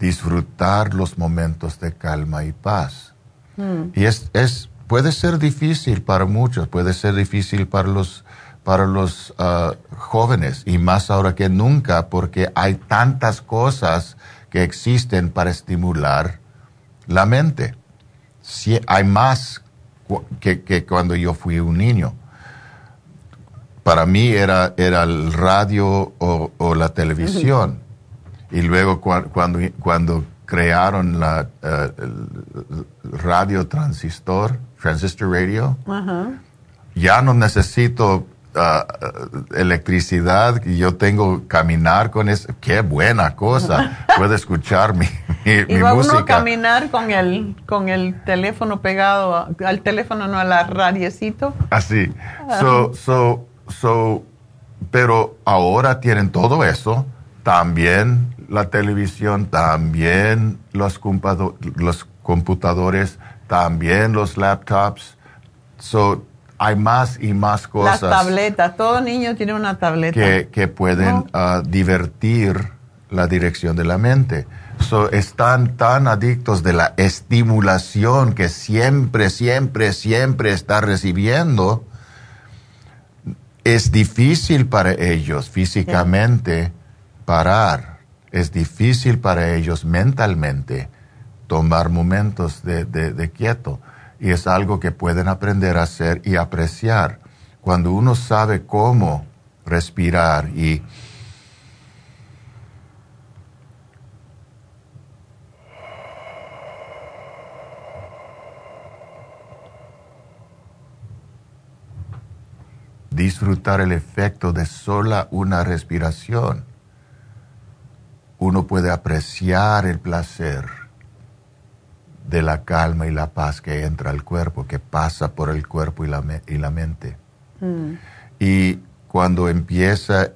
disfrutar los momentos de calma y paz. Hmm. Y es, es, puede ser difícil para muchos, puede ser difícil para los para los ah, jóvenes y más ahora que nunca porque hay tantas cosas que existen para estimular la mente. Si, hay más que, cuando yo fui un niño. Para mí era, era el radio o, la televisión. Y luego cuando, cuando crearon la ah, radio transistor, transistor radio, ya no necesito uh, electricidad yo tengo caminar con eso. Qué buena cosa. Puedo escuchar mi, mi, y va uno a caminar con el, con el teléfono pegado al teléfono, no a la radiecito. Así. So, so, so, pero ahora tienen todo eso. También la televisión, también los, los computadores, también los laptops. So, hay más y más cosas. Las tabletas, todo niño tiene una tableta. Que, pueden ah, divertir la dirección de la mente. están tan adictos de la estimulación que siempre, siempre, siempre está recibiendo. Es difícil para ellos físicamente parar. Es difícil para ellos mentalmente tomar momentos de quieto y es algo que pueden aprender a hacer y apreciar. Cuando uno sabe cómo respirar y disfrutar el efecto de sola una respiración, uno puede apreciar el placer de la calma y la paz que entra al cuerpo, que pasa por el cuerpo y la, y la mente. Mm. Y cuando empieza a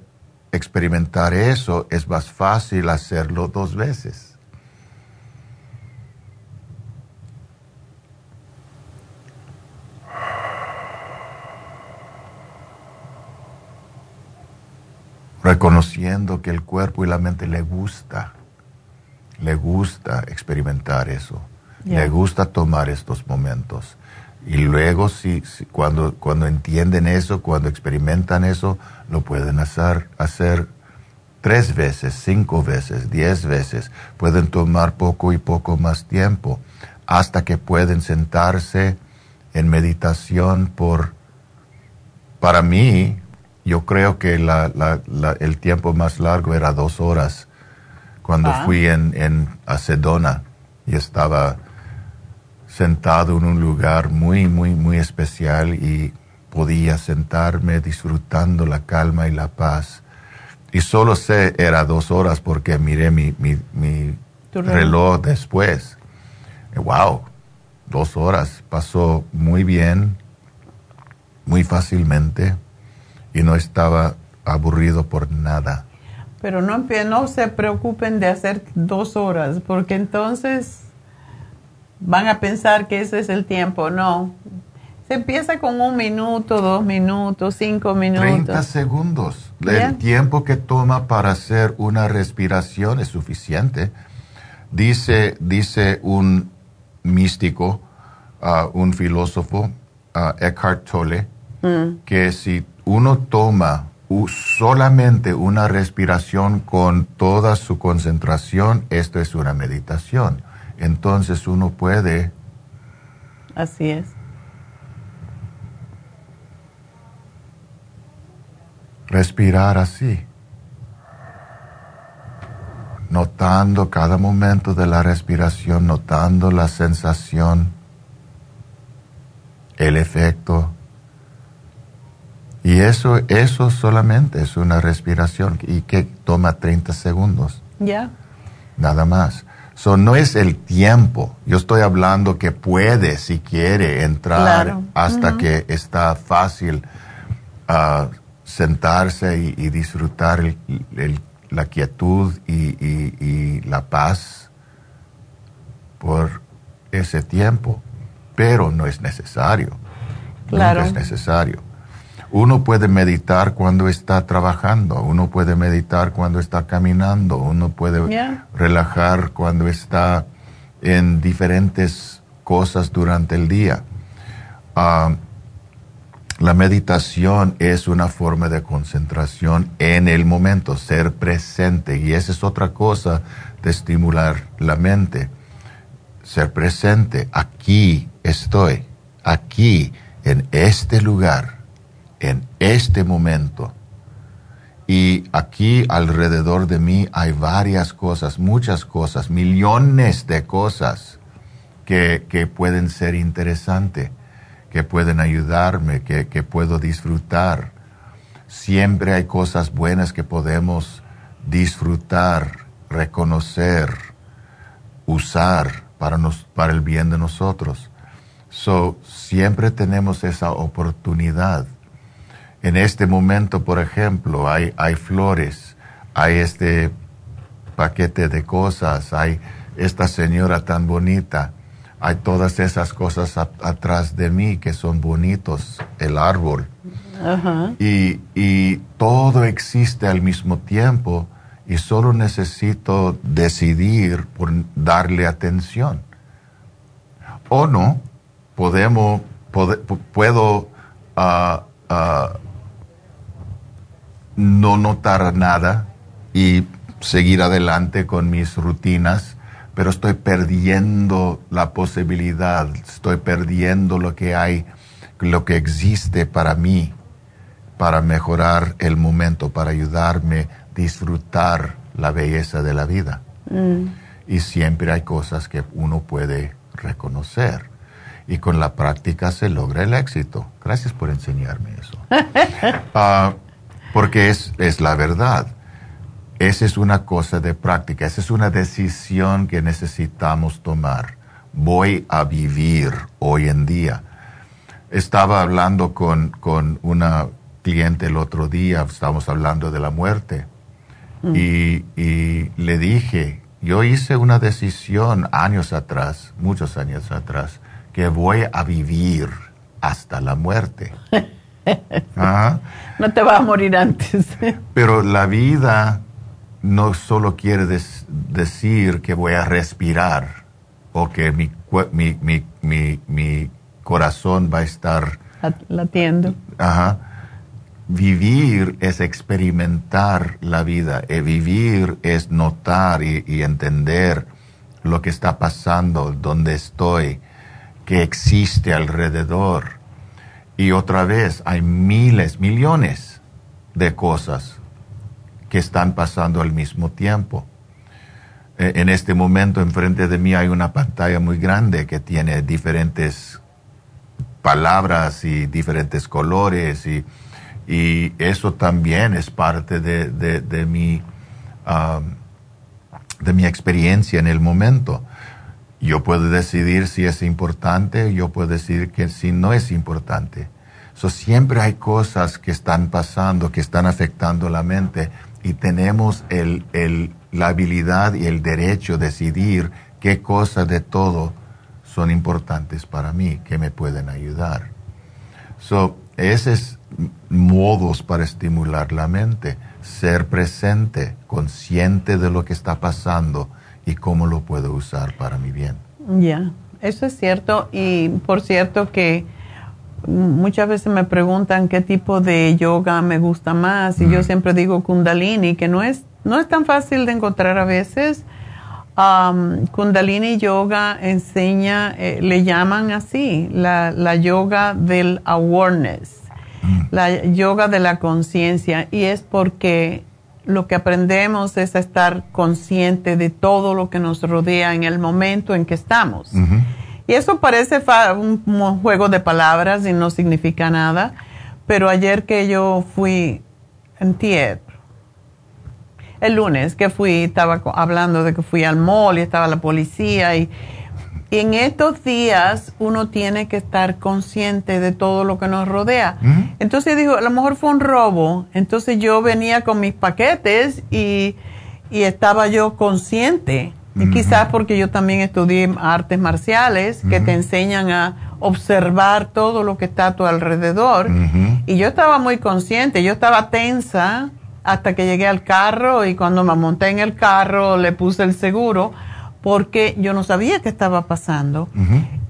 experimentar eso, es más fácil hacerlo dos veces. Reconociendo que el cuerpo y la mente le gusta, le gusta experimentar eso. Le gusta tomar estos momentos. Y luego, si, cuando, cuando entienden eso, cuando experimentan eso, lo pueden hacer, hacer tres veces, cinco veces, diez veces. Pueden tomar poco y poco más tiempo, hasta que pueden sentarse en meditación por, para mí, yo creo que la, el tiempo más largo era dos horas, cuando ah. fui en, en a Sedona y estaba sentado en un lugar muy, muy, muy especial y podía sentarme disfrutando la calma y la paz. Y solo sé, era dos horas porque miré mi, mi, mi reloj después. wow, dos horas. Pasó muy bien, muy fácilmente y no estaba aburrido por nada. Pero no, no se preocupen de hacer dos horas, porque entonces van a pensar que ese es el tiempo. No. Se empieza con un minuto, dos minutos, cinco minutos. 30 segundos. El tiempo que toma para hacer una respiración es suficiente. Dice, dice un místico, uh, un filósofo, uh, Eckhart Tolle, mm. que si uno toma solamente una respiración con toda su concentración, esto es una meditación entonces uno puede... Así es. Respirar así, notando cada momento de la respiración, notando la sensación, el efecto. Y eso, eso solamente es una respiración y que toma 30 segundos. Ya. Nada más no es el tiempo. Yo estoy hablando que puede, si quiere, entrar hasta que está fácil uh, sentarse y, disfrutar la quietud y, la paz por ese tiempo, pero no es necesario. Claro. No es necesario. Uno puede meditar cuando está trabajando, uno puede meditar cuando está caminando, uno puede relajar cuando está en diferentes cosas durante el día. Ah, la meditación es una forma de concentración en el momento, ser presente, y esa es otra cosa de estimular la mente. Ser presente, aquí estoy, aquí, en este lugar en este momento. Y aquí alrededor de mí hay varias cosas, muchas cosas, millones de cosas que, pueden ser interesantes, que pueden ayudarme, que, que puedo disfrutar. Siempre hay cosas buenas que podemos disfrutar, reconocer, usar para, nos, para el bien de nosotros. So, siempre tenemos esa oportunidad en este momento, por ejemplo, hay, hay flores, hay este paquete de cosas, hay esta señora tan bonita, hay todas esas cosas atrás de mí que son bonitos, el árbol. y, y, todo existe al mismo tiempo y solo necesito decidir por darle atención. O no, podemos, puedo uh, no notar nada y seguir adelante con mis rutinas, pero estoy perdiendo la posibilidad, estoy perdiendo lo que hay, lo que existe para mí, para mejorar el momento, para ayudarme a disfrutar la belleza de la vida. Mm. Y siempre hay cosas que uno puede reconocer. Y con la práctica se logra el éxito. Gracias por enseñarme eso. Ah, porque es, es la verdad. Esa es una cosa de práctica, esa es una decisión que necesitamos tomar. Voy a vivir hoy en día. Estaba hablando con, con una cliente el otro día, estábamos hablando de la muerte, mm. y, y le dije, yo hice una decisión años atrás, muchos años atrás, que voy a vivir hasta la muerte. No te vas a morir antes. Pero la vida no solo quiere decir que voy a respirar o que mi, mi, corazón va a estar latiendo. Vivir es experimentar la vida. Y vivir es notar y, y entender lo que está pasando, dónde estoy, que existe alrededor y otra vez hay miles, millones de cosas que están pasando al mismo tiempo. E, en este momento enfrente de mí hay una pantalla muy grande que tiene diferentes palabras y diferentes colores y, eso también es parte de, mi, de mi experiencia en el momento. Yo puedo decidir si es importante, yo puedo decidir que si no es importante. So, siempre hay cosas que están pasando, que están afectando la mente y tenemos el, el, la habilidad y el derecho de decidir qué cosas de todo son importantes para mí, que me pueden ayudar. So, esos modos para estimular la mente, ser presente, consciente de lo que está pasando y cómo lo puedo usar para mi bien. Ya, eso es cierto. Y por cierto que muchas veces me preguntan qué tipo de yoga me gusta más y yo siempre digo kundalini, que no es, no es tan fácil de encontrar a veces. Um, kundalini yoga enseña, eh, le llaman así, la, la yoga del awareness, la yoga de la conciencia y es porque lo que aprendemos es a estar consciente de todo lo que nos rodea en el momento en que estamos. Y eso parece un, juego de palabras y no significa nada, pero ayer que yo fui en Tiet, el lunes que fui, estaba hablando de que fui al mall y estaba la policía y Y en estos días uno tiene que estar consciente de todo lo que nos rodea. Entonces dijo, a lo mejor fue un robo. Entonces yo venía con mis paquetes y, estaba yo consciente. Y quizás porque yo también estudié artes marciales que te enseñan a observar todo lo que está a tu alrededor. Y yo estaba muy consciente, yo estaba tensa hasta que llegué al carro y cuando me monté en el carro le puse el seguro porque yo no sabía qué estaba pasando.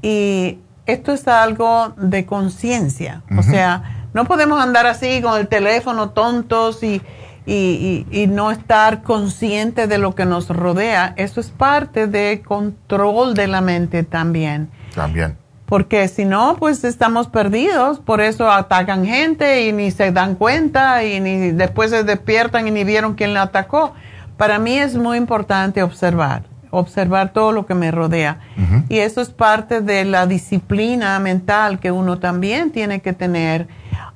Y esto es algo de conciencia. O sea, no podemos andar así con el teléfono tontos y, y, y, no estar conscientes de lo que nos rodea. Eso es parte de control de la mente también. También. Porque si no, pues estamos perdidos. Por eso atacan gente y ni se dan cuenta y ni después se despiertan y ni vieron quién la atacó. Para mí es muy importante observar observar todo lo que me rodea. Y eso es parte de la disciplina mental que uno también tiene que tener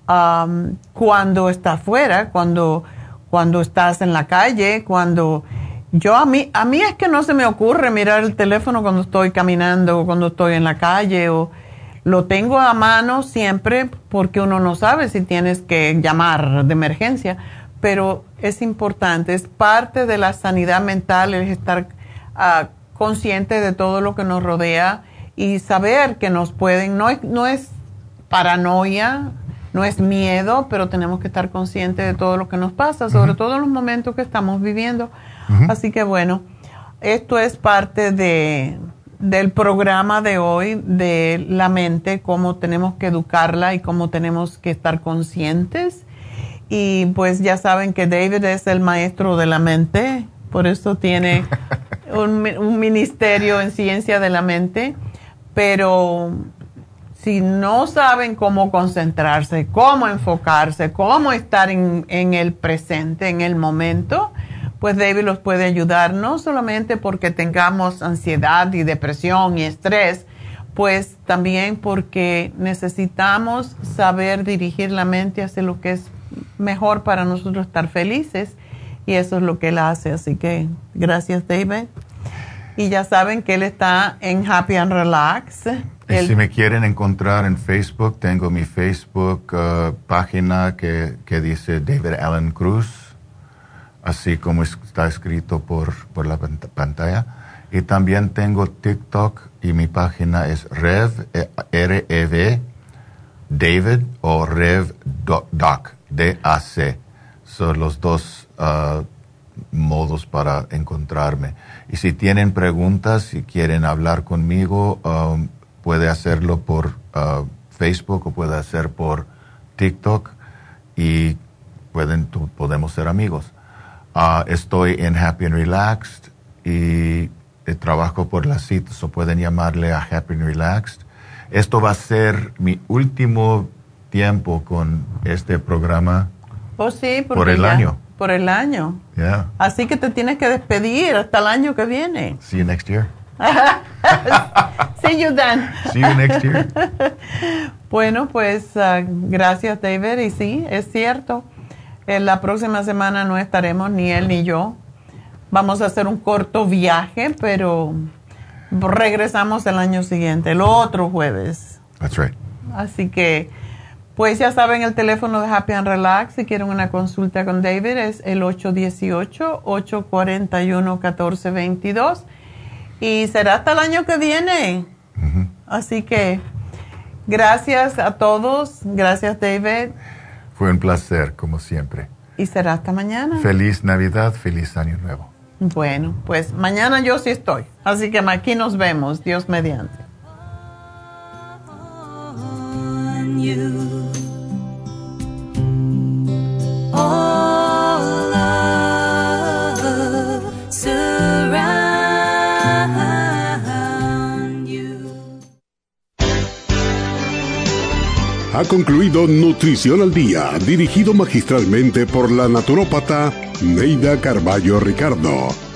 um, cuando está afuera, cuando, cuando estás en la calle, cuando... Yo a mí, a mí es que no se me ocurre mirar el teléfono cuando estoy caminando o cuando estoy en la calle o lo tengo a mano siempre porque uno no sabe si tienes que llamar de emergencia, pero es importante, es parte de la sanidad mental el estar consciente de todo lo que nos rodea y saber que nos pueden, no es, no es paranoia, no es miedo, pero tenemos que estar conscientes de todo lo que nos pasa, sobre todo en los momentos que estamos viviendo. Así que bueno, esto es parte de, del programa de hoy de la mente, cómo tenemos que educarla y cómo tenemos que estar conscientes. Y pues ya saben que David es el maestro de la mente, por eso tiene un, ministerio en ciencia de la mente, pero si no saben cómo concentrarse, cómo enfocarse, cómo estar en, el presente, en el momento, pues David los puede ayudar, no solamente porque tengamos ansiedad y depresión y estrés, pues también porque necesitamos saber dirigir la mente hacia lo que es mejor para nosotros estar felices y eso es lo que él hace. Así que gracias David. Y ya saben que él está en Happy and Relax. si me quieren encontrar en Facebook, tengo mi Facebook uh, página que, que, dice David Allen Cruz, así como está escrito por, por la pantalla. Y también tengo TikTok y mi página es Rev, e, R-E-V, David o Rev Doc, D-A-C. Son los dos uh, modos para encontrarme. Y si tienen preguntas, si quieren hablar conmigo, um, puede hacerlo por uh, Facebook o puede hacer por TikTok y pueden, podemos ser amigos. Uh, estoy en Happy and Relaxed y eh, trabajo por las citas o pueden llamarle a Happy and Relaxed. Esto va a ser mi último tiempo con este programa oh, sí, por el año por el año. Así que te tienes que despedir hasta el año que viene. See you next year. See you then. See you next year. bueno, pues ah, gracias David. Y sí, es cierto. En la próxima semana no estaremos ni él ni yo. Vamos a hacer un corto viaje, pero regresamos el año siguiente, el otro jueves. That's right. Así que pues ya saben, el teléfono de Happy and Relax, si quieren una consulta con David, es el 818-841-1422. Y será hasta el año que viene. Así que gracias a todos. Gracias, David. Fue un placer, como siempre. Y será hasta mañana. Feliz Navidad, feliz Año Nuevo. Bueno, pues mañana yo sí estoy. Así que aquí nos vemos, Dios mediante. Ha concluido Nutrición al Día, dirigido magistralmente por la naturópata Neida Carballo Ricardo.